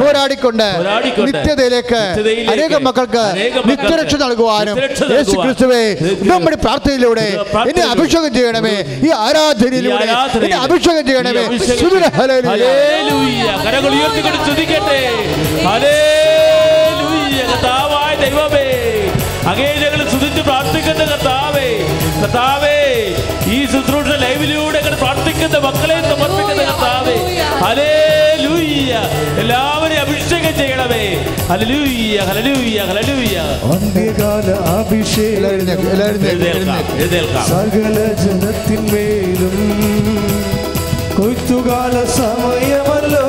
പോരാടിക്കൊണ്ട് നിത്യതയിലേക്ക് അനേകം മക്കൾക്ക് നിത്യരക്ഷ നൽകുവാനും യേശു ക്രിസ്തുവെ നമ്മുടെ പ്രാർത്ഥനയിലൂടെ എന്നെ അഭിഷേകം ചെയ്യണമേ ഈ ആരാധനയിലൂടെ എന്നെ അഭിഷേകം ചെയ്യണമേ. ഉയർത്തിക്കൊണ്ട്. കർത്താവായ ദൈവമേ അങ്ങേ ഞങ്ങൾ സ്തുതിച്ച് പ്രാർത്ഥിക്കുന്ന കർത്താവേ കർത്താവേ ഈ ശുശ്രൂഷ ലൈവിലൂടെ പ്രാർത്ഥിക്കുന്ന മക്കളെ സമർപ്പിക്കുന്ന കർത്താവേ ഹല്ലേലൂയ. എല്ലാവരെയും അഭിഷേകം ചെയ്യണമേ. ഹല്ലേലൂയ ഹല്ലേലൂയ ഹല്ലേലൂയ. അന്ത്യകാല അഭിഷേകം. എല്ലാവരും എല്ലാവരും സകല ജനത്തിന്മേലും കൊയ്ത്തുകാല സമയമല്ലോ.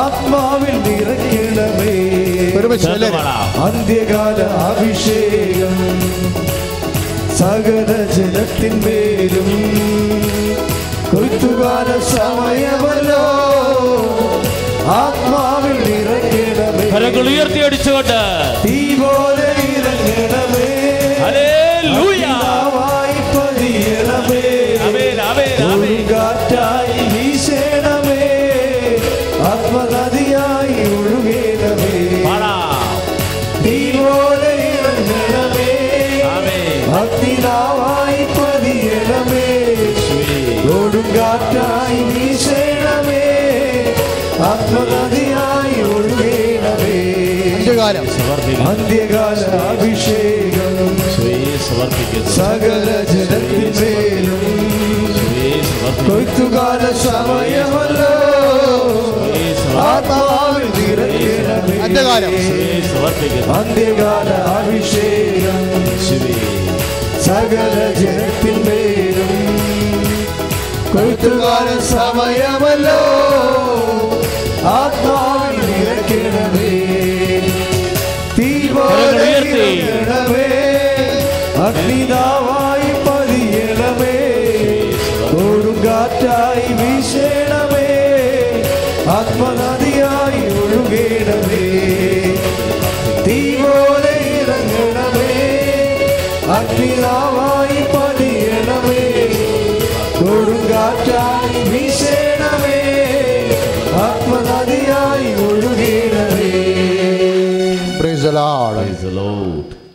ആത്മാവിൽ നിറയ്ക്കണമേ. എല്ലാവരും. അന്ത്യകാല അഭിഷേകം. സകല ജനത്തിന്മേലും കൊയ്ത്തുകാല സമയമല്ലോ. ആത്മാവിൽ നിറയ്ക്കണമേ. കരങ്ങൾ ഉയർത്തി അടിച്ചുകൊണ്ട് തീ പോലെ ഇറങ്ങണമേ കൊടുങ്കാറ്റായി വീശേണമേ ആത്മനദിയായി ഒഴുകേണമേ. അന്ത്യകാലം. അഭിഷേകം സകല ജനത്തിന്മേലും. കൊയ്ത്തുകാല സമയമല്ലോ. ആത്മാവിൽ നിറയ്ക്കണമേ അന്ത്യകാലം. അഭിഷേകം. സകല ജനത്തിന്മേലും. കൊയ്ത്തുകാല സമയമല്ലോ. ആത്മാവിൽ തീ പോലെ. ഇറങ്ങണമേ അഗ്നിതാവായി പതിയണമേ. കൊടുങ്കാറ്റായി വീശണമേ. ആത്മനദിയായി ഒഴുകണമേ.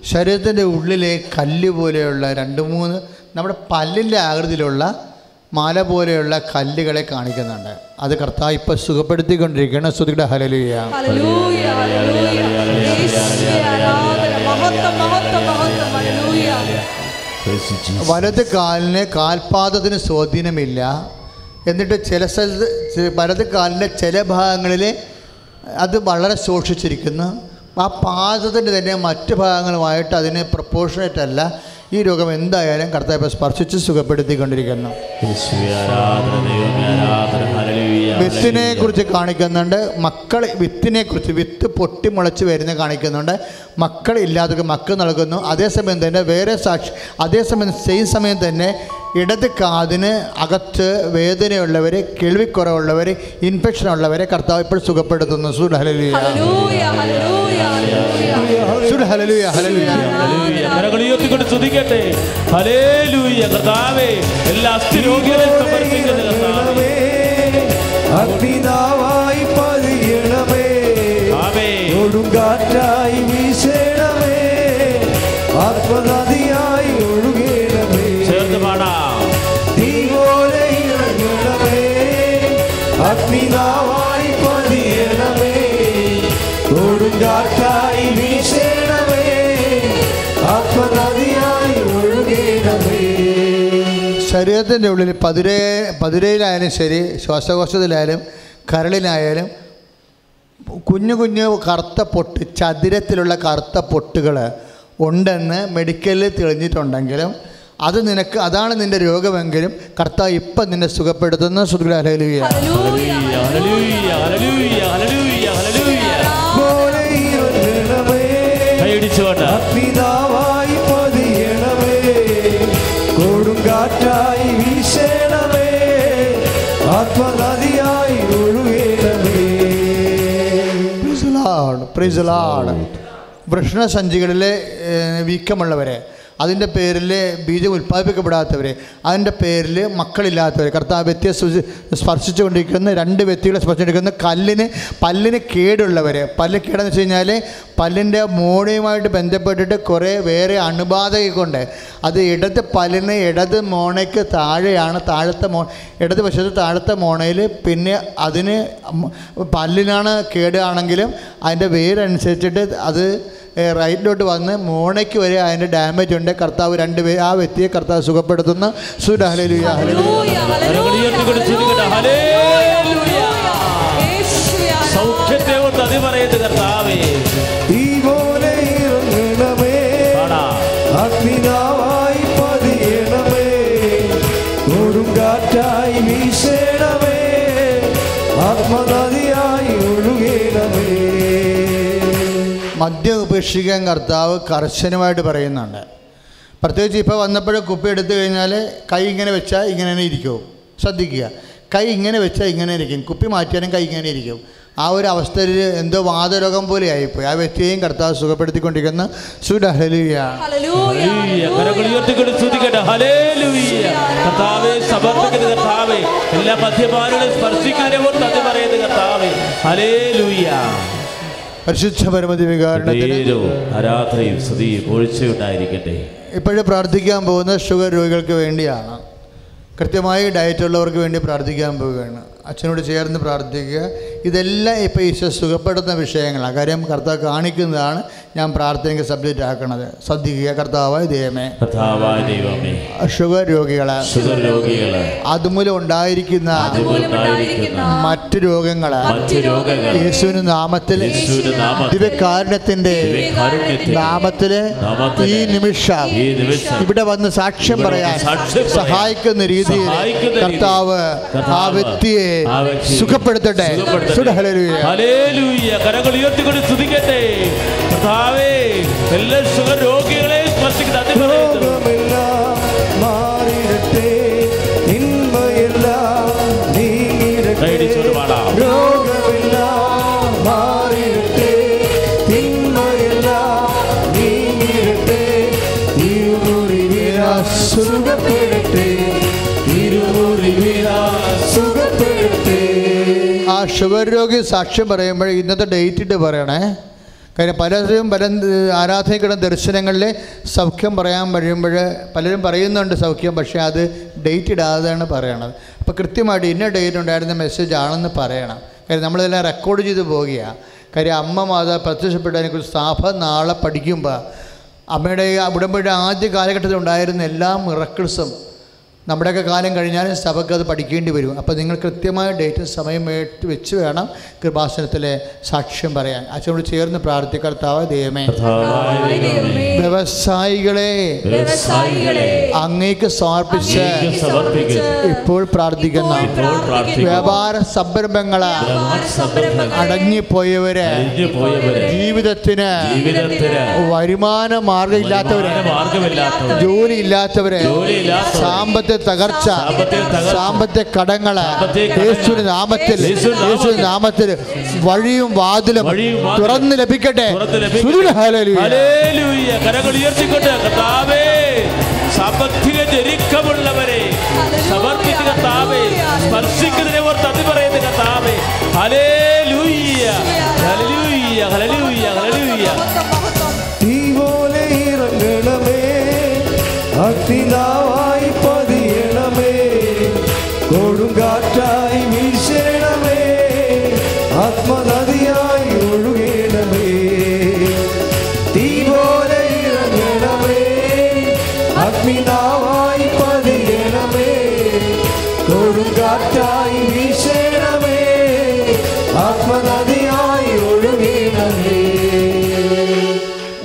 ശരീരത്തിന്റെ ഉള്ളിലെ കല്ല് പോലെയുള്ള രണ്ട് മൂന്ന് നമ്മുടെ പല്ലിന്റെ ആകൃതിയിലുള്ള മല പോലെയുള്ള കല്ലുകളെ കാണിക്കുന്നുണ്ട്. അത് കർത്താവ് ഇപ്പം സുഖപ്പെടുത്തിക്കൊണ്ടിരിക്കുകയാണ്. ശ്രുതിയുടെ ഹലലുയ. വലത് കാലിന് കാൽപാദത്തിന് സ്വാധീനമില്ല. എന്നിട്ട് ചില സ്ഥലത്ത് വലത് കാലിന്റെ ചില ഭാഗങ്ങളിൽ അത് വളരെ സൂക്ഷിച്ചിരിക്കുന്നു. ആ പാദത്തിന്റെ തന്നെ മറ്റ് ഭാഗങ്ങളുമായിട്ട് അതിന് പ്രപ്പോർഷനേറ്റ് അല്ല. ഈ രോഗം എന്തായാലും കർത്താവ് സ്പർശിച്ച് സുഖപ്പെടുത്തിക്കൊണ്ടിരിക്കുന്നു. വിത്തിനെ കുറിച്ച് കാണിക്കുന്നുണ്ട്. മക്കൾ വിത്തിനെ കുറിച്ച് വിത്ത് പൊട്ടി മുളച്ച് വരുന്ന കാണിക്കുന്നുണ്ട്. മക്കൾ ഇല്ലാത്തവർക്ക് മക്കൾ നൽകുന്നു. അതേസമയം തന്നെ വേറെ സാക്ഷി അതേസമയം സെയിം സമയം തന്നെ ഇടത് കാതിന് അകത്ത് വേദനയുള്ളവർ കേൾവിക്കുറവുള്ളവർ ഇൻഫെക്ഷൻ ഉള്ളവരെ കർത്താവ് ഇപ്പോൾ സുഖപ്പെടുത്തുന്നു. സുൽ ഹലലുയ ഹല്ലേലൂയ ഹല്ലേലൂയ ഹല്ലേലൂയ. സുൽ ഹലലുയ ഹലലുയ ഹല്ലേലൂയ. കരങ്ങൾ ഉയർത്തിക്കൊണ്ട് സ്തുതിക്കട്ടെ. ഹല്ലേലൂയ കർത്താവേ എല്ലാ അഗ്നിതാവായി പതിയണമേ. ആമേ കൊടുങ്കാറ്റായി വീശണമേ. ആത്മനദിയായി ശരീരത്തിന്റെ ഉള്ളിൽ പതിരേ പതിരയിലായാലും ശരി ശ്വാസകോശത്തിലായാലും കരളിലായാലും കുഞ്ഞു കുഞ്ഞു കറുത്ത പൊട്ട് ചതുരത്തിലുള്ള കറുത്ത പൊട്ടുകൾ ഉണ്ടെന്ന് മെഡിക്കലിൽ തെളിഞ്ഞിട്ടുണ്ടെങ്കിലും അത് നിനക്ക് അതാണ് നിന്റെ രോഗമെങ്കിലും കർത്താവ് ഇപ്പം നിന്നെ സുഖപ്പെടുത്തുന്ന. പിതാവായി പതിയണമേ കൊടുങ്കാറ്റായി വീശണമേ ആത്മനദിയായി ഒഴുകണമേ. വൃഷ്ണസഞ്ചികളിലെ ഏഹ്, വീക്കമുള്ളവരെ അതിന്റെ പേരിൽ ബീജം ഉൽപ്പാദിപ്പിക്കപ്പെടാത്തവർ അതിന്റെ പേരിൽ മക്കളില്ലാത്തവർ കർത്താവ് വ്യക്തിയെ സ്പർശിച്ചുകൊണ്ടിരിക്കുന്ന രണ്ട് വ്യക്തികളെ സ്പർശിച്ചുകൊണ്ടിരിക്കുന്ന കല്ലിന് പല്ലിന് കേടുള്ളവർ പല്ല് കേടെന്ന് വെച്ച് കഴിഞ്ഞാൽ പല്ലിന്റെ മോണയുമായിട്ട് ബന്ധപ്പെട്ടിട്ട് കുറേ വേറെ അണുബാധയൊക്കെ അത് ഇടത് പല്ലിന് ഇടത് മോണയ്ക്ക് താഴെയാണ് താഴത്തെ മോ ഇടത് വശത്ത് താഴത്തെ മോണയിൽ പിന്നെ അതിന് പല്ലിനാണ് കേടാണെങ്കിലും അതിന്റെ വേരനുസരിച്ചിട്ട് അത് റൈറ്റിലോട്ട് വന്ന് മോണയ്ക്ക് വരെ അതിന്റെ ഡാമേജ് ഉണ്ട്. കർത്താവ് രണ്ട് പേര് ആ വ്യക്തിയെ കർത്താവ് സുഖപ്പെടുത്തുന്ന. സുരഹലലുയ സൗഖ്യത്തെ കൊണ്ട് അതി പറയുന്നത് കർത്താവേ. മദ്യം ഉപേക്ഷിക്കാൻ കർത്താവ് കർശനമായിട്ട് പറയുന്നുണ്ട്. പ്രത്യേകിച്ച് ഇപ്പോൾ വന്നപ്പോഴേ കുപ്പി എടുത്തു കഴിഞ്ഞാൽ കൈ ഇങ്ങനെ വെച്ചാൽ ഇങ്ങനെ തന്നെ ഇരിക്കും. ശ്രദ്ധിക്കുക. കൈ ഇങ്ങനെ വെച്ചാൽ ഇങ്ങനെ ഇരിക്കും. കുപ്പി മാറ്റിയാലും കൈ ഇങ്ങനെ ഇരിക്കും. ആ ഒരു അവസ്ഥയിൽ എന്തോ വാതരോഗം പോലെ ആയിപ്പോയി. ആ വ്യക്തിയെയും കർത്താവ് സുഖപ്പെടുത്തിക്കൊണ്ടിരിക്കുന്ന. എല്ലാ മദ്യപാനുകളെ സ്പർശിക്കുന്നതിനെ പരിശുദ്ധ പരമതി വികാരണത്തിന് പേരും ആരാധനയും സ്തുതിയും ഒഴിച്ചുണ്ടായിരിക്കട്ടെ. ഇപ്പോഴും പ്രാർത്ഥിക്കാൻ പോകുന്ന ഷുഗർ രോഗികൾക്ക് വേണ്ടിയാണ്. കൃത്യമായി ഡയറ്റ് ഉള്ളവർക്ക് വേണ്ടി പ്രാർത്ഥിക്കാൻ പോവുകയാണ്. അച്ഛനോട് ചേർന്ന് പ്രാർത്ഥിക്കുക. ഇതെല്ലാം ഇപ്പോൾ ഈശോ സുഖപ്പെടുന്ന വിഷയങ്ങളാണ്. കാര്യം കർത്താവ് കാണിക്കുന്നതാണ് ഞാൻ പ്രാർത്ഥനയ്ക്ക് സബ്ജക്റ്റ് ആക്കണത്. ശ്രദ്ധിക്കുക. കർത്താവായ ദൈവമേ. കർത്താവായ ദൈവമേ. ഷുഗർ രോഗികൾ ഷുഗർ രോഗികൾ അതുമൂലം ഉണ്ടായിരിക്കുന്ന മറ്റു രോഗങ്ങൾ. യേശുവിന് നാമത്തിൽ ദിവ്യകാരുണ്യത്തിന്റെ നാമത്തിൽ ഈ നിമിഷം ഇവിടെ വന്ന് സാക്ഷ്യം പറയാൻ സഹായിക്കുന്ന രീതിയിൽ കർത്താവ് ആ വ്യക്തിയെ സുഖപ്പെടുത്തട്ടെ. കരങ്ങൾ ഉയർത്തിക്കൊണ്ട് സ്തുതിക്കട്ടെ. കർത്താവേ എല്ലാ സുഖ രോഗികളെ സ്പർശിക്കുന്ന ആ ഷുഗർ രോഗി സാക്ഷ്യം പറയുമ്പോൾ ഇന്നത്തെ ഡേറ്റ് ഇട്ട് പറയണേ. കാര്യം പലരും പല ആരാധനയ്ക്കുന്ന ദർശനങ്ങളിൽ സൗഖ്യം പറയാൻ കഴിയുമ്പോൾ പലരും പറയുന്നുണ്ട് സൗഖ്യം പക്ഷേ അത് ഡേറ്റ് ഇടാതെയാണ് പറയണത്. അപ്പോൾ കൃത്യമായിട്ട് ഇന്ന ഡേറ്റ് ഉണ്ടായിരുന്ന മെസ്സേജ് ആണെന്ന് പറയണം. കാര്യം നമ്മളിതെല്ലാം റെക്കോർഡ് ചെയ്ത് പോവുകയാണ് കാര്യം അമ്മ മാതാ പ്രത്യക്ഷപ്പെട്ടതിനെക്കുറിച്ച് സ്ഥാപ നാളെ പഠിക്കുമ്പോൾ അമ്മയുടെ ഉടമ്പടിയുടെ ആദ്യ കാലഘട്ടത്തിൽ ഉണ്ടായിരുന്ന എല്ലാ മിറക്കിൾസും നമ്മുടെയൊക്കെ കാലം കഴിഞ്ഞാൽ സഭയ്ക്ക് അത് പഠിക്കേണ്ടി വരും. അപ്പോൾ നിങ്ങൾ കൃത്യമായ ഡേറ്റും സമയം വെച്ച് വേണം കൃപാസനത്തിലെ സാക്ഷ്യം പറയാൻ. അച്ഛനോട് ചേർന്ന് പ്രാർത്ഥിക്കർത്താവ് ദൈവമേ. വ്യവസായികളെ അങ്ങേക്ക് സമർപ്പിച്ച് ഇപ്പോൾ പ്രാർത്ഥിക്കുന്ന. വ്യാപാര സംരംഭങ്ങൾ അടങ്ങിപ്പോയവര് ജീവിതത്തിന് വരുമാന മാർഗമില്ലാത്തവര് ജോലി ഇല്ലാത്തവരെ സാമ്പത്തിക സാമ്പത്തിക തകർച്ച, സാമ്പത്തിക കടങ്ങൾ യേശുവിന്റെ നാമത്തിൽ യേശുവിന്റെ നാമത്തിൽ, വഴിയും വാതിലും തുറന്ന് ലഭിക്കട്ടെ. കരങ്ങൾ ഉയർത്തിക്കൊണ്ട് കർത്താവേ സാമ്പത്തിക ഞെരുക്കമുള്ളവരെ സമർപ്പിച്ച് കർത്താവേ സ്പർശിക്കുന്നതിനെ ഓർത്ത് അത് പറയുന്ന കർത്താവേ. ഹല്ലേലൂയ. ഹല്ലേലൂയ. ഹല്ലേലൂയ. ഹല്ലേലൂയ. തീ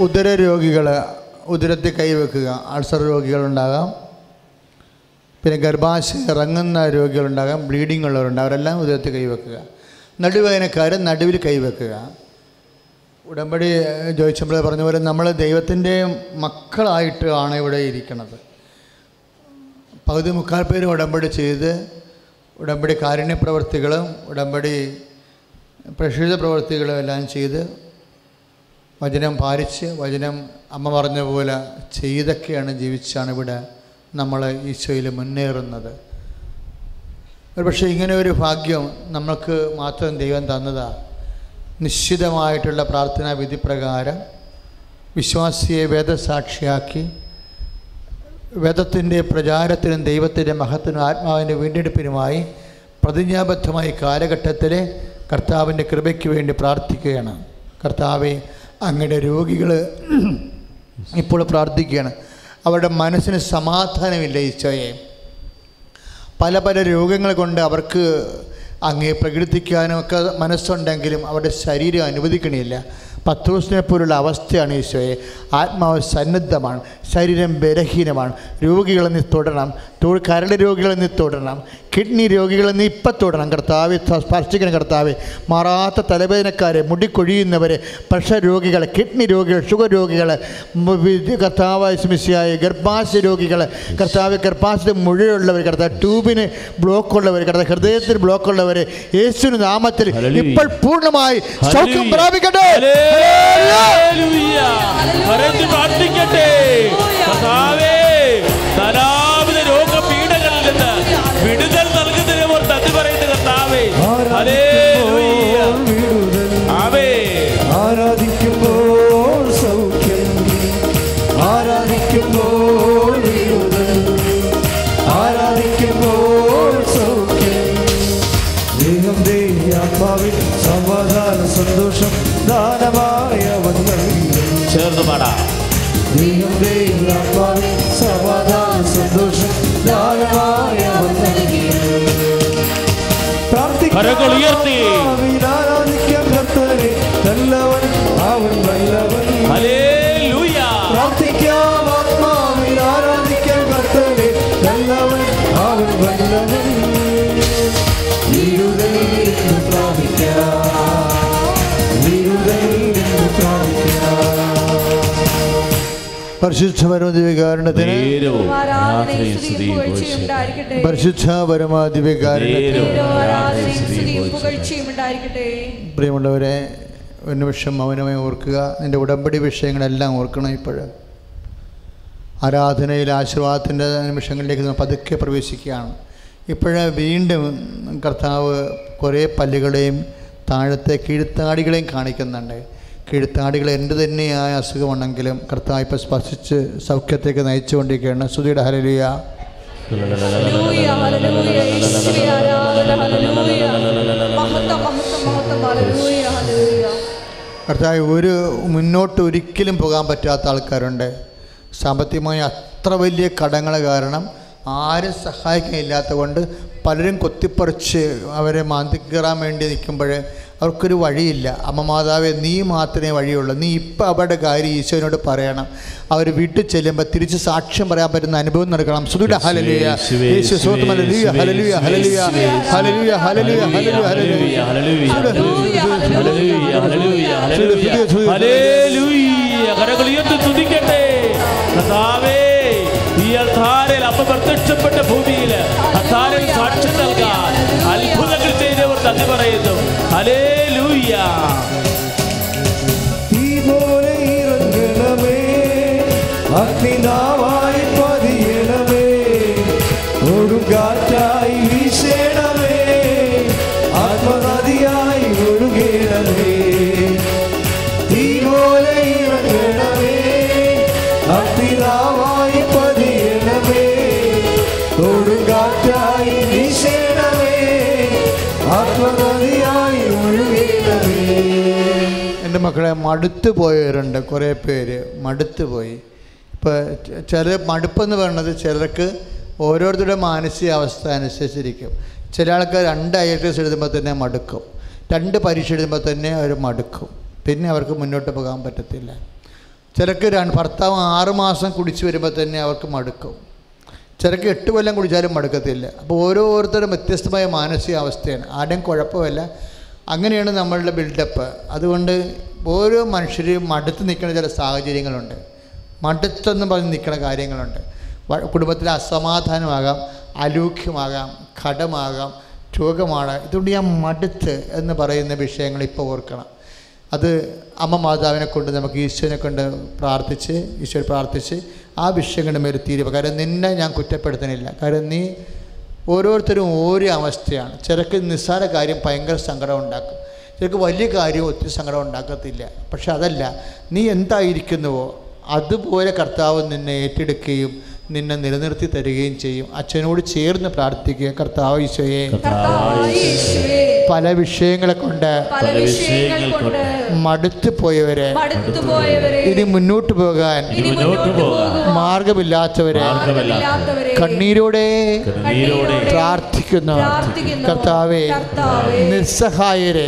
ഉദര രോഗികൾ ഉദരത്തിൽ കൈവെക്കുക അൾസർ രോഗികളുണ്ടാകാം. പിന്നെ ഗർഭാശയം ഇറങ്ങുന്ന രോഗികളുണ്ടാകാം. ബ്ലീഡിംഗ് ഉള്ളവരുണ്ടാകും. അവരെല്ലാം ഉദരത്തിൽ കൈവെക്കുക നടുവേദനക്കാർ നടുവിൽ കൈവെക്കുക ഉടമ്പടി ജോയിച്ചമ്പള പറഞ്ഞ പോലെ നമ്മൾ ദൈവത്തിന്റെ മക്കളായിട്ട് ആണ് ഇവിടെ ഇരിക്കുന്നത് പകുതി മുക്കാൽ പേര് ഉടമ്പടി ചെയ്ത് ഉടമ്പടി കാരുണ്യ പ്രവർത്തികളും ഉടമ്പടി പ്രക്ഷിത പ്രവർത്തികളും എല്ലാം ചെയ്ത് വചനം പാലിച്ച് വചനം അമ്മ പറഞ്ഞ പോലെ ചെയ്തൊക്കെയാണ് ജീവിച്ചാണ് ഇവിടെ നമ്മൾ ഈശോയിൽ മുന്നേറുന്നത്. ഒരു പക്ഷേ ഇങ്ങനെ ഒരു ഭാഗ്യം നമ്മൾക്ക് മാത്രം ദൈവം തന്നതാ. നിശ്ചിതമായിട്ടുള്ള പ്രാർത്ഥനാ വിധി പ്രകാരം വിശ്വാസിയെ വേദസാക്ഷിയാക്കി വേദത്തിന്റെ പ്രചാരത്തിനും ദൈവത്തിന്റെ മഹത്തിനും ആത്മാവിന്റെ വീണ്ടെടുപ്പിനുമായി പ്രതിജ്ഞാബദ്ധമായി കാലഘട്ടത്തിൽ കർത്താവിന്റെ കൃപയ്ക്ക് വേണ്ടി പ്രാർത്ഥിക്കുകയാണ്. കർത്താവെ അങ്ങയുടെ രോഗികൾ ഇപ്പോൾ പ്രാർത്ഥിക്കുകയാണ്. അവരുടെ മനസ്സിന് സമാധാനമില്ല ഈശോയെ. പല പല രോഗങ്ങൾ കൊണ്ട് അവർക്ക് അങ്ങേ പ്രകീർത്തിക്കാനും ഒക്കെ മനസ്സുണ്ടെങ്കിലും അവരുടെ ശരീരം അനുവദിക്കണില്ല. പത്രോസിനെ പോലുള്ള അവസ്ഥയാണ് ഈശോയെ. ആത്മാവ് സന്നദ്ധമാണ് ശരീരം ബലഹീനമാണ് രോഗികളെ നീ തൊടണം കരൾ രോഗികളെ നീ തൊടണം. കിഡ്നി രോഗികളെ നീ ഇപ്പം തൊടണം. കർത്താവ് സ്പർശിക്കണം കർത്താവ്. മാറാത്ത തലവേദനക്കാരെ മുടിക്കൊഴിയുന്നവരെ പ്രഷർ രോഗികൾ കിഡ്നി രോഗികൾ ഷുഗർ രോഗികൾ കർത്താവ് സ്മിസിയായ ഗർഭാശയ രോഗികൾ കർത്താവ് ഗർഭാശയ മുഴയുള്ളവർ കർത്താവ് ട്യൂബിന് ബ്ലോക്ക് ഉള്ളവർ കർത്താവ് ഹൃദയത്തിന് ബ്ലോക്ക് ഉള്ളവർ യേശുവിന് നാമത്തിൽ ഇപ്പോൾ പൂർണമായി സൗഖ്യം. പ്രാപിക്കട്ടെ. പ്രാർത്ഥിക്കട്ടെ. വിടുതൽ നൽകുന്നതിനെ ഓർത്ത് അത് പറയുന്നത് കർത്താവേ ഹല്ലേലൂയ. ഉയർത്തി ആത്മാവിൽ ആരാധിക്കാം കർത്തനെ നല്ലവൻ ഉണ്ടായിരിക്കട്ടെ. പരിശുദ്ധ പ്രിയമുള്ളവരെ ഒരു നിമിഷം മൗനമായി ഓർക്കുക. നിന്റെ ഉടമ്പടി വിഷയങ്ങളെല്ലാം ഓർക്കണം ഇപ്പോൾ ആരാധനയിൽ ആശീർവാദത്തിന്റെ നിമിഷങ്ങളിലേക്ക് നമ്മൾ പതുക്കെ പ്രവേശിക്കുകയാണ്. ഇപ്പോഴേ വീണ്ടും കർത്താവ് കുറേ പല്ലുകളെയും താഴത്തെ കീഴ്ത്താടികളെയും കാണിക്കുന്നുണ്ട്. കീഴ്ത്താടികൾ എന്റെ തന്നെയായ അസുഖമുണ്ടെങ്കിലും കർത്താവ് ഇപ്പം സ്പർശിച്ച് സൗഖ്യത്തേക്ക് നയിച്ചുകൊണ്ടിരിക്കുകയാണ്. സുധിയുടെ ഹരലിയ. കർത്താവ് ഒരു മുന്നോട്ട് ഒരിക്കലും പോകാൻ പറ്റാത്ത ആൾക്കാരുണ്ട്. സാമ്പത്തികമായി അത്ര വലിയ കടങ്ങൾ കാരണം ആരും സഹായിക്കാനില്ലാത്ത കൊണ്ട് പലരും കൊത്തിപ്പറിച്ച് അവരെ മാന്തി കയറാൻ വേണ്ടി നിൽക്കുമ്പോൾ അവർക്കൊരു വഴിയില്ല. അമ്മ മാതാവേ നീ മാത്രമേ വഴിയുള്ളൂ. നീ ഇപ്പം അവരുടെ കാര്യം ഈശോനോട് പറയണം. അവർ വീട്ടിൽ ചെല്ലുമ്പോൾ തിരിച്ച് സാക്ഷ്യം പറയാൻ പറ്റുന്ന അനുഭവം നടക്കണം. സുധുര ഹലലിയ യേശു ഹലലിയ ഹലലിയ ഹലലിയ ഹലലിയ ഹലലിയ ഹലലിയ ഹലലിയ ഉയർത്തി തുതിക്കട്ടെ. കർത്താവേ അമ്മ പ്രത്യക്ഷപ്പെട്ട ഭൂമിയിൽ സാക്ഷ്യം നൽകാൻ അത്ഭുതങ്ങൾ ചെയ്തവർ തന്നെ പറയുന്നു. അലേ ലൂയ്യ അഗ്നിനാവായി പതിയണമേ. ഒഴുകാറ്റായി വീശണമേ മക്കളെ മടുത്തു പോയവരുണ്ട് കുറേ പേര് മടുത്തു പോയി. ഇപ്പോൾ ചില മടുപ്പെന്ന് പറയുന്നത് ചിലർക്ക് ഓരോരുത്തരുടെ മാനസികാവസ്ഥ അനുസരിച്ചിരിക്കും. ചില ആൾക്കാർ രണ്ട് ഐ എസ് എഴുതുമ്പോൾ തന്നെ മടുക്കും. രണ്ട് പരീക്ഷ എഴുതുമ്പോൾ തന്നെ അവർ മടുക്കും. പിന്നെ അവർക്ക് മുന്നോട്ട് പോകാൻ പറ്റത്തില്ല. ചിലക്ക് ഭർത്താവ് ആറുമാസം കുടിച്ച് വരുമ്പോൾ തന്നെ അവർക്ക് മടുക്കും. ചിലക്ക് എട്ട് കൊല്ലം കുടിച്ചാലും മടുക്കത്തില്ല. അപ്പോൾ ഓരോരുത്തരും വ്യത്യസ്തമായ മാനസികാവസ്ഥയാണ്. ആരുടെയും കുഴപ്പമില്ല. അങ്ങനെയാണ് നമ്മളുടെ ബിൽഡപ്പ് അതുകൊണ്ട് ഓരോ മനുഷ്യരും മടുത്ത് നിൽക്കുന്ന ചില സാഹചര്യങ്ങളുണ്ട്. മടുത്തെന്ന് പറഞ്ഞ് നിൽക്കുന്ന കാര്യങ്ങളുണ്ട്. കുടുംബത്തിലെ അസമാധാനമാകാം അലൂഖ്യമാകാം കടമാകാം രോഗമാണ്. ഇതുകൊണ്ട് ഞാൻ മടുത്ത് എന്ന് പറയുന്ന വിഷയങ്ങൾ ഇപ്പോൾ ഓർക്കണം. അത് അമ്മ മാതാവിനെ കൊണ്ട് നമുക്ക് ഈശ്വരനെ കൊണ്ട് പ്രാർത്ഥിച്ച് ഈശ്വരൻ പ്രാർത്ഥിച്ച് ആ വിഷയങ്ങളുടെ മേൽ തീരുവ കാരണം നിന്നെ ഞാൻ കുറ്റപ്പെടുത്തണില്ല കാരണം നീ ഓരോരുത്തരും ഓരോ അവസ്ഥയാണ്. ചിലക്ക് നിസ്സാര കാര്യം ഭയങ്കര സങ്കടം ഉണ്ടാക്കും. ചിലക്ക് വലിയ കാര്യം ഒത്തിരി സങ്കടം ഉണ്ടാക്കത്തില്ല. പക്ഷെ അതല്ല നീ എന്തായിരിക്കുന്നുവോ? അതുപോലെ കർത്താവ് നിന്നെ ഏറ്റെടുക്കുകയും നിന്നെ നിലനിർത്തി തരികയും ചെയ്യും. അച്ഛനോട് ചേർന്ന് പ്രാർത്ഥിക്കുക. കർത്താവ് ഈശോയെ. പല വിഷയങ്ങളെ കൊണ്ട് മടുത്തു പോയവരെ. മടുത്തുപോയവരെ ഇനി മുന്നോട്ട് പോകാൻ മാർഗമില്ലാത്തവരെ. മാർഗമില്ലാത്തവരെ കണ്ണീരോടെ പ്രാർത്ഥിക്കുന്ന. കർത്താവെ നിസ്സഹായരെ.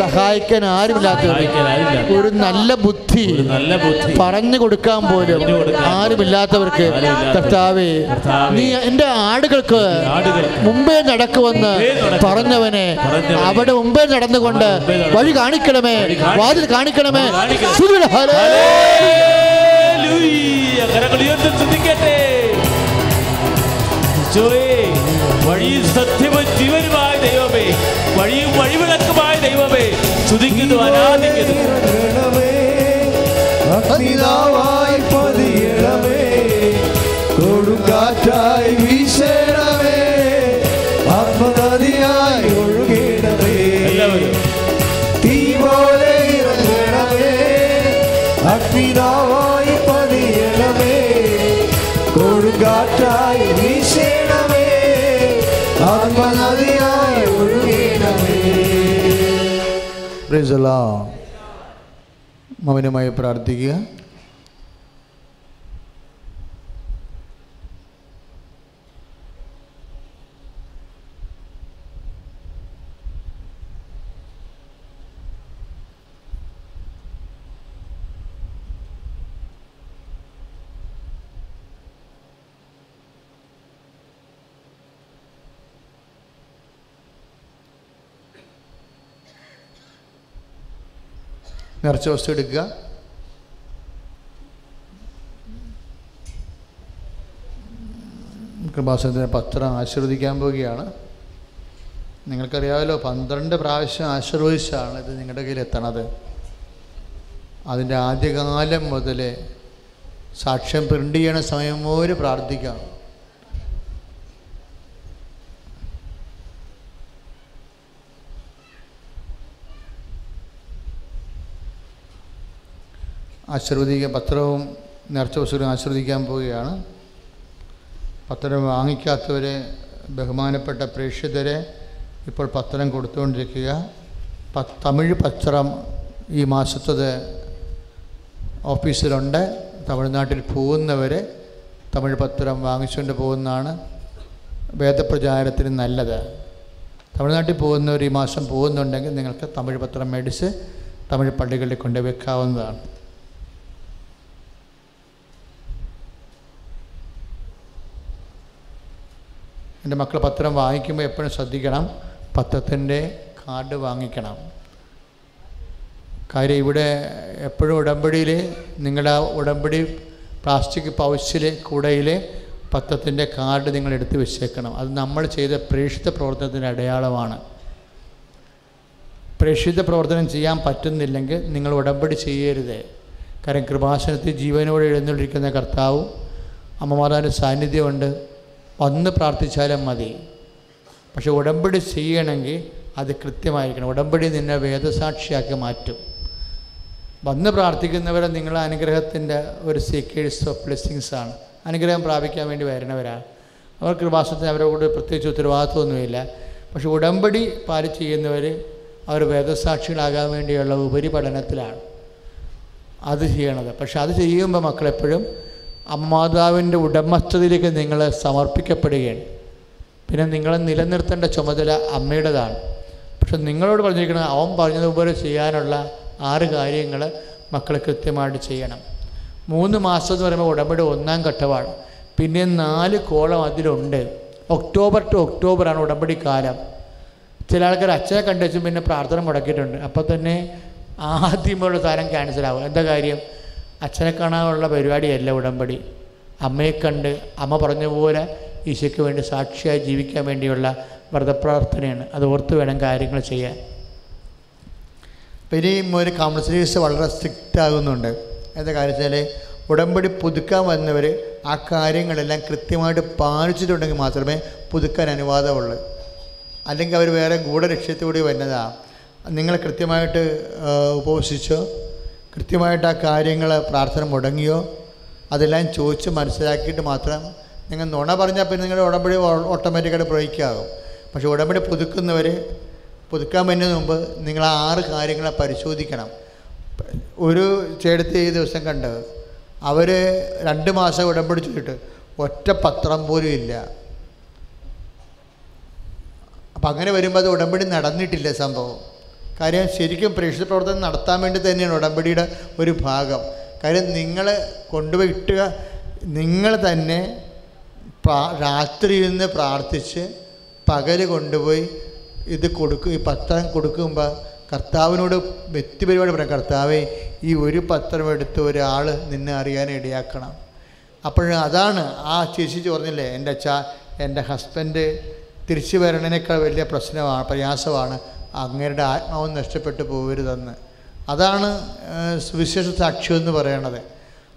സഹായിക്കാൻ ആരുമില്ലാത്തവരെ. ഒരു നല്ല ബുദ്ധി പറഞ്ഞു കൊടുക്കാൻ പോലും ആരുമില്ലാത്തവർക്ക് കർത്താവേ നീ എന്റെ ആടുകൾക്ക് മുമ്പേ നടക്കുമെന്ന് പറഞ്ഞവനെ അവിടെ മുമ്പേ നടന്നുകൊണ്ട് വഴി കാണിക്കണമേ വഴി കാണിക്കണമേ. വാതിൽ കാണിക്കണമേ. വഴിയും സത്യവും ജീവനുമായ ദൈവമേ വഴിയും വഴിവിളക്കുമായ ദൈവമേ സ്തുതിക്കുന്നു ആരാധിക്കുന്നു. കൊടുങ്കാറ്റായി വീശണമേ. ആത്മനദിയായി ഒഴുകിടവേ തീ പോലെ ഇറങ്ങണമേ. അഗ്നിതാവായി പതിയണമേ കൊടുങ്കാറ്റായി വീശണമേ. ആത്മനദിയായി ഒഴുകണമേ. മൗനമായി പ്രാർത്ഥിക്കുക. നിറച്ച വസ്തു എടുക്കുക. കൃപാസനത്തിന്റെ പത്രം ആശീർവദിക്കാൻ പോവുകയാണ്. നിങ്ങൾക്കറിയാമല്ലോ പന്ത്രണ്ട് പ്രാവശ്യം ആശീർവദിച്ചാണ് ഇത് നിങ്ങളുടെ കയ്യിൽ എത്തണത്. അതിന്റെ ആദ്യകാലം മുതലേ സാക്ഷ്യം പ്രിന്റ് ചെയ്യണ സമയം പോലും പ്രാർത്ഥിക്കാം. ആശീർവദിക്കാൻ പത്രവും നേർച്ച വസ്തുക്കളും ആശീർവദിക്കാൻ പോവുകയാണ്. പത്രം വാങ്ങിക്കാത്തവരെ ബഹുമാനപ്പെട്ട പ്രേക്ഷിതരെ ഇപ്പോൾ പത്രം കൊടുത്തുകൊണ്ടിരിക്കുക. പ- തമിഴ് പത്രം ഈ മാസത്തത് ഓഫീസിലുണ്ട്. തമിഴ്നാട്ടിൽ പോകുന്നവരെ തമിഴ് പത്രം വാങ്ങിച്ചുകൊണ്ട് പോകുന്നതാണ് വേദപ്രചാരത്തിന് നല്ലത്. തമിഴ്നാട്ടിൽ പോകുന്നവർ ഈ മാസം പോകുന്നുണ്ടെങ്കിൽ നിങ്ങൾക്ക് തമിഴ് പത്രം മേടിച്ച് തമിഴ് പള്ളികളിൽ കൊണ്ട് എന്റെ മക്കൾ പത്രം വാങ്ങിക്കുമ്പോൾ എപ്പോഴും ശ്രദ്ധിക്കണം. പത്രത്തിന്റെ കാർഡ് വാങ്ങിക്കണം. കാര്യം ഇവിടെ എപ്പോഴും ഉടമ്പടിയിൽ നിങ്ങളുടെ ആ ഉടമ്പടി പ്ലാസ്റ്റിക് പൗച്ചിൽ കൂടയിൽ പത്രത്തിന്റെ കാർഡ് നിങ്ങൾ എടുത്ത് വെച്ചേക്കണം. അത് നമ്മൾ ചെയ്ത പ്രേക്ഷിത പ്രവർത്തനത്തിന്റെ അടയാളമാണ്. പ്രേക്ഷിത പ്രവർത്തനം ചെയ്യാൻ പറ്റുന്നില്ലെങ്കിൽ നിങ്ങൾ ഉടമ്പടി ചെയ്യരുത്. കാരണം കൃപാസനത്തിൽ ജീവനോടെ എഴുന്നള്ളിരിക്കുന്ന കർത്താവും അമ്മമാതാവിന്റെ സാന്നിധ്യമുണ്ട്. വന്ന് പ്രാർത്ഥിച്ചാലും മതി. പക്ഷെ ഉടമ്പടി ചെയ്യണമെങ്കിൽ അത് കൃത്യമായിരിക്കണം. ഉടമ്പടി നിന്നെ വേദസാക്ഷിയാക്കി മാറ്റും. വന്ന് പ്രാർത്ഥിക്കുന്നവരെ നിങ്ങളെ അനുഗ്രഹത്തിന്റെ ഒരു സീക്കേഴ്സ് ഓഫ് ബ്ലെസ്സിങ്സ് ആണ്. അനുഗ്രഹം പ്രാപിക്കാൻ വേണ്ടി വരുന്നവരാണ്. അവർ കൃപാസത്തിന് അവരോട് പ്രത്യേകിച്ച് ഉത്തരവാദിത്വമൊന്നുമില്ല. പക്ഷെ ഉടമ്പടി പാലിച്ച് ചെയ്യുന്നവർ അവർ വേദസാക്ഷികളാകാൻ വേണ്ടിയുള്ള ഉപരിപഠനത്തിലാണ് അത് ചെയ്യണത്. പക്ഷെ അത് ചെയ്യുമ്പോൾ മക്കളെപ്പോഴും അമ്മാതാവിന്റെ ഉടമസ്ഥതയിലേക്ക് നിങ്ങൾ സമർപ്പിക്കപ്പെടുകയാണ്. പിന്നെ നിങ്ങളെ നിലനിർത്തേണ്ട ചുമതല അമ്മയുടേതാണ്. പക്ഷെ നിങ്ങളോട് പറഞ്ഞിരിക്കുന്നത് അവൻ പറഞ്ഞതുപോലെ ചെയ്യാനുള്ള ആറ് കാര്യങ്ങൾ മക്കൾ കൃത്യമായിട്ട് ചെയ്യണം. മൂന്ന് മാസം എന്ന് പറയുമ്പോൾ ഉടമ്പടി ഒന്നാം ഘട്ടമാണ്. പിന്നെ നാല് കോളം അതിലുണ്ട്. ഒക്ടോബർ ടു ഒക്ടോബറാണ് ഉടമ്പടി കാലം. ചില ആൾക്കാർ അച്ഛനെ കണ്ടുവച്ചും പിന്നെ പ്രാർത്ഥന മുടക്കിയിട്ടുണ്ട്. അപ്പോൾ തന്നെ ആദ്യമുള്ള താരം ക്യാൻസലാവും. എന്താ കാര്യം? അച്ഛനെ കാണാനുള്ള പരിപാടിയല്ല ഉടമ്പടി. അമ്മയെ കണ്ട് അമ്മ പറഞ്ഞ പോലെ ഈശോയ്ക്ക് വേണ്ടി സാക്ഷിയായി ജീവിക്കാൻ വേണ്ടിയുള്ള വ്രതപ്രാർത്ഥനയാണ്. അത് ഓർത്ത് വേണം കാര്യങ്ങൾ ചെയ്യാൻ. പിന്നെ ഈ ഒരു കൗൺസിലേഴ്സ് വളരെ സ്ട്രിക്റ്റ് ആകുന്നുണ്ട്. എന്താ കാര്യം വെച്ചാൽ ഉടമ്പടി പുതുക്കാൻ വന്നവർ ആ കാര്യങ്ങളെല്ലാം കൃത്യമായിട്ട് പാലിച്ചിട്ടുണ്ടെങ്കിൽ മാത്രമേ പുതുക്കാൻ അനുവാദമുള്ളൂ. അല്ലെങ്കിൽ അവർ വേറെ ഗൂഢലക്ഷ്യത്തോടെ വരുന്നതാണ് നിങ്ങൾ കൃത്യമായിട്ട് ഉപവസിച്ചോ? കൃത്യമായിട്ട് ആ കാര്യങ്ങൾ പ്രാർത്ഥന മുടങ്ങിയോ? അതെല്ലാം ചോദിച്ച് മനസ്സിലാക്കിയിട്ട് മാത്രം നിങ്ങൾ നുണ പറഞ്ഞാൽ പിന്നെ നിങ്ങളുടെ ഉടമ്പടി ഓട്ടോമാറ്റിക്കായിട്ട് പ്രയോഗിക്കാകും. പക്ഷേ ഉടമ്പടി പുതുക്കുന്നവർ പുതുക്കാൻ വരുന്നതിന് മുമ്പ് നിങ്ങൾ ആ ആറ് കാര്യങ്ങളെ പരിശോധിക്കണം. ഒരു ചേടത്ത് ഈ ദിവസം കണ്ടത് അവർ രണ്ട് മാസം ഉടമ്പടി ചെയ്തിട്ട് ഒറ്റ പത്രം പോലും ഇല്ല. അപ്പം അങ്ങനെ വരുമ്പോൾ അത് ഉടമ്പടി നടന്നിട്ടില്ല സംഭവം. കാര്യം ശരിക്കും പ്രേക്ഷിത പ്രവർത്തനം നടത്താൻ വേണ്ടി തന്നെയാണ് ഉടമ്പടിയുടെ ഒരു ഭാഗം. കാര്യം നിങ്ങൾ കൊണ്ടുപോയി ഇട്ടുക നിങ്ങൾ തന്നെ പ്രാ രാത്രി ഇരുന്ന് പ്രാർത്ഥിച്ച് പകൽ കൊണ്ടുപോയി ഇത് കൊടുക്കും ഈ പത്രം കൊടുക്കുമ്പോൾ കർത്താവിനോട് വ്യക്തിപരിപാടി പറയാം കർത്താവെ ഈ ഒരു പത്രം എടുത്ത് ഒരാൾ നിന്നെ അറിയാൻ ഇടയാക്കണം. അപ്പോൾ അതാണ് ആ ചേച്ചി പറഞ്ഞില്ലേ എന്റെ അച്ഛ എന്റെ ഹസ്ബൻഡ് തിരിച്ചു വരണേക്കാൾ വലിയ പ്രശ്നമാണ് പ്രയാസമാണ്. അങ്ങയുടെ ആത്മാവ് നഷ്ടപ്പെട്ടു പോകരുതെന്ന്. അതാണ് സുവിശേഷ സാക്ഷ്യം എന്ന് പറയണത്.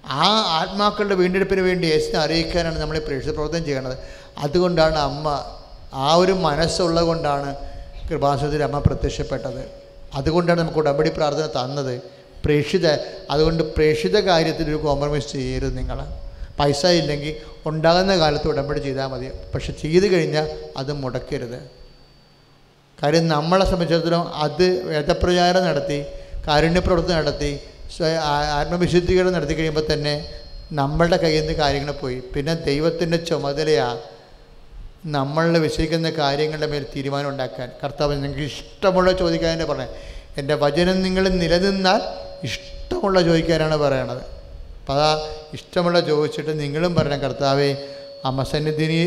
ആ ആത്മാക്കളുടെ വീണ്ടെടുപ്പിന് വേണ്ടി യേശുവിനെ അറിയിക്കാനാണ് നമ്മൾ പ്രേക്ഷിത പ്രവർത്തനം ചെയ്യണത്. അതുകൊണ്ടാണ് അമ്മ ആ ഒരു മനസ്സുള്ളത് കൊണ്ടാണ് കൃപാസനത്തിൽ അമ്മ പ്രത്യക്ഷപ്പെട്ടത്. അതുകൊണ്ടാണ് നമുക്ക് ഉടമ്പടി പ്രാർത്ഥന തന്നത്. പ്രേക്ഷിത അതുകൊണ്ട് പ്രേക്ഷിത കാര്യത്തിൽ ഒരു കോംപ്രമൈസ് ചെയ്യരുത് നിങ്ങൾ പൈസ ഇല്ലെങ്കിൽ ഉണ്ടാകുന്ന കാലത്ത് ഉടമ്പടി ചെയ്താൽ മതി. പക്ഷെ ചെയ്ത് കഴിഞ്ഞാൽ അത് മുടക്കരുത്. കാര്യം നമ്മളെ സംബന്ധിച്ചിടത്തോളം അത് വേദപ്രചാരം നടത്തി കാരുണ്യപ്രവർത്തനം നടത്തി ആത്മവിശുദ്ധീകരണം നടത്തി കഴിയുമ്പോൾ തന്നെ നമ്മളുടെ കയ്യിൽ നിന്ന് കാര്യങ്ങൾ പോയി. പിന്നെ ദൈവത്തിന്റെ ചുമതലയാണ് നമ്മളിൽ വിശ്വസിക്കുന്ന കാര്യങ്ങളുടെ മേൽ തീരുമാനം ഉണ്ടാക്കാൻ. കർത്താവ് നിങ്ങൾക്ക് ഇഷ്ടമുള്ള ചോദിക്കാനാണ് പറഞ്ഞത്. എന്റെ വചനം നിങ്ങൾ നിലനിന്നാൽ ഇഷ്ടമുള്ള ചോദിക്കാനാണ് പറയണത്. അപ്പം അതാ ഇഷ്ടമുള്ള ചോദിച്ചിട്ട് നിങ്ങളും പറയണം കർത്താവെ അമ്മസന്നിധിനി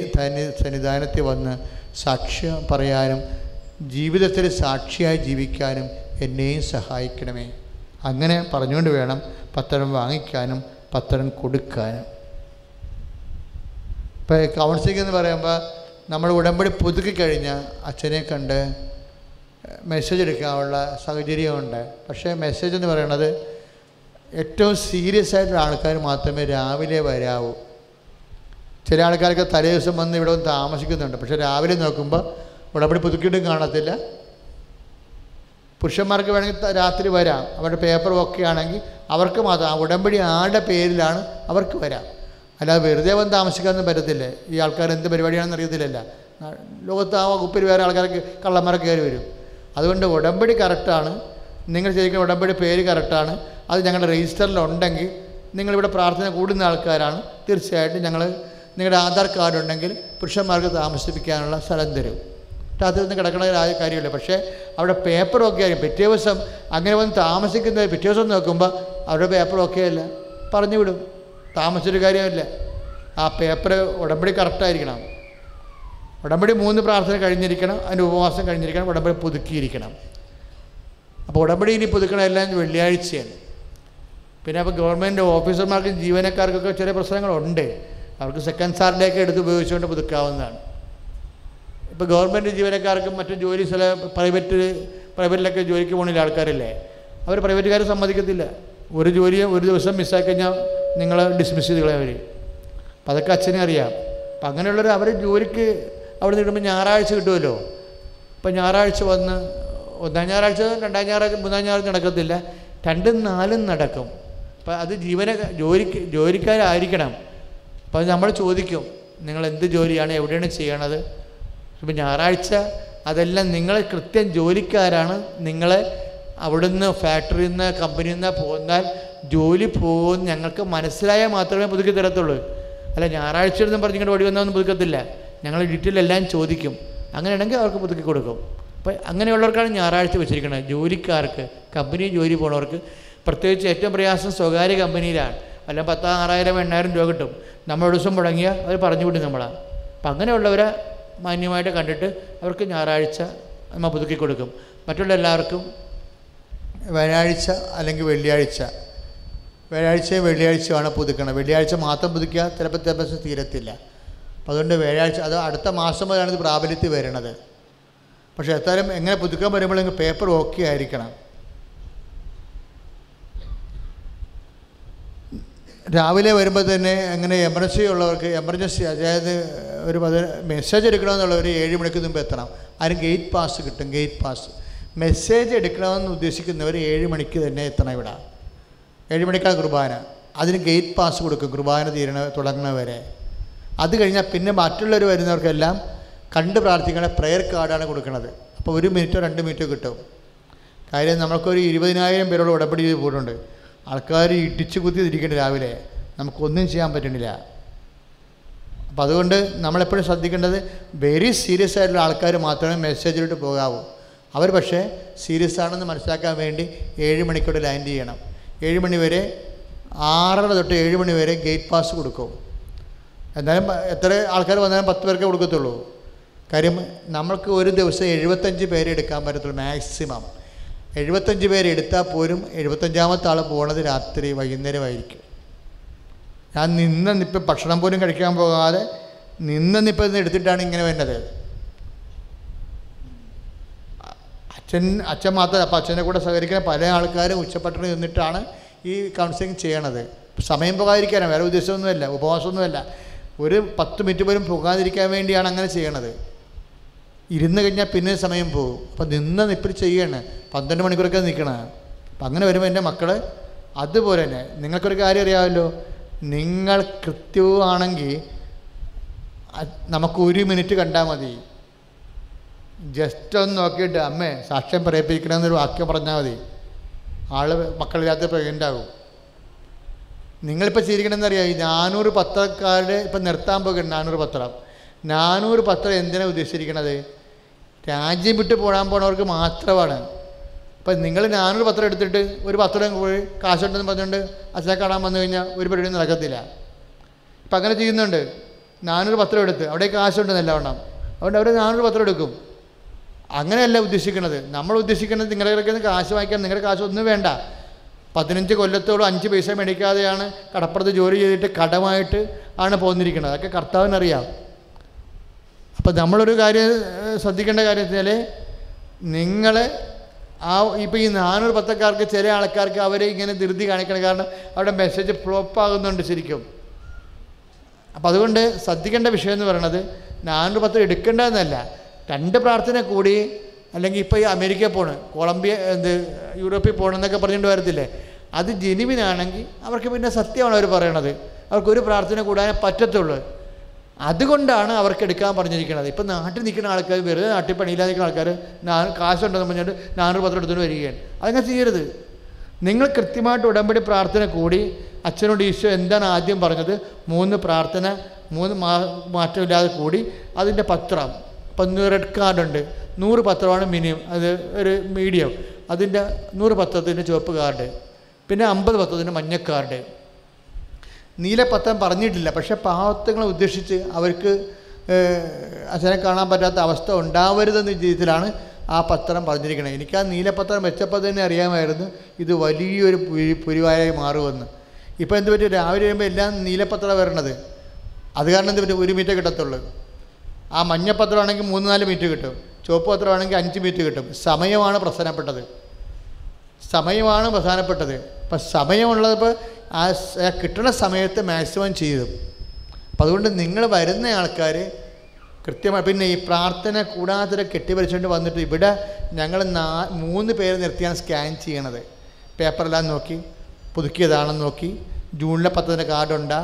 സന്നിധാനത്തിൽ വന്ന് സാക്ഷ്യം പറയാനും ജീവിതത്തിൽ സാക്ഷിയായി ജീവിക്കാനും എന്നെയും സഹായിക്കണമേ. അങ്ങനെ പറഞ്ഞുകൊണ്ട് വേണം പത്രം വാങ്ങിക്കാനും പത്രം കൊടുക്കാനും. ഇപ്പോൾ കൗൺസിലിംഗ് എന്ന് പറയുമ്പോൾ നമ്മൾ ഉടമ്പടി പുതുക്കി കഴിഞ്ഞാൽ അച്ഛനെ കണ്ട് മെസ്സേജ് എടുക്കാനുള്ള സാഹചര്യമുണ്ട്. പക്ഷേ മെസ്സേജ് എന്ന് പറയുന്നത് ഏറ്റവും സീരിയസ് ആയിട്ടുള്ള ആൾക്കാർ മാത്രമേ രാവിലെ വരാവൂ. ചില ആൾക്കാരൊക്കെ തലേ ദിവസം വന്ന് ഇവിടെ താമസിക്കുന്നുണ്ട്. പക്ഷേ രാവിലെ നോക്കുമ്പോൾ ഉടമ്പടി പുതുക്കിയിട്ടും കാണത്തില്ല. പുരുഷന്മാർക്ക് വേണമെങ്കിൽ രാത്രി വരാം. അവരുടെ പേപ്പർ ഒക്കെ ആണെങ്കിൽ അവർക്ക് മാത്രം ഉടമ്പടി ആരുടെ പേരിലാണ് അവർക്ക് വരാം. അല്ലാതെ വെറുതെ വന്ന് താമസിക്കാനൊന്നും പറ്റത്തില്ല. ഈ ആൾക്കാർ എന്ത് പരിപാടിയാണെന്ന് അറിയത്തില്ലല്ല. ലോകത്ത് ആ വകുപ്പിൽ വേറെ ആൾക്കാർക്ക് കള്ളന്മാരൊക്കെ കയറി വരും. അതുകൊണ്ട് ഉടമ്പടി കറക്റ്റാണ്. നിങ്ങൾ ശരിക്കും ഉടമ്പടി പേര് കറക്റ്റാണ്. അത് ഞങ്ങളുടെ രജിസ്റ്ററിലുണ്ടെങ്കിൽ നിങ്ങളിവിടെ പ്രാർത്ഥന കൂടുന്ന ആൾക്കാരാണ്. തീർച്ചയായിട്ടും ഞങ്ങൾ നിങ്ങളുടെ ആധാർ കാർഡ് ഉണ്ടെങ്കിൽ പുരുഷന്മാർക്ക് താമസിപ്പിക്കാനുള്ള സ്ഥലം തരും. രാത്രി നിന്ന് കിടക്കണ കാ- കാര്യമില്ല. പക്ഷേ അവിടെ പേപ്പറൊക്കെ ആയിരിക്കും. പിറ്റേ ദിവസം അങ്ങനെ വന്ന് താമസിക്കുന്ന പിറ്റേ ദിവസം നോക്കുമ്പോൾ അവരുടെ പേപ്പറൊക്കെ അല്ല. പറഞ്ഞു വിടും. താമസിച്ചൊരു കാര്യമില്ല. ആ പേപ്പർ ഉടമ്പടി കറക്റ്റായിരിക്കണം ഉടമ്പടി മൂന്ന് പ്രാർത്ഥന കഴിഞ്ഞിരിക്കണം. അതിന്റെ ഉപവാസം കഴിഞ്ഞിരിക്കണം. ഉടമ്പടി പുതുക്കിയിരിക്കണം. അപ്പോൾ ഉടമ്പടി ഇനി പുതുക്കണം എല്ലാം വെള്ളിയാഴ്ചയാണ്. പിന്നെ അപ്പോൾ ഗവൺമെന്റ് ഓഫീസർമാർക്കും ജീവനക്കാർക്കൊക്കെ ചില പ്രശ്നങ്ങളുണ്ട്. അവർക്ക് സെക്കൻഡ് സാറിന്റെയൊക്കെ എടുത്ത് ഉപയോഗിച്ചുകൊണ്ട് പുതുക്കാവുന്നതാണ്. ഇപ്പോൾ ഗവൺമെന്റ് ജീവനക്കാർക്കും മറ്റു ജോലി സ്ഥല പ്രൈവറ്റ് പ്രൈവറ്റിലൊക്കെ ജോലിക്ക് പോകുന്ന ആൾക്കാരില്ലേ? അവർ പ്രൈവറ്റുകാർ സമ്മതിക്കത്തില്ല. ഒരു ജോലി ഒരു ദിവസം മിസ്സാക്കി കഴിഞ്ഞാൽ നിങ്ങൾ ഡിസ്മിസ് ചെയ്ത് കളയാൻ അവർ അപ്പം അതൊക്കെ അച്ഛനെ അറിയാം. അപ്പം അങ്ങനെയുള്ളവർ അവർ ജോലിക്ക് അവിടെ നിന്ന് ഇടുമ്പോൾ ഞായറാഴ്ച കിട്ടുമല്ലോ ഇപ്പം ഞായറാഴ്ച വന്ന് ഒന്നാം ഞായറാഴ്ച രണ്ടാം ഞായറാഴ്ച മൂന്നാം ഞായറാഴ്ച നടക്കത്തില്ല. രണ്ടും നാലും നടക്കും. അപ്പം അത് ജീവന ജോലിക്ക് ജോലിക്കാരായിരിക്കണം. അപ്പം നമ്മൾ ചോദിക്കും. നിങ്ങൾ എന്ത് ജോലിയാണ് എവിടെയാണ് ചെയ്യണത്? ഇപ്പം ഞായറാഴ്ച അതെല്ലാം നിങ്ങളെ കൃത്യം ജോലിക്കാരാണ്. നിങ്ങളെ അവിടുന്ന് ഫാക്ടറിയിൽ നിന്ന് കമ്പനിയിൽ നിന്ന് പോന്നാൽ ജോലി പോകുമെന്ന് ഞങ്ങൾക്ക് മനസ്സിലായാൽ മാത്രമേ പുതുക്കി തരത്തുള്ളൂ. അല്ല ഞായറാഴ്ച ഒന്നും ഇങ്ങോട്ട് ഓടി വന്നൊന്നും പുതുക്കത്തില്ല. ഞങ്ങൾ ഡീറ്റെയിൽ എല്ലാം ചോദിക്കും. അങ്ങനെയാണെങ്കിൽ അവർക്ക് പുതുക്കി കൊടുക്കും. അപ്പം അങ്ങനെയുള്ളവർക്കാണ് ഞായറാഴ്ച വെച്ചിരിക്കുന്നത്. ജോലിക്കാർക്ക് കമ്പനി ജോലി പോണവർക്ക് പ്രത്യേകിച്ച് ഏറ്റവും പ്രയാസം സ്വകാര്യ കമ്പനിയിലാണ്. അല്ല പത്താം ആറായിരം എണ്ണായിരം രൂപ കിട്ടും. നമ്മൾ ദിവസം മുടങ്ങിയാൽ അവർ പറഞ്ഞു വിടും നമ്മളാണ് അപ്പം അങ്ങനെയുള്ളവരെ മാന്യമായിട്ട് കണ്ടിട്ട് അവർക്ക് ഞായറാഴ്ച നമ്മൾ പുതുക്കി കൊടുക്കും. മറ്റുള്ള എല്ലാവർക്കും വ്യാഴാഴ്ച അല്ലെങ്കിൽ വെള്ളിയാഴ്ച. വ്യാഴാഴ്ചയും വെള്ളിയാഴ്ചയുമാണ് പുതുക്കണം വെള്ളിയാഴ്ച മാത്രം പുതുക്കിയാൽ ചിലപ്പോൾ ചിലപ്പോൾ തീരത്തില്ല. അപ്പോൾ അതുകൊണ്ട് വ്യാഴാഴ്ച അത് അടുത്ത മാസം മുതലാണ് ഇത് പ്രാബല്യത്തിൽ വരണത്. പക്ഷേ എത്തായാലും എങ്ങനെ പുതുക്കാൻ വരുമ്പോഴെങ്കിൽ പേപ്പർ ഓക്കെ ആയിരിക്കണം. രാവിലെ വരുമ്പോൾ തന്നെ അങ്ങനെ എമർജൻസി ഉള്ളവർക്ക് എമർജൻസി അതായത് ഒരു മെസ്സേജ് എടുക്കണമെന്നുള്ളവർ ഏഴ് മണിക്ക് മുമ്പ് എത്തണം. ആരും ഗേറ്റ് പാസ് കിട്ടും ഗേറ്റ് പാസ് മെസ്സേജ് എടുക്കണമെന്ന് ഉദ്ദേശിക്കുന്നവർ ഏഴ് മണിക്ക് തന്നെ എത്തണം ഇവിടെ. ഏഴ് മണിക്കാണ് കുർബാന. അതിന് ഗേറ്റ് പാസ് കൊടുക്കും കുർബാന തീരണ തുടങ്ങുന്നവരെ. അത് കഴിഞ്ഞാൽ പിന്നെ മറ്റുള്ളവർ വരുന്നവർക്കെല്ലാം കണ്ട് പ്രാർത്ഥിക്കേണ്ട പ്രെയർ കാർഡാണ് കൊടുക്കുന്നത് അപ്പോൾ ഒരു മിനിറ്റോ രണ്ട് മിനിറ്റോ കിട്ടും. കാര്യം നമ്മൾക്കൊരു ഇരുപതിനായിരം പേരോട് ഉടമ്പടി ചെയ്ത് പോയിട്ടുണ്ട്. ആൾക്കാർ ഇടിച്ചു കുത്തി തിരിക്കേണ്ട രാവിലെ നമുക്കൊന്നും ചെയ്യാൻ പറ്റുന്നില്ല അപ്പോൾ അതുകൊണ്ട് നമ്മളെപ്പോഴും ശ്രദ്ധിക്കേണ്ടത് വെരി സീരിയസ് ആയിട്ടുള്ള ആൾക്കാർ മാത്രമേ മെസ്സേജിലോട്ട് പോകാവൂ. അവർ പക്ഷേ സീരിയസ് ആണെന്ന് മനസ്സിലാക്കാൻ വേണ്ടി ഏഴ് മണിക്കൂടെ ലാൻഡ് ചെയ്യണം. ഏഴ് മണി വരെ ആറര തൊട്ട് ഏഴ് മണി വരെ ഗേറ്റ് പാസ് കൊടുക്കും. എന്നാലും എത്ര ആൾക്കാർ വന്നാലും പത്ത് പേർക്കേ കൊടുക്കത്തുള്ളൂ. കാര്യം നമ്മൾക്ക് ഒരു ദിവസം എഴുപത്തഞ്ച് പേരെ എടുക്കാൻ പറ്റത്തുള്ളൂ മാക്സിമം എഴുപത്തഞ്ച് പേര് എടുത്താൽ പോലും എഴുപത്തഞ്ചാമത്തെ ആൾ പോണത് രാത്രി വൈകുന്നേരമായിരിക്കും. ഞാൻ നിന്ന് നിപ്പം ഭക്ഷണം പോലും കഴിക്കാൻ പോകാതെ നിന്ന് നിപ്പം ഇന്ന് എടുത്തിട്ടാണ് ഇങ്ങനെ വരുന്നത് അച്ഛൻ അച്ഛൻ മാത്രമല്ല അപ്പം അച്ഛന്റെ കൂടെ സഹകരിക്കുന്ന പല ആൾക്കാരും ഉച്ചപ്പട്ടണി നിന്നിട്ടാണ് ഈ കൗൺസിലിംഗ് ചെയ്യണത്. സമയം പോകാതിരിക്കാനാണ് വേറെ ഉദ്ദേശമൊന്നുമല്ല ഉപവാസമൊന്നുമല്ല. ഒരു പത്ത് മിനിറ്റ് പോലും പോകാതിരിക്കാൻ വേണ്ടിയാണ് അങ്ങനെ ചെയ്യണത്. ഇരുന്ന് കഴിഞ്ഞാൽ പിന്നെ സമയം പോകും. അപ്പം നിന്ന് നിപ്പിൽ ചെയ്യണേ. പന്ത്രണ്ട് മണിക്കൂറൊക്കെ നിൽക്കണം അപ്പം അങ്ങനെ വരുമ്പോൾ എന്റെ മക്കൾ അതുപോലെ തന്നെ നിങ്ങൾക്കൊരു കാര്യം അറിയാമല്ലോ? നിങ്ങൾ കൃത്യവുമാണെങ്കിൽ നമുക്ക് ഒരു മിനിറ്റ് കണ്ടാൽ മതി. ജസ്റ്റ് ഒന്ന് നോക്കിയിട്ട് അമ്മേ സാക്ഷ്യം പറയിപ്പിക്കണമെന്നൊരു വാക്യം പറഞ്ഞാൽ മതി. ആൾ മക്കളില്ലാത്ത ആകും. നിങ്ങളിപ്പോൾ ചെയ്തിരിക്കണമെന്ന് അറിയാം ഈ നാനൂറ് പത്രക്കാരുടെ ഇപ്പം നിർത്താൻ പോകുന്നുണ്ട് നാനൂറ് പത്രം. നാനൂറ് പത്രം എന്തിനാണ് ഉദ്ദേശിച്ചിരിക്കണത്? രാജ്യം വിട്ട് പോകാൻ പോണവർക്ക് മാത്രമാണ്. അപ്പം നിങ്ങൾ ഞാനൊരു പത്രം എടുത്തിട്ട് ഒരു പത്രം പോയി കാശുണ്ടെന്ന് പറഞ്ഞുകൊണ്ട് അച്ഛനെ കാണാൻ വന്നു കഴിഞ്ഞാൽ ഒരു പരിപാടി നടക്കത്തില്ല. ഇപ്പം അങ്ങനെ ചെയ്യുന്നുണ്ട്. ഞാനൊരു പത്രം എടുത്ത് അവിടെ കാശുണ്ട് നല്ലവണ്ണം. അതുകൊണ്ട് അവർ ഞാനൊരു പത്രം എടുക്കും. അങ്ങനെയല്ല ഉദ്ദേശിക്കുന്നത്. നമ്മൾ ഉദ്ദേശിക്കുന്നത് നിങ്ങളുടെ കാശ് വാങ്ങിക്കാൻ നിങ്ങളുടെ കാശ് ഒന്നും വേണ്ട. പതിനഞ്ച് കൊല്ലത്തോളം അഞ്ച് പൈസ മേടിക്കാതെയാണ് കടപ്പുറത്ത് ജോലി ചെയ്തിട്ട് കടമായിട്ട് ആണ് പോന്നിരിക്കുന്നത്. അതൊക്കെ കർത്താവിനറിയാം. അപ്പോൾ നമ്മളൊരു കാര്യം ശ്രദ്ധിക്കേണ്ട കാര്യം വെച്ചാൽ നിങ്ങൾ ആ ഇപ്പോൾ ഈ നാനൂറ് പത്തക്കാർക്ക് ചില ആൾക്കാർക്ക് അവരെ ഇങ്ങനെ ധൃതി കാണിക്കണം. കാരണം അവിടെ മെസ്സേജ് ഫ്ലോപ്പ് ആകുന്നുണ്ട് ശരിക്കും. അപ്പം അതുകൊണ്ട് ശ്രദ്ധിക്കേണ്ട വിഷയം എന്ന് പറയുന്നത് നാനൂറ് പത്ത് എടുക്കേണ്ടതെന്നല്ല. രണ്ട് പ്രാർത്ഥന കൂടി അല്ലെങ്കിൽ ഇപ്പോൾ ഈ അമേരിക്കയിൽ പോണ് കൊളംബിയ എന്ത് യൂറോപ്പിൽ പോകണമെന്നൊക്കെ പറഞ്ഞുകൊണ്ട് വരത്തില്ലേ? അത് ജെനുവിനാണെങ്കിൽ അവർക്ക് പിന്നെ സത്യമാണ് അവർ പറയണത്. അവർക്കൊരു പ്രാർത്ഥന കൂടാനേ പറ്റത്തുള്ളൂ. അതുകൊണ്ടാണ് അവർക്ക് എടുക്കാൻ പറഞ്ഞിരിക്കുന്നത്. ഇപ്പം നാട്ടിൽ നിൽക്കുന്ന ആൾക്കാർ വെറുതെ നാട്ടിൽ പണിയില്ലാതെ നിൽക്കുന്ന ആൾക്കാർ ഞാൻ കാശുണ്ടെന്ന് പറഞ്ഞിട്ട് നാനൂറ് പത്രം എടുത്തുകൊണ്ട് വരികയാണ്. അതങ്ങനെ ചെയ്യരുത്? നിങ്ങൾ കൃത്യമായിട്ട് ഉടമ്പടി പ്രാർത്ഥന കൂടി അച്ഛനോട് ഈശോ എന്താണ് ആദ്യം പറഞ്ഞത്? മൂന്ന് പ്രാർത്ഥന മൂന്ന് മാ മാറ്റമില്ലാതെ കൂടി അതിന്റെ പത്രം. ഇപ്പം റെഡ് കാർഡുണ്ട് നൂറ് പത്രമാണ് മിനിമം അത് ഒരു മീഡിയം അതിന്റെ നൂറ് പത്രത്തിന്റെ ചുവപ്പ് കാർഡ് പിന്നെ അമ്പത് പത്രത്തിന്റെ മഞ്ഞ കാർഡ് നീലപത്രം പറഞ്ഞിട്ടില്ല പക്ഷെ പാവത്തങ്ങളെ ഉദ്ദേശിച്ച് അവർക്ക് അച്ഛനെ കാണാൻ പറ്റാത്ത അവസ്ഥ ഉണ്ടാവരുതെന്ന രീതിയിലാണ് ആ പത്രം പറഞ്ഞിരിക്കുന്നത് എനിക്ക് ആ നീലപത്രം വെച്ചപ്പോൾ തന്നെ അറിയാമായിരുന്നു ഇത് വലിയൊരു പുരി പുരിവായായി മാറുമെന്ന്. ഇപ്പോൾ എന്ത് പറ്റും? രാവിലെ വരുമ്പോൾ എല്ലാം നീലപത്രം വരണത്. അത് കാരണം എന്ത് പറ്റും? ഒരു മീറ്റർ കിട്ടത്തുള്ളൂ. ആ മഞ്ഞപ്പത്രമാണെങ്കിൽ മൂന്ന് നാല് മീറ്റർ കിട്ടും. ചുവപ്പ് പത്രമാണെങ്കിൽ അഞ്ച് മീറ്റർ കിട്ടും. സമയമാണ് പ്രധാനപ്പെട്ടത്. സമയമാണ് പ്രധാനപ്പെട്ടത്. അപ്പം സമയമുള്ളതിപ്പോൾ ആ കിട്ടുന്ന സമയത്ത് മാക്സിമം ചെയ്തു. അപ്പം അതുകൊണ്ട് നിങ്ങൾ വരുന്ന ആൾക്കാർ കൃത്യമായി പിന്നെ ഈ പ്രാർത്ഥന കൂടാതെ കെട്ടിവരിച്ചുകൊണ്ട് വന്നിട്ട് ഇവിടെ ഞങ്ങൾ നാ മൂന്ന് പേര് നിർത്തിയാണ് സ്കാൻ ചെയ്യണത്. പേപ്പറെല്ലാം നോക്കി പുതുക്കിയതാണെന്ന് നോക്കി ജൂണിലെ പത്തതിന്റെ കാർഡുണ്ടാ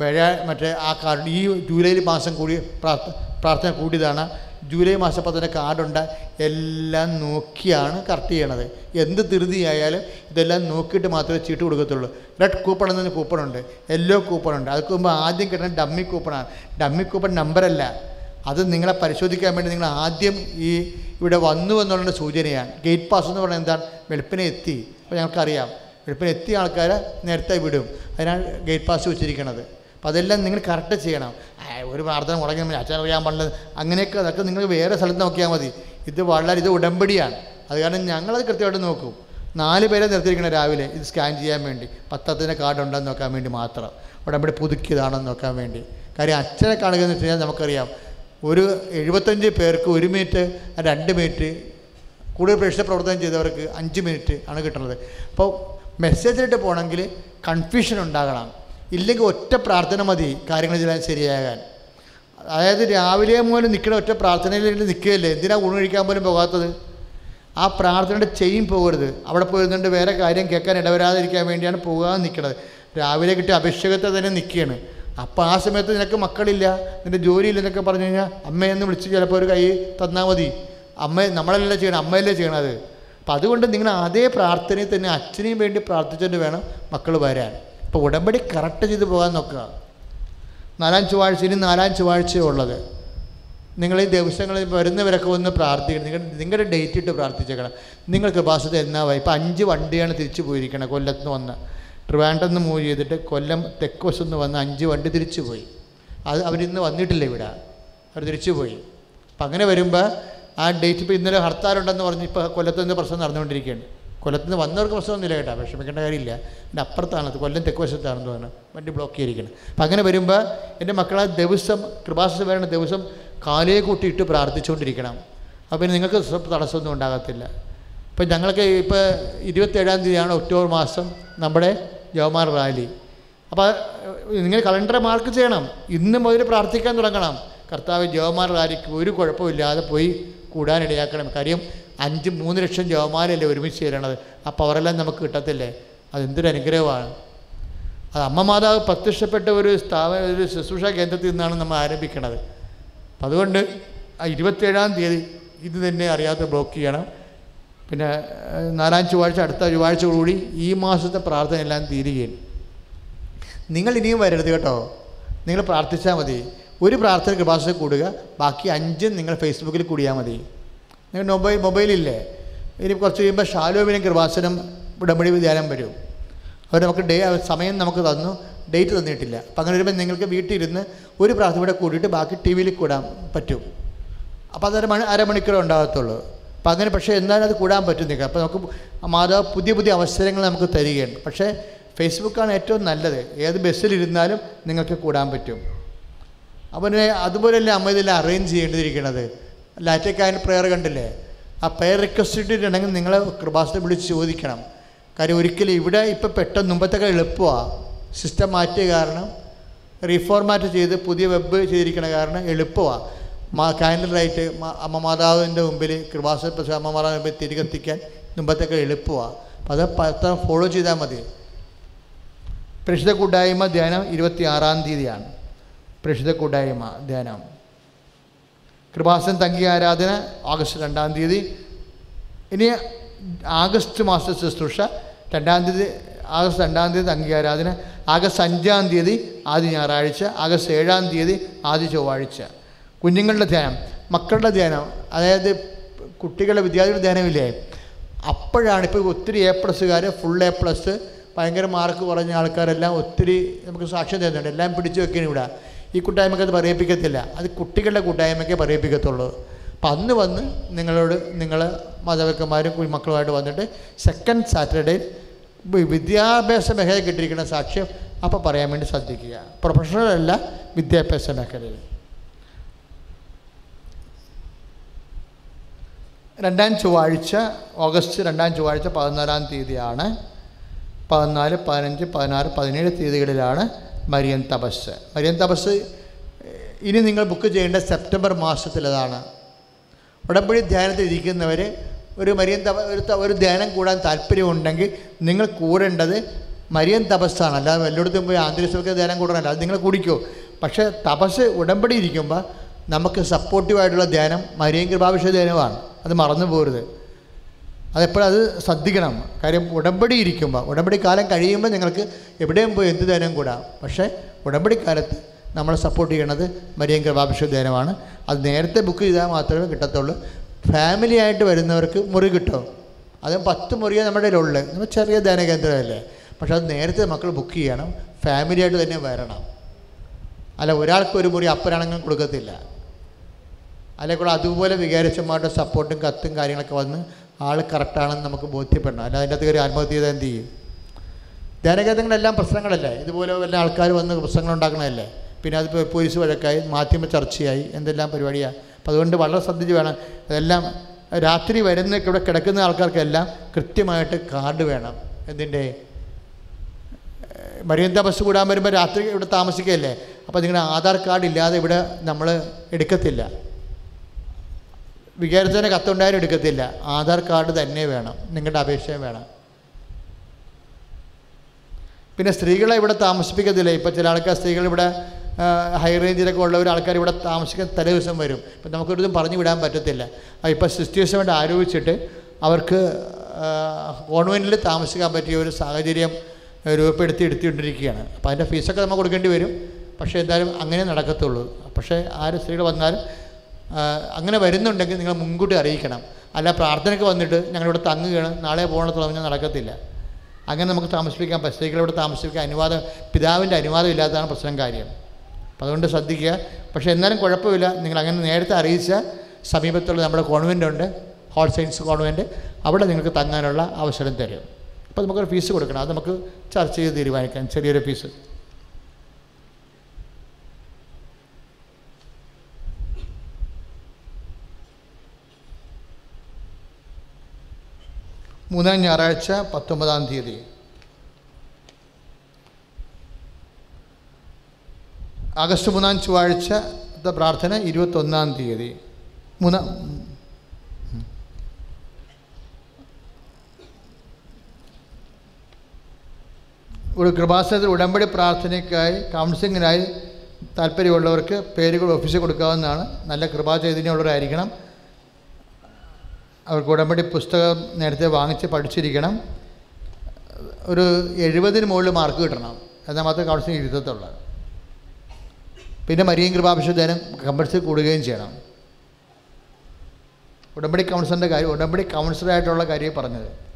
മഴ മറ്റേ ആ കാർഡ് ഈ ജൂലൈയിൽ മാസം കൂടി പ്രാർത്ഥ പ്രാർത്ഥന കൂടിയതാണ്. ജൂലൈ മാസം പത്തതിന്റെ കാർഡുണ്ട്. എല്ലാം നോക്കിയാണ് കറക്റ്റ് ചെയ്യണത്. എന്ത് ധൃതിയായാലും ഇതെല്ലാം നോക്കിയിട്ട് മാത്രമേ ചീട്ട് കൊടുക്കത്തുള്ളൂ. റെഡ് കൂപ്പൺ എന്നൊരു കൂപ്പണുണ്ട് യെല്ലോ കൂപ്പണുണ്ട് അതൊക്കെ മുമ്പ് ആദ്യം കിട്ടുന്ന ഡമ്മി കൂപ്പണാണ് ഡമ്മി കൂപ്പൺ നമ്പറല്ല അത് നിങ്ങളെ പരിശോധിക്കാൻ വേണ്ടി നിങ്ങൾ ആദ്യം ഈ ഇവിടെ വന്നു എന്നുള്ള സൂചനയാണ്. ഗേറ്റ് പാസ് എന്ന് പറഞ്ഞാൽ എന്താണ്? വെളുപ്പിനെ എത്തി. അപ്പോൾ ഞങ്ങൾക്കറിയാം. വെളുപ്പിനെ എത്തിയ ആൾക്കാരെ നേരത്തെ വിടും. അതിനാണ് ഗേറ്റ് പാസ് വെച്ചിരിക്കുന്നത് അപ്പോൾ അതെല്ലാം നിങ്ങൾ കറക്റ്റ് ചെയ്യണം. ഒരു പ്രാർത്ഥന മുടങ്ങി അച്ഛൻ അറിയാൻ പാടില്ല. അങ്ങനെയൊക്കെ അതൊക്കെ നിങ്ങൾ വേറെ സ്ഥലത്ത് നോക്കിയാൽ മതി. ഇത് വളരെ ഇത് ഉടമ്പടിയാണ്. അത് കാരണം ഞങ്ങളത് കൃത്യമായിട്ട് നോക്കും. നാല് പേരെ നിർത്തിയിരിക്കണം രാവിലെ. ഇത് സ്കാൻ ചെയ്യാൻ വേണ്ടി. പത്തത്തിന്റെ കാർഡ് ഉണ്ടെന്ന് നോക്കാൻ വേണ്ടി മാത്രം. ഉടമ്പടി പുതുക്കിയതാണെന്ന് നോക്കാൻ വേണ്ടി. കാര്യം അച്ഛനെ കാണുക എന്ന് വെച്ച് കഴിഞ്ഞാൽ നമുക്കറിയാം. ഒരു എഴുപത്തഞ്ച് പേർക്ക് ഒരു മിനിറ്റ് രണ്ട് മിനിറ്റ് കൂടുതൽ പ്രേക്ഷക പ്രവർത്തനം ചെയ്തവർക്ക് അഞ്ച് മിനിറ്റ് ആണ് കിട്ടുന്നത്. അപ്പോൾ മെസ്സേജിലിട്ട് പോകണമെങ്കിൽ കൺഫ്യൂഷൻ ഉണ്ടാകണം. ഇല്ലെങ്കിൽ ഒറ്റ പ്രാർത്ഥന മതി കാര്യങ്ങൾ ചെയ്യാൻ ശരിയാകാൻ. അതായത് രാവിലെ മുതൽ നിൽക്കുന്ന ഒറ്റ പ്രാർത്ഥനയിൽ നിൽക്കുകയല്ലേ? എന്തിനാ ഊണ് കഴിക്കാൻ പോലും പോകാത്തത്? ആ പ്രാർത്ഥനയുടെ ചെയിൻ പോകരുത്. അവിടെ പോയിരുന്നുണ്ട് വേറെ കാര്യം കേൾക്കാൻ ഇടവരാതിരിക്കാൻ വേണ്ടിയാണ് പോകാൻ നിൽക്കുന്നത് രാവിലെ കിട്ടിയ അഭിഷേകത്തെ തന്നെ നിൽക്കുകയാണ്. അപ്പോൾ ആ സമയത്ത് നിനക്ക് മക്കളില്ല നിന്റെ ജോലിയില്ലെന്നൊക്കെ പറഞ്ഞു കഴിഞ്ഞാൽ അമ്മയെന്ന് വിളിച്ച് ചിലപ്പോൾ ഒരു കൈ തന്നാൽ മതി. അമ്മ നമ്മളല്ലേ ചെയ്യണം അമ്മയല്ലേ ചെയ്യണത്. അപ്പം അതുകൊണ്ട് നിങ്ങൾ അതേ പ്രാർത്ഥനയിൽ തന്നെ അച്ഛനെയും വേണ്ടി പ്രാർത്ഥിച്ചുകൊണ്ട് വേണം മക്കൾ വരാൻ. ഇപ്പോൾ ഉടമ്പടി കറക്റ്റ് ചെയ്ത് പോകാൻ നോക്കുക. നാലാം ചൊവ്വാഴ്ച ഇനി നാലാം ചൊവ്വാഴ്ചയേ ഉള്ളത്. നിങ്ങൾ ഈ ദിവസങ്ങളിൽ വരുന്നവരൊക്കെ ഒന്ന് പ്രാർത്ഥിക്കണം. നിങ്ങൾ നിങ്ങളുടെ ഡേറ്റ് ഇട്ട് പ്രാർത്ഥിച്ചേക്കണം. നിങ്ങൾ എന്നാ എന്നാവായി ഇപ്പം അഞ്ച് വണ്ടിയാണ് തിരിച്ചു പോയിരിക്കണം കൊല്ലത്ത് നിന്ന് വന്ന്. ട്രിവാൻഡ്രം നിന്ന് മൂവ് ചെയ്തിട്ട് കൊല്ലം തെക്ക് വശത്ത് വന്ന് അഞ്ച് വണ്ടി തിരിച്ചു പോയി. അത് അവരിന്ന് വന്നിട്ടില്ല ഇവിടെ. അവർ തിരിച്ചു പോയി. അപ്പം അങ്ങനെ വരുമ്പോൾ ആ ഡേറ്റ് ഇപ്പോൾ ഇന്നലെ ഹർത്താലുണ്ടെന്ന് പറഞ്ഞ് ഇപ്പോൾ കൊല്ലത്ത് നിന്ന് പ്രശ്നം നടന്നുകൊണ്ടിരിക്കുകയാണ്. കൊല്ലത്ത് നിന്ന് വന്നവർക്ക് പ്രശ്നമൊന്നുമില്ല കേട്ടോ. വിഷമിക്കേണ്ട കാര്യമില്ല. എന്റെ അപ്പുറത്താണ് കൊല്ലം തെക്ക് വശത്താണെന്ന് തോന്നുന്നു. വണ്ടി ബ്ലോക്ക് ചെയ്തിരിക്കണം. അപ്പം അങ്ങനെ വരുമ്പോൾ എന്റെ മക്കളെ ദിവസം കൃപാസന വരണ ദിവസം കാലേ കൂട്ടിയിട്ട് പ്രാർത്ഥിച്ചുകൊണ്ടിരിക്കണം. പിന്നെ നിങ്ങൾക്ക് തടസ്സമൊന്നും ഉണ്ടാകത്തില്ല. ഇപ്പം ഞങ്ങൾക്ക് ഇപ്പോൾ ഇരുപത്തേഴാം തീയതിയാണ് ഒക്ടോബർ മാസം നമ്മുടെ ജവമാർ റാലി. അപ്പോൾ നിങ്ങൾ കലണ്ടർ മാർക്ക് ചെയ്യണം. ഇന്ന് മുതൽ പ്രാർത്ഥിക്കാൻ തുടങ്ങണം. കർത്താവ് ജവമാർ റാലിക്ക് ഒരു കുഴപ്പമില്ലാതെ പോയി കൂടാനിടയാക്കണം. കാര്യം അഞ്ച് മൂന്ന് ലക്ഷം ജവമാലയല്ലേ ഒരുമിച്ച് ചേരണത്? ആ പവറെല്ലാം നമുക്ക് കിട്ടത്തില്ലേ? അതെന്തൊരു അനുഗ്രഹമാണ്. അത് അമ്മ മാതാവ് പ്രത്യക്ഷപ്പെട്ട ഒരു സ്ഥാപന ഒരു ശുശ്രൂഷ കേന്ദ്രത്തിൽ നിന്നാണ് നമ്മൾ ആരംഭിക്കുന്നത് അപ്പം അതുകൊണ്ട് ആ ഇരുപത്തേഴാം തീയതി ഇത് തന്നെ അറിയാതെ ബ്ലോക്ക് ചെയ്യണം. പിന്നെ നാലാം ചൊവ്വാഴ്ച അടുത്ത ചൊവ്വാഴ്ച കൂടി ഈ മാസത്തെ പ്രാർത്ഥന എല്ലാം തീരുകയും നിങ്ങൾ ഇനിയും വരരുത് കേട്ടോ. നിങ്ങൾ പ്രാർത്ഥിച്ചാൽ മതി. ഒരു പ്രാർത്ഥന കൃപാസത്തിൽ കൂടുക. ബാക്കി അഞ്ചും നിങ്ങൾ ഫേസ്ബുക്കിൽ കൂടിയാൽ മതി. നിങ്ങൾ മൊബൈൽ മൊബൈലില്ലേ? ഇനി കുറച്ച് കഴിയുമ്പോൾ ഷാലോവിനും കൃപാസനം ഉടമ്പടി വിദ്യാലയം വരും. അവർ നമുക്ക് ഡേ സമയം നമുക്ക് തന്നു ഡേറ്റ് തന്നിട്ടില്ല. അപ്പം അങ്ങനെ വരുമ്പോൾ നിങ്ങൾക്ക് വീട്ടിലിരുന്ന് ഒരു പ്രാർത്ഥനയുടെ കൂടിയിട്ട് ബാക്കി ടി വിയിൽ കൂടാൻ പറ്റും. അപ്പോൾ അത് അരമണി അരമണിക്കൂർ ഉണ്ടാകത്തുള്ളൂ. അപ്പം അങ്ങനെ പക്ഷേ എന്നാലും അത് കൂടാൻ പറ്റുന്നില്ല. അപ്പോൾ നമുക്ക് മാതാവ് പുതിയ പുതിയ അവസരങ്ങൾ നമുക്ക് തരികയാണ്. പക്ഷേ ഫേസ്ബുക്കാണ് ഏറ്റവും നല്ലത്. ഏത് ബസ്സിലിരുന്നാലും നിങ്ങൾക്ക് കൂടാൻ പറ്റും. അപ്പം അതുപോലെയല്ലേ അമ്മ ഇതെല്ലാം അറേഞ്ച് ചെയ്യേണ്ടിയിരിക്കുന്നത് ലാറ്റക്കായൻ പ്രയർ കണ്ടില്ലേ? ആ പ്രയർ റിക്വസ്റ്റ് ഇട്ടിട്ടുണ്ടെങ്കിൽ നിങ്ങൾ കൃപാസത്തെ വിളിച്ച് ചോദിക്കണം. കാര്യം ഒരിക്കലും ഇവിടെ ഇപ്പം പെട്ടെന്ന് മുമ്പത്തൊക്കെ എളുപ്പമാണ് സിസ്റ്റം മാറ്റിയ കാരണം റീഫോർമാറ്റ് ചെയ്ത് പുതിയ വെബ് ചെയ്തിരിക്കണ കാരണം എളുപ്പമാണ് മാ കാലണ്ടറായിട്ട് അമ്മ മാതാവിന്റെ മുമ്പിൽ കൃപാസ പ്രശ്നം അമ്മ മാതാവിന്റെ മുമ്പിൽ തിരികെത്തിക്കാൻ മുമ്പത്തൊക്കെ എളുപ്പമാണ് അത് പത്രം ഫോളോ ചെയ്താൽ മതി. പ്രഷിത കൂട്ടായ്മ ധ്യാനം ഇരുപത്തി ആറാം തീയതിയാണ്. പ്രഷിത കൂട്ടായ്മ ധ്യാനം. കൃപാസൻ തങ്കി ആരാധന ആഗസ്റ്റ് രണ്ടാം തീയതി. ഇനി ആഗസ്റ്റ് മാസ ശുശ്രൂഷ രണ്ടാം തീയതി ആഗസ്റ്റ് രണ്ടാം തീയതി തങ്കി ആരാധന ആഗസ്റ്റ് അഞ്ചാം തീയതി ആദ്യ ഞായറാഴ്ച ആഗസ്റ്റ് ഏഴാം തീയതി ആദ്യ ചൊവ്വാഴ്ച. കുഞ്ഞുങ്ങളുടെ ധ്യാനം മക്കളുടെ ധ്യാനം അതായത് കുട്ടികളുടെ വിദ്യാർത്ഥികളുടെ ധ്യാനമില്ലേ? അപ്പോഴാണ് ഇപ്പോൾ ഒത്തിരി എ പ്ലസ്സുകാർ ഫുൾ എ പ്ലസ് ഭയങ്കര മാർക്ക് കുറഞ്ഞ ആൾക്കാരെല്ലാം ഒത്തിരി നമുക്ക് സാക്ഷ്യം തരുന്നുണ്ട്. എല്ലാം പിടിച്ചു വെക്കണം ഇവിടെ ഈ കൂട്ടായ്മക്ക് അത് പറയിപ്പിക്കത്തില്ല. അത് കുട്ടികളുടെ കൂട്ടായ്മയ്ക്കേ പറയിപ്പിക്കത്തുള്ളൂ. അപ്പം അന്ന് വന്ന് നിങ്ങളോട് നിങ്ങൾ മാതാപിതാക്കന്മാരും മക്കളുമായിട്ട് വന്നിട്ട് സെക്കൻഡ് സാറ്റർഡേ വിദ്യാഭ്യാസ മേഖല കിട്ടിയിരിക്കുന്ന സാക്ഷ്യം അപ്പോൾ പറയാൻ വേണ്ടി ശ്രദ്ധിക്കുക. പ്രൊഫഷണൽ അല്ല വിദ്യാഭ്യാസ മേഖലയിൽ. രണ്ടാം ചൊവ്വാഴ്ച ഓഗസ്റ്റ് രണ്ടാം ചൊവ്വാഴ്ച പതിനാലാം തീയതിയാണ്. പതിനാല് പതിനഞ്ച് പതിനാറ് പതിനേഴ് തീയതികളിലാണ് മരിയൻ തപസ്. മരിയൻ തപസ് ഇനി നിങ്ങൾ ബുക്ക് ചെയ്യേണ്ട സെപ്റ്റംബർ മാസത്തിലതാണ്. ഉടമ്പടി ധ്യാനത്തിൽ ഇരിക്കുന്നവർ ഒരു മരിയൻ തപ ഒരു ഒരു ധ്യാനം കൂടാൻ താല്പര്യമുണ്ടെങ്കിൽ നിങ്ങൾ കൂടേണ്ടത് മരിയൻ തപസ്സാണ്. അല്ലാതെ എല്ലായിടത്തും പോയി ആന്തരിക ധ്യാനം കൂടണമല്ല. അത് നിങ്ങൾ കുടിക്കോ. പക്ഷേ തപസ് ഉടമ്പടി ഇരിക്കുമ്പോൾ നമുക്ക് സപ്പോർട്ടീവായിട്ടുള്ള ധ്യാനം മരിയൻ കൃപാഭിഷേക ധ്യാനമാണ് അത് മറന്നു പോരുത് അതെപ്പോഴും അത് ശ്രദ്ധിക്കണം. കാര്യം ഉടമ്പടി ഇരിക്കുമ്പോൾ ഉടമ്പടി കാലം കഴിയുമ്പോൾ നിങ്ങൾക്ക് എവിടെയും പോയി എന്ത് ധ്യാനം കൂടാം. പക്ഷേ ഉടമ്പടി കാലത്ത് നമ്മൾ സപ്പോർട്ട് ചെയ്യണത് മരിയൻ കൃപാഭിഷേക ധ്യാനമാണ് അത് നേരത്തെ ബുക്ക് ചെയ്താൽ മാത്രമേ കിട്ടത്തുള്ളൂ. ഫാമിലി ആയിട്ട് വരുന്നവർക്ക് മുറി കിട്ടും. അത് പത്ത് മുറിയേ നമ്മുടെ ഉള്ളത് നമ്മൾ ചെറിയ ധ്യാന കേന്ദ്രമല്ലേ. പക്ഷെ അത് നേരത്തെ മക്കൾ ബുക്ക് ചെയ്യണം. ഫാമിലി ആയിട്ട് തന്നെ വരണം. അല്ല ഒരാൾക്ക് ഒരു മുറി അപ്പനാണെങ്കിലും കൊടുക്കത്തില്ല. അല്ലെങ്കിൽ അതുപോലെ വികാരിച്ചമാരുടെ സപ്പോർട്ടും കത്തും കാര്യങ്ങളൊക്കെ വന്ന് ആൾ കറക്റ്റാണെന്ന് നമുക്ക് ബോധ്യപ്പെടണം. അല്ല അതിന്റെ അകത്ത് കയറി ആത്മഹത്യ ചെയ്താൽ എന്ത് ചെയ്യും? ധ്യാനകേന്ദ്രങ്ങളെല്ലാം പ്രശ്നങ്ങളല്ലേ? ഇതുപോലെ വല്ല ആൾക്കാർ വന്ന് പ്രശ്നങ്ങൾ ഉണ്ടാക്കണമല്ലേ പിന്നെ അത് പോലീസ് വഴക്കായി മാധ്യമ ചർച്ചയായി എന്തെല്ലാം പരിപാടിയാണ് അപ്പം അതുകൊണ്ട് വളരെ ശ്രദ്ധിച്ച് വേണം. അതെല്ലാം രാത്രി വരുന്ന ഇവിടെ കിടക്കുന്ന ആൾക്കാർക്കെല്ലാം കൃത്യമായിട്ട് കാർഡ് വേണം. എന്തിന്റെ? മരിയന്ത ബസ് കൂടാൻ വരുമ്പോൾ രാത്രി ഇവിടെ താമസിക്കുകയല്ലേ അപ്പോൾ നിങ്ങളുടെ ആധാർ കാർഡ് ഇല്ലാതെ ഇവിടെ നമ്മൾ എടുക്കത്തില്ല. വികാരത്തിന് കത്തുണ്ടായാലും എടുക്കത്തില്ല. ആധാർ കാർഡ് തന്നെ വേണം. നിങ്ങളുടെ അപേക്ഷയും വേണം. പിന്നെ സ്ത്രീകളെ ഇവിടെ താമസിപ്പിക്കത്തില്ല. ഇപ്പോൾ ചില ആൾക്കാർ സ്ത്രീകൾ ഇവിടെ ഹൈ റേഞ്ചിലൊക്കെ ഒരു ആൾക്കാർ ഇവിടെ താമസിക്കാൻ തലേ ദിവസം വരും. ഇപ്പം നമുക്കൊരിതും പറഞ്ഞു വിടാൻ പറ്റത്തില്ല. ഇപ്പോൾ സിസ്റ്റേഴ്സ് വേണ്ടി ആലോചിച്ചിട്ട് അവർക്ക് കോൺവെന്റിൽ താമസിക്കാൻ പറ്റിയ ഒരു സാഹചര്യം രൂപപ്പെടുത്തി എടുത്തിട്ടിരിക്കുകയാണ്. അപ്പോൾ അതിന്റെ ഫീസൊക്കെ നമ്മൾ കൊടുക്കേണ്ടി വരും. പക്ഷേ എന്തായാലും അങ്ങനെ നടക്കത്തുള്ളൂ. പക്ഷേ ആര് സ്ത്രീകൾ വന്നാലും അങ്ങനെ വരുന്നുണ്ടെങ്കിൽ നിങ്ങൾ മുൻകൂട്ടി അറിയിക്കണം. അല്ല പ്രാർത്ഥനയ്ക്ക് വന്നിട്ട് ഞങ്ങളിവിടെ തങ്ങുകയാണ് നാളെ പോകണമെന്ന് പറഞ്ഞാൽ നടക്കത്തില്ല. അങ്ങനെ നമുക്ക് താമസിപ്പിക്കാൻ പറ്റും സ്ത്രീകളെ ഇവിടെ താമസിപ്പിക്കാൻ അനുവാദം പിതാവിന്റെ അനുവാദം ഇല്ലാത്തതാണ് പ്രശ്നം കാര്യം. അപ്പോൾ അതുകൊണ്ട് ശ്രദ്ധിക്കുക. പക്ഷേ എന്നാലും കുഴപ്പമില്ല. നിങ്ങൾ അങ്ങനെ നേരത്തെ അറിയിച്ച സമീപത്തുള്ള നമ്മുടെ കോൺവെന്റ് ഉണ്ട്. ഹോൾ സയൻസ് കോൺവെന്റ് അവിടെ നിങ്ങൾക്ക് തങ്ങാനുള്ള അവസരം തരും. അപ്പോൾ നമുക്കൊരു ഫീസ് കൊടുക്കണം. അത് നമുക്ക് ചർച്ച ചെയ്ത് തീരുമാനിക്കാം. ചെറിയൊരു ഫീസ്. മൂന്നാം ഞായറാഴ്ച പത്തൊമ്പതാം തീയതി. ആഗസ്റ്റ് മൂന്നാം ചൊവ്വാഴ്ച പ്രാർത്ഥന ഇരുപത്തൊന്നാം തീയതി. മൂന്നാം ഒരു കൃപാസനത്തിൽ ഉടമ്പടി പ്രാർത്ഥനയ്ക്കായി കൗൺസിലിങ്ങിനായി താല്പര്യമുള്ളവർക്ക് പേരുകൾ ഓഫീസിൽ കൊടുക്കാവുന്നതാണ്. നല്ല കൃപാചൈതന്യമുള്ളവരായിരിക്കണം. അവർക്ക് ഉടമ്പടി പുസ്തകം നേരത്തെ വാങ്ങിച്ച് പഠിച്ചിരിക്കണം. ഒരു എഴുപതിന് മുകളിൽ മാർക്ക് കിട്ടണം. എന്നാൽ മാത്രമേ കൗൺസിലിംഗ് ഇരുത്തത്തുള്ളൂ. പിന്നെ മരിയൻ കൃപാഭിഷേദനം കമ്പൽസറി കൂടുകയും ചെയ്യണം. ഉടമ്പടി കൗൺസിലറിന്റെ കാര്യം ഉടമ്പടി കൗൺസിലറായിട്ടുള്ള കാര്യം പറഞ്ഞത്.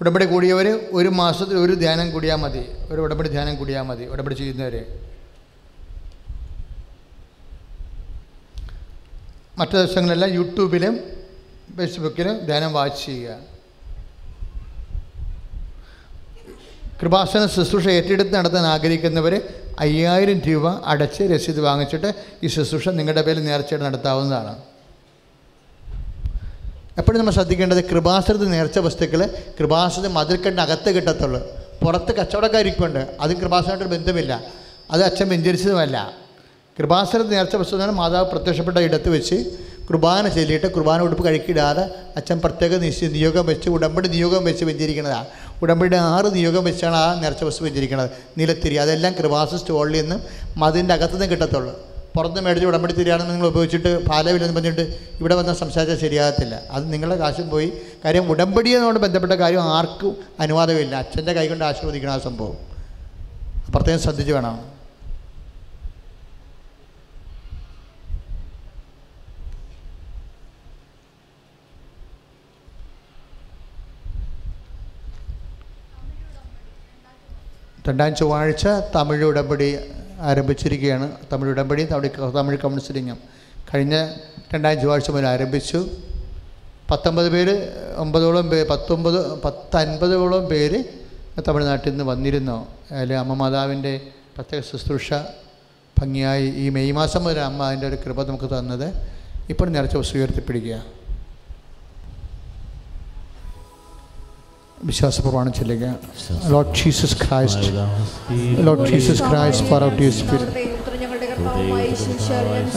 ഉടമ്പടി കൂടിയവർ ഒരു മാസത്തിൽ ഒരു ധ്യാനം കൂടിയാൽ മതി. ഒരു ഉടമ്പടി ധ്യാനം കൂടിയാൽ മതി. ഉടമ്പടി ചെയ്യുന്നവർ മറ്റു ദിവസങ്ങളെല്ലാം യൂട്യൂബിലും ഫേസ്ബുക്കിലും ധ്യാനം വാച്ച് ചെയ്യുക. കൃപാസന ശുശ്രൂഷ ഏറ്റെടുത്ത് നടത്താൻ ആഗ്രഹിക്കുന്നവർ അയ്യായിരം രൂപ അടച്ച് രസീത് വാങ്ങിച്ചിട്ട് ഈ ശുശ്രൂഷ നിങ്ങളുടെ പേരിൽ നേർച്ചയായിട്ട് നടത്താവുന്നതാണ്. എപ്പോഴും നമ്മൾ ശ്രദ്ധിക്കേണ്ടത് കൃപാസനത്ത് നേർച്ച വസ്തുക്കൾ കൃപാസനം മതിൽക്കെട്ടിന് അകത്ത് കിട്ടത്തുള്ളൂ. പുറത്ത് കച്ചവടക്കാരിക്കുണ്ട് അതും കൃപാസനമായിട്ട് ബന്ധമില്ല. അത് അച്ഛൻ വെഞ്ചരിച്ചതുമല്ല. കൃപാസനത്ത് നേർച്ച വസ്തു മാതാവ് പ്രത്യക്ഷപ്പെട്ട ഇടത്ത് വെച്ച് കുർബാന ചൊല്ലിയിട്ട് കുർബാന ഉടുപ്പ് കഴിക്കിടാതെ അച്ഛൻ പ്രത്യേക നിയോഗം വെച്ച് ഉടമ്പടി നിയോഗം വെച്ച് വെഞ്ചരിക്കുന്നതാണ് ഉടമ്പടിയുടെ ആറ് നിയോഗം വെച്ചാണ് ആ നേർച്ച വസ്തു വെഞ്ചരിക്കുന്നത് നിലത്തിരി അതെല്ലാം കൃപാസ സ്റ്റോളിൽ നിന്നും മതിന്റെ അകത്തു നിന്ന് കിട്ടത്തുള്ളൂ. പുറത്ത് മേടിച്ച് ഉടമ്പടി തിരിയാണെന്ന് നിങ്ങൾ ഉപയോഗിച്ചിട്ട് പാലവില്ലെന്ന് പറഞ്ഞിട്ട് ഇവിടെ വന്ന് സംസാരിച്ചാൽ ശരിയാകത്തില്ല. അത് നിങ്ങളുടെ കാശും പോയി. കാര്യം ഉടമ്പടിയെന്നോട് ബന്ധപ്പെട്ട കാര്യം ആർക്കും അനുവാദമില്ല. അച്ഛന്റെ കൈകൊണ്ട് ആശീർവദിക്കണം ആ സംഭവം. പ്രത്യേകം ശ്രദ്ധിച്ച് വേണം. രണ്ടാം ചൊവ്വാഴ്ച തമിഴ് ഉടമ്പടി ആരംഭിച്ചിരിക്കുകയാണ്. തമിഴ് ഉടമ്പടി തമിഴ് തമിഴ് കൗൺസിലിങ്ങും കഴിഞ്ഞ രണ്ടാം ചൊവ്വാഴ്ച മുതൽ ആരംഭിച്ചു. പത്തൊമ്പത് പേര് ഒമ്പതോളം പേര് പത്തൊമ്പത് പത്തൻപതോളം പേര് തമിഴ്നാട്ടിൽ നിന്ന് വന്നിരുന്നു. അതിൽ അമ്മ മാതാവിന്റെ പ്രത്യേക ശുശ്രൂഷ ഭംഗിയായി ഈ മെയ് മാസം മുതൽ അമ്മ അതിന്റെ ഒരു കൃപ നമുക്ക് തന്നത് ഇപ്പോൾ നിറച്ച വസ്തു വിശ്വാസ പ്രമാണം ചെല്ലുക Lord Jesus Christ Lord Jesus Christ pour out your spirit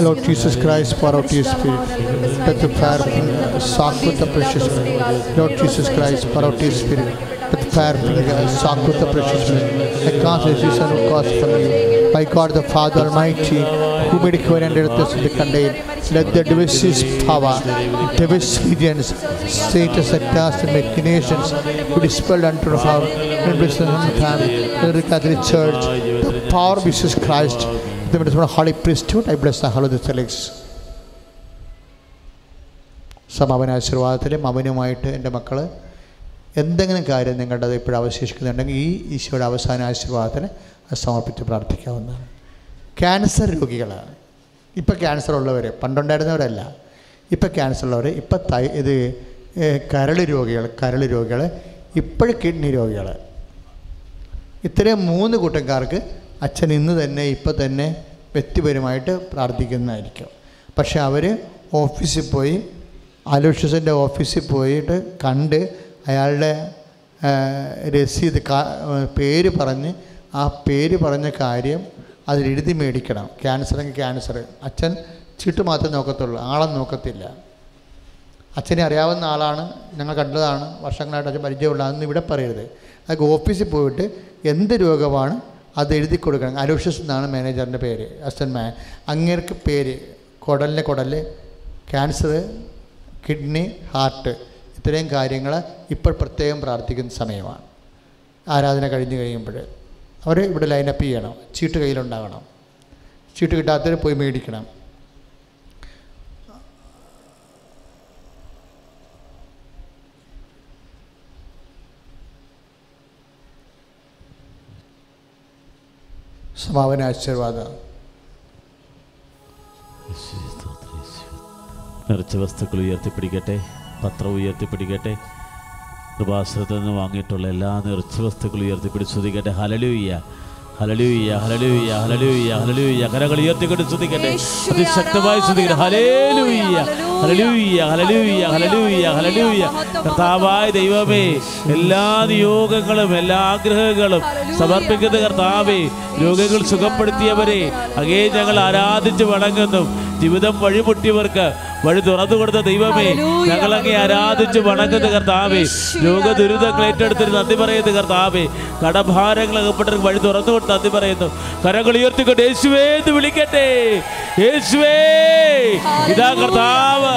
Lord Jesus Christ pour out your spirit touch fire soak with precious Lord Jesus Christ pour out your spirit out your spirit. The fire soak with the precious blood. I cast as and who caused from you. By God the Father Almighty, who made heaven and earth as the contain. Let the divisive power, divisive regions, status, tasks and machinations be dispelled unto our and blessed time. The Catholic Church, the power of Jesus Christ, the minister of Holy Priesthood, I bless the Holy Thalics. സമാപന ആശീർവാദത്തിലും അവനുമായിട്ട് എന്റെ മക്കൾ എന്തെങ്കിലും കാര്യം നിങ്ങളുടെ അത് ഇപ്പോഴും അവശേഷിക്കുന്നുണ്ടെങ്കിൽ ഈ ഈശോയുടെ അവസാന ആശീർവാദത്തിന് അത് സമർപ്പിച്ച് പ്രാർത്ഥിക്കാവുന്നതാണ്. ക്യാൻസർ രോഗികളാണ്. ഇപ്പം ക്യാൻസർ ഉള്ളവർ പണ്ടുണ്ടായിരുന്നവരല്ല. ഇപ്പം ക്യാൻസർ ഉള്ളവർ ഇപ്പം തൈ ഇത് കരൾ രോഗികൾ കരൾ രോഗികൾ ഇപ്പോഴും കിഡ്നി രോഗികൾ ഇത്രയും മൂന്ന് കൂട്ടക്കാർക്ക് അച്ഛൻ ഇന്ന് തന്നെ ഇപ്പം തന്നെ വ്യക്തിപരമായിട്ട് പ്രാർത്ഥിക്കുന്നതായിരിക്കും. പക്ഷെ അവർ ഓഫീസിൽ പോയി അലോഷ്യസിന്റെ ഓഫീസിൽ പോയിട്ട് കണ്ട് അയാളുടെ രസീത് പേര് പറഞ്ഞ് ആ പേര് പറഞ്ഞ കാര്യം അതിലെഴുതി മേടിക്കണം. ക്യാൻസറെങ്കിൽ ക്യാൻസർ. അച്ഛൻ ചിട്ടു മാത്രമേ നോക്കത്തുള്ളൂ. ആളെ നോക്കത്തില്ല. അച്ഛനെ അറിയാവുന്ന ആളാണ്. ഞങ്ങൾ കണ്ടതാണ്. വർഷങ്ങളായിട്ട് അച്ഛൻ പരിചയമുള്ള അതൊന്നും ഇവിടെ പറയരുത്. അതൊക്കെ ഓഫീസിൽ പോയിട്ട് എന്ത് രോഗമാണ് അത് എഴുതി കൊടുക്കണം. അലോഷ്യസ് എന്നാണ് മാനേജറിന്റെ പേര്. അസിസ്റ്റന്റ് മാൻ അങ്ങേർക്ക് പേര്. കുടലിന് കുടൽ ക്യാൻസർ കിഡ്നി ഹാർട്ട്. ഇത്രയും കാര്യങ്ങൾ ഇപ്പോൾ പ്രത്യേകം പ്രാർത്ഥിക്കുന്ന സമയമാണ്. ആരാധന കഴിഞ്ഞ് കഴിയുമ്പോൾ അവർ ഇവിടെ ലൈനപ്പ് ചെയ്യണം. ചീട്ട് കയ്യിലുണ്ടാകണം. ചീട്ട് കിട്ടാത്തവർ പോയി മേടിക്കണം. സമാപന ആശീർവാദം. നിറച്ച വസ്തുക്കൾ ഉയർത്തിപ്പിടിക്കട്ടെ. പത്രം ഉയർത്തിപ്പിടിക്കട്ടെ. കൃപാശ്രത്തിൽ നിന്ന് വാങ്ങിയിട്ടുള്ള എല്ലാ നിർച്ചവസ്തുക്കളും ഉയർത്തിപ്പിടിച്ച് ശ്രദ്ധിക്കട്ടെ ഹലലൂയ്യ ഹലലൂയ്യ ഹലലൂയ്യ ഹലലൂയ്യ ഹലലൂയ്യ കരകൾ ഉയർത്തിക്കൊണ്ട് ശ്രദ്ധിക്കട്ടെ അതിശക്തമായി ശ്രദ്ധിക്കട്ടെ ഹലേലൂയ്യ ഹലലൂയ്യ ഹലലൂയ്യ ഹലലൂയ്യ ഹലലൂയ്യ കർത്താവായ ദൈവമേ എല്ലാ നിയോഗങ്ങളും എല്ലാ ആഗ്രഹങ്ങളും സമർപ്പിക്കുന്ന കർത്താവേ രോഗങ്ങൾ സുഖപ്പെടുത്തിയവരെ അങ്ങേ ഞങ്ങൾ ആരാധിച്ച് വണങ്ങുന്നു. ജീവിതം വഴിമുട്ടിയവർക്ക് വഴി തുറന്നു കൊടുത്ത ദൈവമേ ഞങ്ങൾ അങ്ങേ ആരാധിച്ച് വണങ്ങുന്ന കർത്താവേ. രോഗ ദുരിതങ്ങൾ ഏറ്റെടുത്തിട്ട് നന്ദി പറയുന്ന കർത്താവേ. കടഭാരങ്ങൾ അകപ്പെട്ടവർക്ക് വഴി തുറന്നു കൊടുത്ത് നന്ദി പറയുന്നു. കരങ്ങൾ ഉയർത്തിക്കൊണ്ട് യേശുവേ എന്ന് വിളിക്കട്ടെ. യേശുവേ ഇതാ കർത്താവ്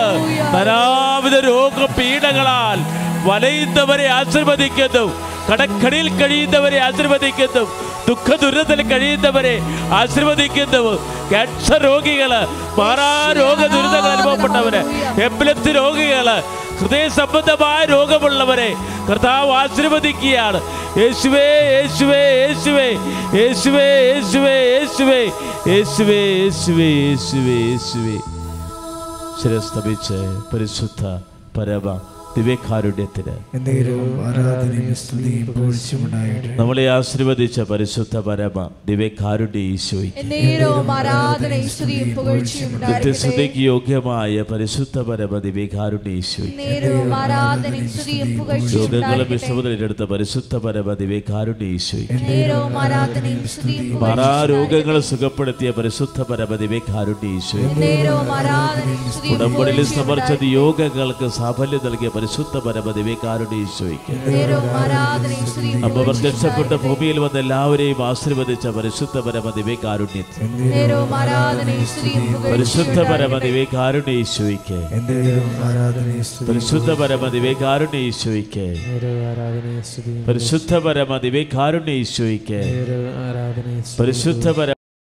പരാവിധ രോഗപീഠങ്ങളാൽ വലയുന്നവരെ ആശീർവദിക്കുന്നു. കടക്കടിയിൽ കഴിയുന്നവരെ ആശീർവദിക്കുന്നു. ദുഃഖ ദുരിതത്തിൽ കഴിയുന്നവരെ ആശീർവദിക്കുന്നു. ക്യാൻസർ രോഗികൾ മാറാ രോഗ ദുരിതങ്ങൾ അനുഭവപ്പെട്ടവര് എപ്പിലപ്സി രോഗികൾ ഹൃദയ സംബന്ധമായ രോഗമുള്ളവരെ കർത്താവ് ആശീർവദിക്കുകയാണ്. യേശുവേ യേശുവേ യേശുവേ യേശുവേ യേശുവേ യേശുവേ യേശുവേ യേശുവേ യേശുവേ യേശുവേ. ശിരസ്തപിച്ച് പരിശുദ്ധ പരമ ദിവ്യകാരുണ്യത്തിന് നമ്മളെ ആശീർവദിച്ച പരിശുദ്ധ പരമ ദിവ്യകാരുണ്യ ഈശോയ്ക്ക് യോഗ്യമായ പരിശുദ്ധ പരമ ദിവ്യകാരുണ്യ ഈശോയ്ക്ക് പുകഴ്ചയും രോഗങ്ങളും പരിശുദ്ധ പരമ ദിവ്യകാരുണ്യ ഈശോയ്ക്ക് എന്നേരവും ആരാധനയും സ്തുതിയും മാറാ പുകഴ്ചയും രോഗങ്ങൾ സുഖപ്പെടുത്തിയ പരിശുദ്ധ പരമ ദിവ്യകാരുണ്യ ഈശോയ്ക്ക് ഉടമ്പടിയിൽ സമർച്ച. നിയോഗങ്ങൾക്ക് സാഫല്യം നൽകിയ പരിശുദ്ധ പരമ ദിവ്യകാരുണ്യ ഈശോയ്ക്ക് അമ്മ പ്രത്യക്ഷപ്പെട്ട ഭൂമിയിൽ വന്ന എല്ലാവരെയും ആശീർവദിച്ച പരിശുദ്ധ പരമ പുകഴ്ചയും പരിശുദ്ധ പരമ. ദിവ്യകാരുണ്യ ഈശോയ്ക്ക്. പരിശുദ്ധ പരമ ദിവ്യകാരുണ്യ ഈശോയ്ക്ക്. പരിശുദ്ധ പരമ ദിവ്യകാരുണ്യ ഈശോയ്ക്ക്. പരിശുദ്ധ പരമ